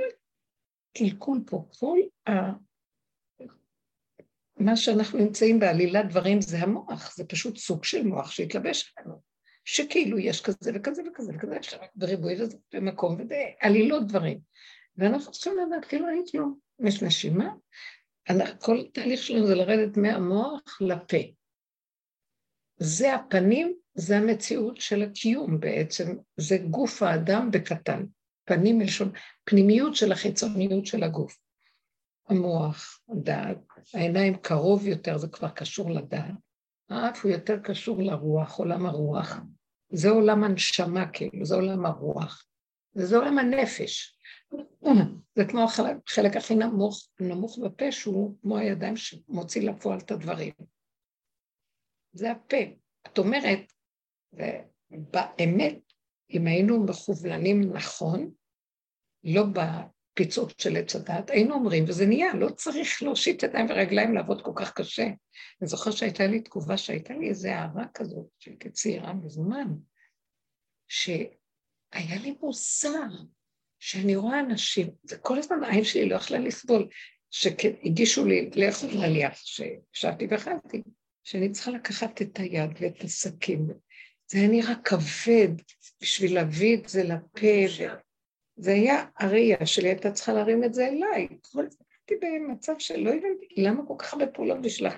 קלקול פה, כל ה... מה שאנחנו נמצאים בעלילת דברים זה המוח, זה פשוט סוג של מוח שהתלבש עלינו, שכאילו יש כזה וכזה וכזה וכזה, יש רק בריבוי וזה במקום, וזה עלילות דברים. ואנחנו צריכים לדעת, כאילו אין כלום, יש נשימה, כל תהליך שלנו זה לרדת מהמוח לפה. זה הפנים, זה המציאות של הקיום בעצם, זה גוף האדם בקטן. פנים מלשון, פנימיות של החיצוניות של הגוף. המוח, הדעת, העיניים קרוב יותר, זה כבר קשור לדעת. האף הוא יותר קשור לרוח, עולם הרוח. זה עולם הנשמה כאילו, זה עולם הרוח. וזה עולם הנפש. זה כמו החלק הכי נמוך, נמוך בפה, שהוא כמו הידיים שמוציא לפועל את הדברים. זה הפה. את אומרת, באמת, אם היינו מכווננים נכון, לא בפיצוץ של עץ הדת, היינו אומרים, וזה נהיה, לא צריך להושיט ידיים ורגליים לעבוד כל כך קשה. אני זוכר שהייתה לי תגובה שהייתה לי איזו הערה כזאת, שהייתי צעירה מזמן, שהיה לי מוסר, שאני רואה אנשים, זה כל הזמן העין שלי לא יכלה לסבול, שהגישו לי לאכול נניח, שישבתי ואכלתי, שאני צריכה לקחת את היד ואת הסכין. זה היה נראה כבד בשביל להביא את זה לפה. זה היה הראייה שלי, הייתה צריכה להרים את זה אליי. כל הזמן הייתי במצב שלא הבנתי, למה כל כך הרבה פעולות בשביל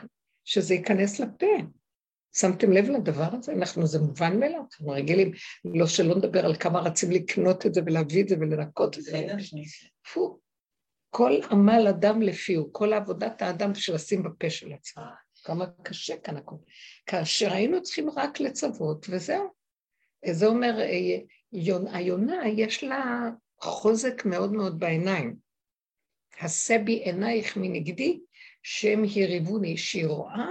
שזה ייכנס לפה? שמתם לב לדבר הזה? אנחנו, זה מובן מאליו, אנחנו רגילים, לא שלא נדבר על כמה רצים לקנות את זה ולהביא את זה ולנקות את זה. כל עמל אדם לפיהו, כל עבודת האדם של לשים בפה של עצמו. כמה קשה כאן הכול. כאשר היינו צריכים רק לצוות, וזהו. זה אומר, אה, היונה יש לה חוזק מאוד מאוד בעיניים. עשה בי עינייך מנגדי, שהם הריבוני, שהיא רואה,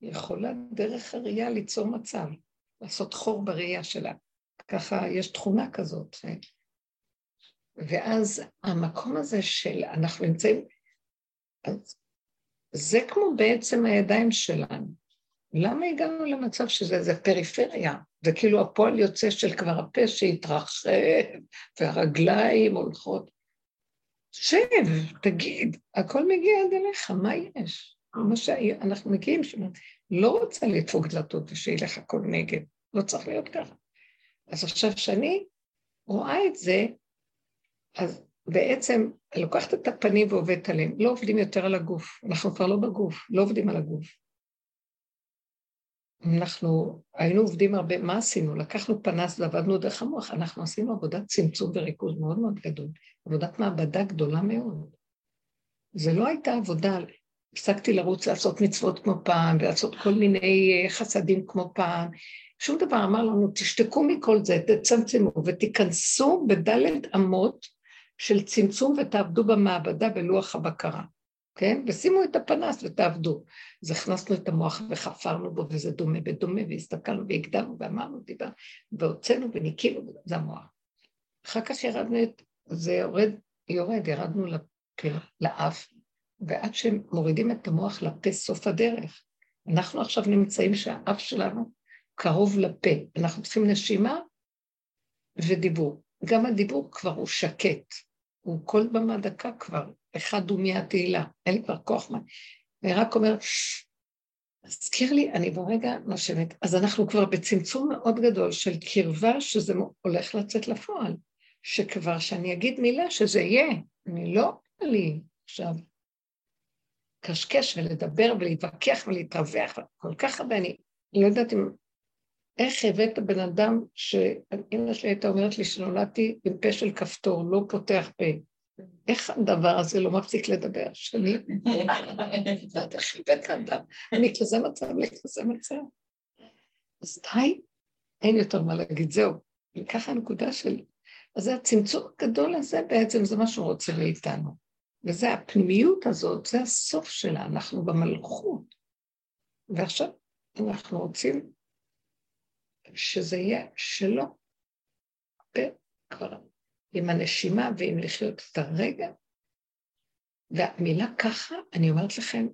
היא יכולה דרך הראייה ליצור מצב, לעשות חור בראייה שלה. ככה יש תכונה כזאת. ואז המקום הזה של, אנחנו נמצאים, אז זה כמו בעצם הידיים שלנו. למה הגענו למצב שזה איזה פריפריה? זה כאילו הפועל יוצא של כבר הפה שהתרחב, והרגליים הולכות. שב, תגיד, הכל מגיע עד אליך, מה יש? מה שאנחנו מגיעים לא רוצה לדפוק דלתות ושילך הכל נגד, לא צריך להיות ככה. אז עכשיו, כשאני רואה את זה, אז בעצם לוקחת את הפנים ועובדת עליהם, לא עובדים יותר על הגוף, אנחנו כבר לא בגוף, לא עובדים על הגוף. אנחנו היינו עובדים הרבה, מה עשינו? לקחנו פנס ועבדנו דרך המוח, אנחנו עשינו עבודת צמצום וריכוז מאוד מאוד גדול, עבודת מעבדה גדולה מאוד. זה לא הייתה עבודה, הפסקתי לרוץ לעשות מצוות כמו פעם, ולעשות כל מיני אה, חסדים כמו פעם, שום דבר אמר לנו, תשתקו מכל זה, תצמצמו ותיכנסו בדלת אמות של צמצום ותעבדו במעבדה בלוח הבקרה. כן? ושימו את הפנס ותעבדו. אז הכנסנו את המוח וחפרנו בו, וזה דומה בדומה, והסתכלנו והגדרנו ואמרנו, דיברנו, והוצאנו וניקינו, זה המוח. אחר כך ירדנו את, זה יורד, יורד, ירדנו לפה, לאף, ועד שמורידים את המוח לפה סוף הדרך. אנחנו עכשיו נמצאים שהאף שלנו קרוב לפה, אנחנו צריכים נשימה ודיבור. גם הדיבור כבר הוא שקט, הוא כל במה דקה כבר, אחד הוא מהתהילה, אין לי כבר כוח מה. ורק אומר, הזכיר לי, אני ברגע נושמת. אז אנחנו כבר בצמצום מאוד גדול של קרבה שזה הולך לצאת לפועל. שכבר שאני אגיד מילה שזה יהיה, אני לא לי עכשיו קשקש ולדבר ולהתווכח ולהתרווח, כל כך הרבה, אני לא יודעת אם... איך הבאת בן אדם שאמא שלי הייתה אומרת לי שנולדתי עם פה של כפתור, לא פותח פה. איך הדבר הזה לא מפסיק לדבר? שאני... יודעת איך הבאת אדם. כזה מצב, אני כזה מצב. אז די, אין יותר מה להגיד, זהו. וככה הנקודה של... אז זה הצמצום הגדול הזה בעצם, זה מה שהוא רוצה מאיתנו. וזה הפנימיות הזאת, זה הסוף שלה, אנחנו במלכות. ועכשיו אנחנו רוצים שזה יהיה שלו. כבר עם הנשימה ועם לחיות את הרגע. והמילה ככה, אני אומרת לכם,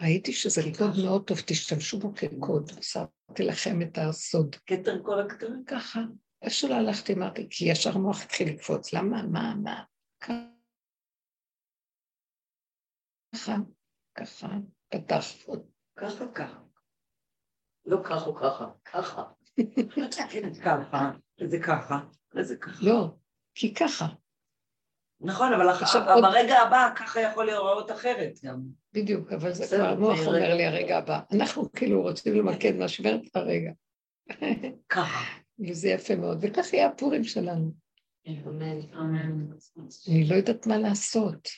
ראיתי שזה קוד מאוד טוב, תשתמשו בו כקוד, עשיתי לכם את הסוד. כתר כל הכתרים? ככה, איפה שלא הלכתי, אמרתי, כי ישר המוח התחיל לקפוץ, למה, מה, מה, ככה, ככה, פתח. ככה, ככה. לא ככה או ככה, ככה. ככה, וזה ככה, וזה ככה. לא, כי ככה. נכון, אבל ברגע הבא ככה יכול להיראות אחרת גם. בדיוק, אבל זה כבר המוח זה אומר. לי הרגע הבא. אנחנו כאילו רוצים למקד מה שעוברת הרגע. ככה. וזה יפה מאוד, וכך יהיה הפורים שלנו. אמן. אני לא יודעת מה לעשות.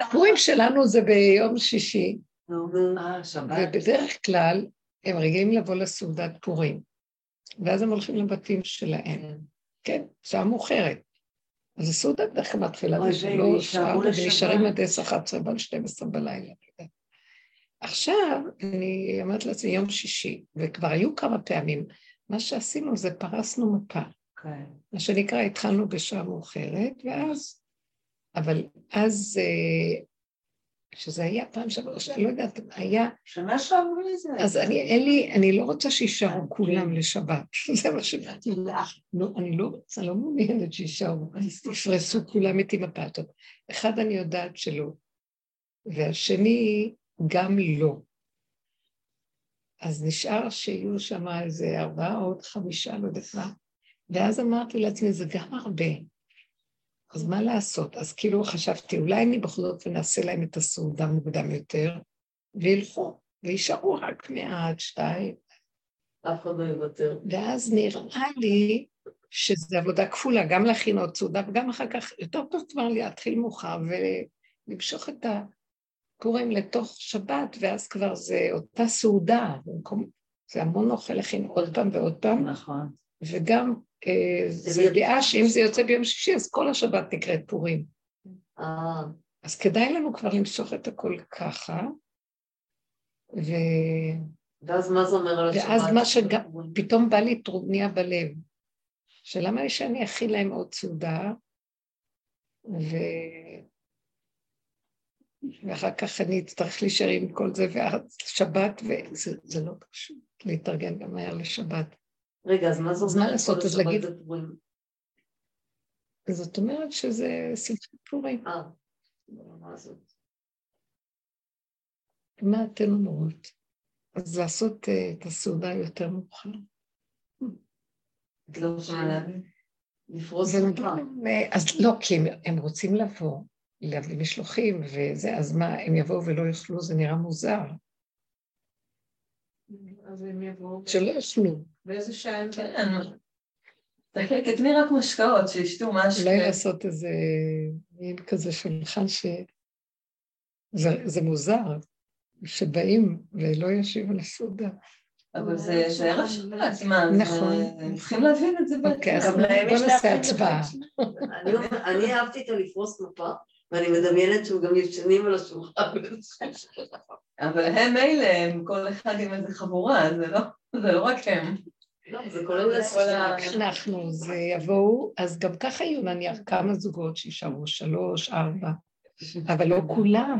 הפורים שלנו זה ביום שישי, נו, אה. ובדרך כלל הם רגילים לבוא לסעודת פורים, ואז הם הולכים לבתים שלהם, כן, שעה מאוחרת. אז הסעודה בדרך כלל מתחילה בשלוש, ארבע, לשבת. ונשארים עד עשר, אחת עשרה, ועד 12 בלילה. אני יודעת. עכשיו, אני אומרת לעצמי, יום שישי, וכבר היו כמה פעמים, מה שעשינו זה פרסנו מפה. כן. מה שנקרא, התחלנו בשעה מאוחרת, ואז, אבל אז, אה, שזה היה פעם שעברה, אני לא יודעת, היה, שנה שעברה זה. אז אני, אין לי, אני לא רוצה שיישארו כן. כולם לשבת, זה מה שבאתי לך. לא, אני לא רוצה, לא מעוניינת שיישארו, יפרסו כולם איתי מפה. טוב, אחד אני יודעת שלא, והשני גם לא. אז נשאר שיהיו שם איזה ארבעה או עוד חמישה, לא יודעת מה. ואז אמרתי לעצמי, זה גם הרבה. אז מה לעשות? אז כאילו חשבתי, אולי אני בכל זאת ונעשה להם את הסעודה מוקדם יותר, וילכו, ויישארו רק מעט, שתיים. אף אחד לא יוותר. ואז נראה לי שזו עבודה כפולה, גם להכין עוד סעודה, וגם אחר כך, יותר טוב כבר להתחיל מאוחר ולמשוך את הפורים לתוך שבת, ואז כבר זה אותה סעודה, במקום, זה המון אוכל להכין עוד פעם ועוד פעם, נכון. וגם אה, זה ידיעה שאם זה יוצא ביום שישי, אז כל השבת נקראת פורים. אה, אז כדאי לנו כבר למשוך את הכל ככה, ו... ואז מה זה אומר על השבת? ואז מה שגם, פתאום בא לי טרוניה בלב, שלמה שאני אכיל להם עוד סעודה, ו... ואחר כך אני אצטרך להישאר עם כל זה, ואז שבת, וזה זה לא פשוט להתארגן גם מהר לשבת. רגע, אז מה זה אז אומר? מה לעשות? אז להגיד-? זאת אומרת שזה שמחת פורים. אה, מה זאת? מה אתן אומרות? אז לעשות אה, את הסעודה יותר מאוחר. את לא יכולה לפרוס אותה. נגיד, אז לא, כי הם רוצים לבוא, להביא משלוחים וזה, אז מה, הם יבואו ולא יאכלו, זה נראה מוזר. אז הם יבואו. שלא יאכלו. באיזה שעה הם... כן. תתני רק משקאות, שישתו משהו. אולי לעשות איזה מין כזה שולחן ש... זה, זה מוזר, שבאים ולא ישיבו לסעודה. אבל זה ערב? זה- נכון. הם צריכים להבין את זה אוקיי, אז בוא נעשה הצבעה. אני אהבתי את הלפרוס מפה, ואני מדמיינת שהם גם ישנים על השולחן. אבל הם אלה, הם כל אחד עם איזה חבורה, זה לא- זה לא רק הם. לא, אנחנו, זה יבואו, אז גם ככה יהיו נניח כמה זוגות שישארו, שלוש, ארבע, אבל לא כולם.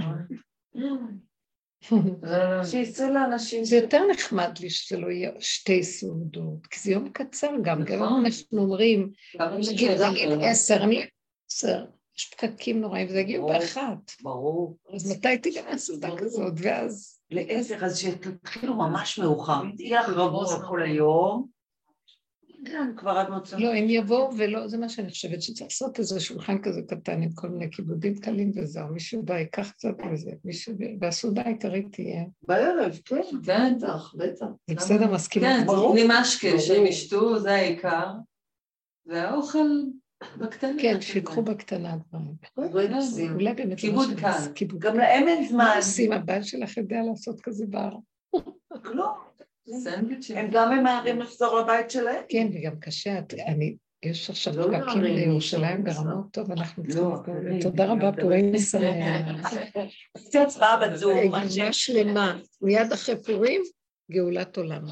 שיצאו לאנשים. זה יותר נחמד לי שזה לא יהיה שתי סעודות, כי זה יום קצר גם, גם נכון. אנחנו אומרים, נגיד. עשר, אני עשר, יש פקקים נוראים, וזה יגיעו ברור. באחת. ברור. אז מתי תיגמר סעודה כזאת, ואז... לעשר, אז שתתחילו ממש מאוחר. תהיה לך רבוע כל היום. כן, כבר עד מוצא. לא, הם יבואו ולא, זה מה שאני חושבת, שצריך לעשות איזה שולחן כזה קטן עם כל מיני כיבודים קלים וזהו, מישהו בא, ייקח קצת וזה, מישהו, והסעודה העיקרית תהיה. בערב, כן. כן, בטח, בטח. זה בסדר, מסכימה? כן, ברור. תתני משקה, ברור. שהם ישתו, זה העיקר. והאוכל בקטנה. כן, שיקחו בקטנה דברים. ברקסים. אולי באמת... כיבוד קל. גם. להם אין זמן. מה עושים? הבעל שלך יודע לעשות כזה בר. לא. הם גם ממהרים לחזור לבית שלהם. כן, וגם קשה, אני, יש עכשיו לא פקקים לירושלים ברמות טוב, אנחנו לא, צריכים... תודה רבה, פורים שמח. עשיתי הצבעה בזום. גאולה שלמה, מיד אחרי פורים, גאולת עולם.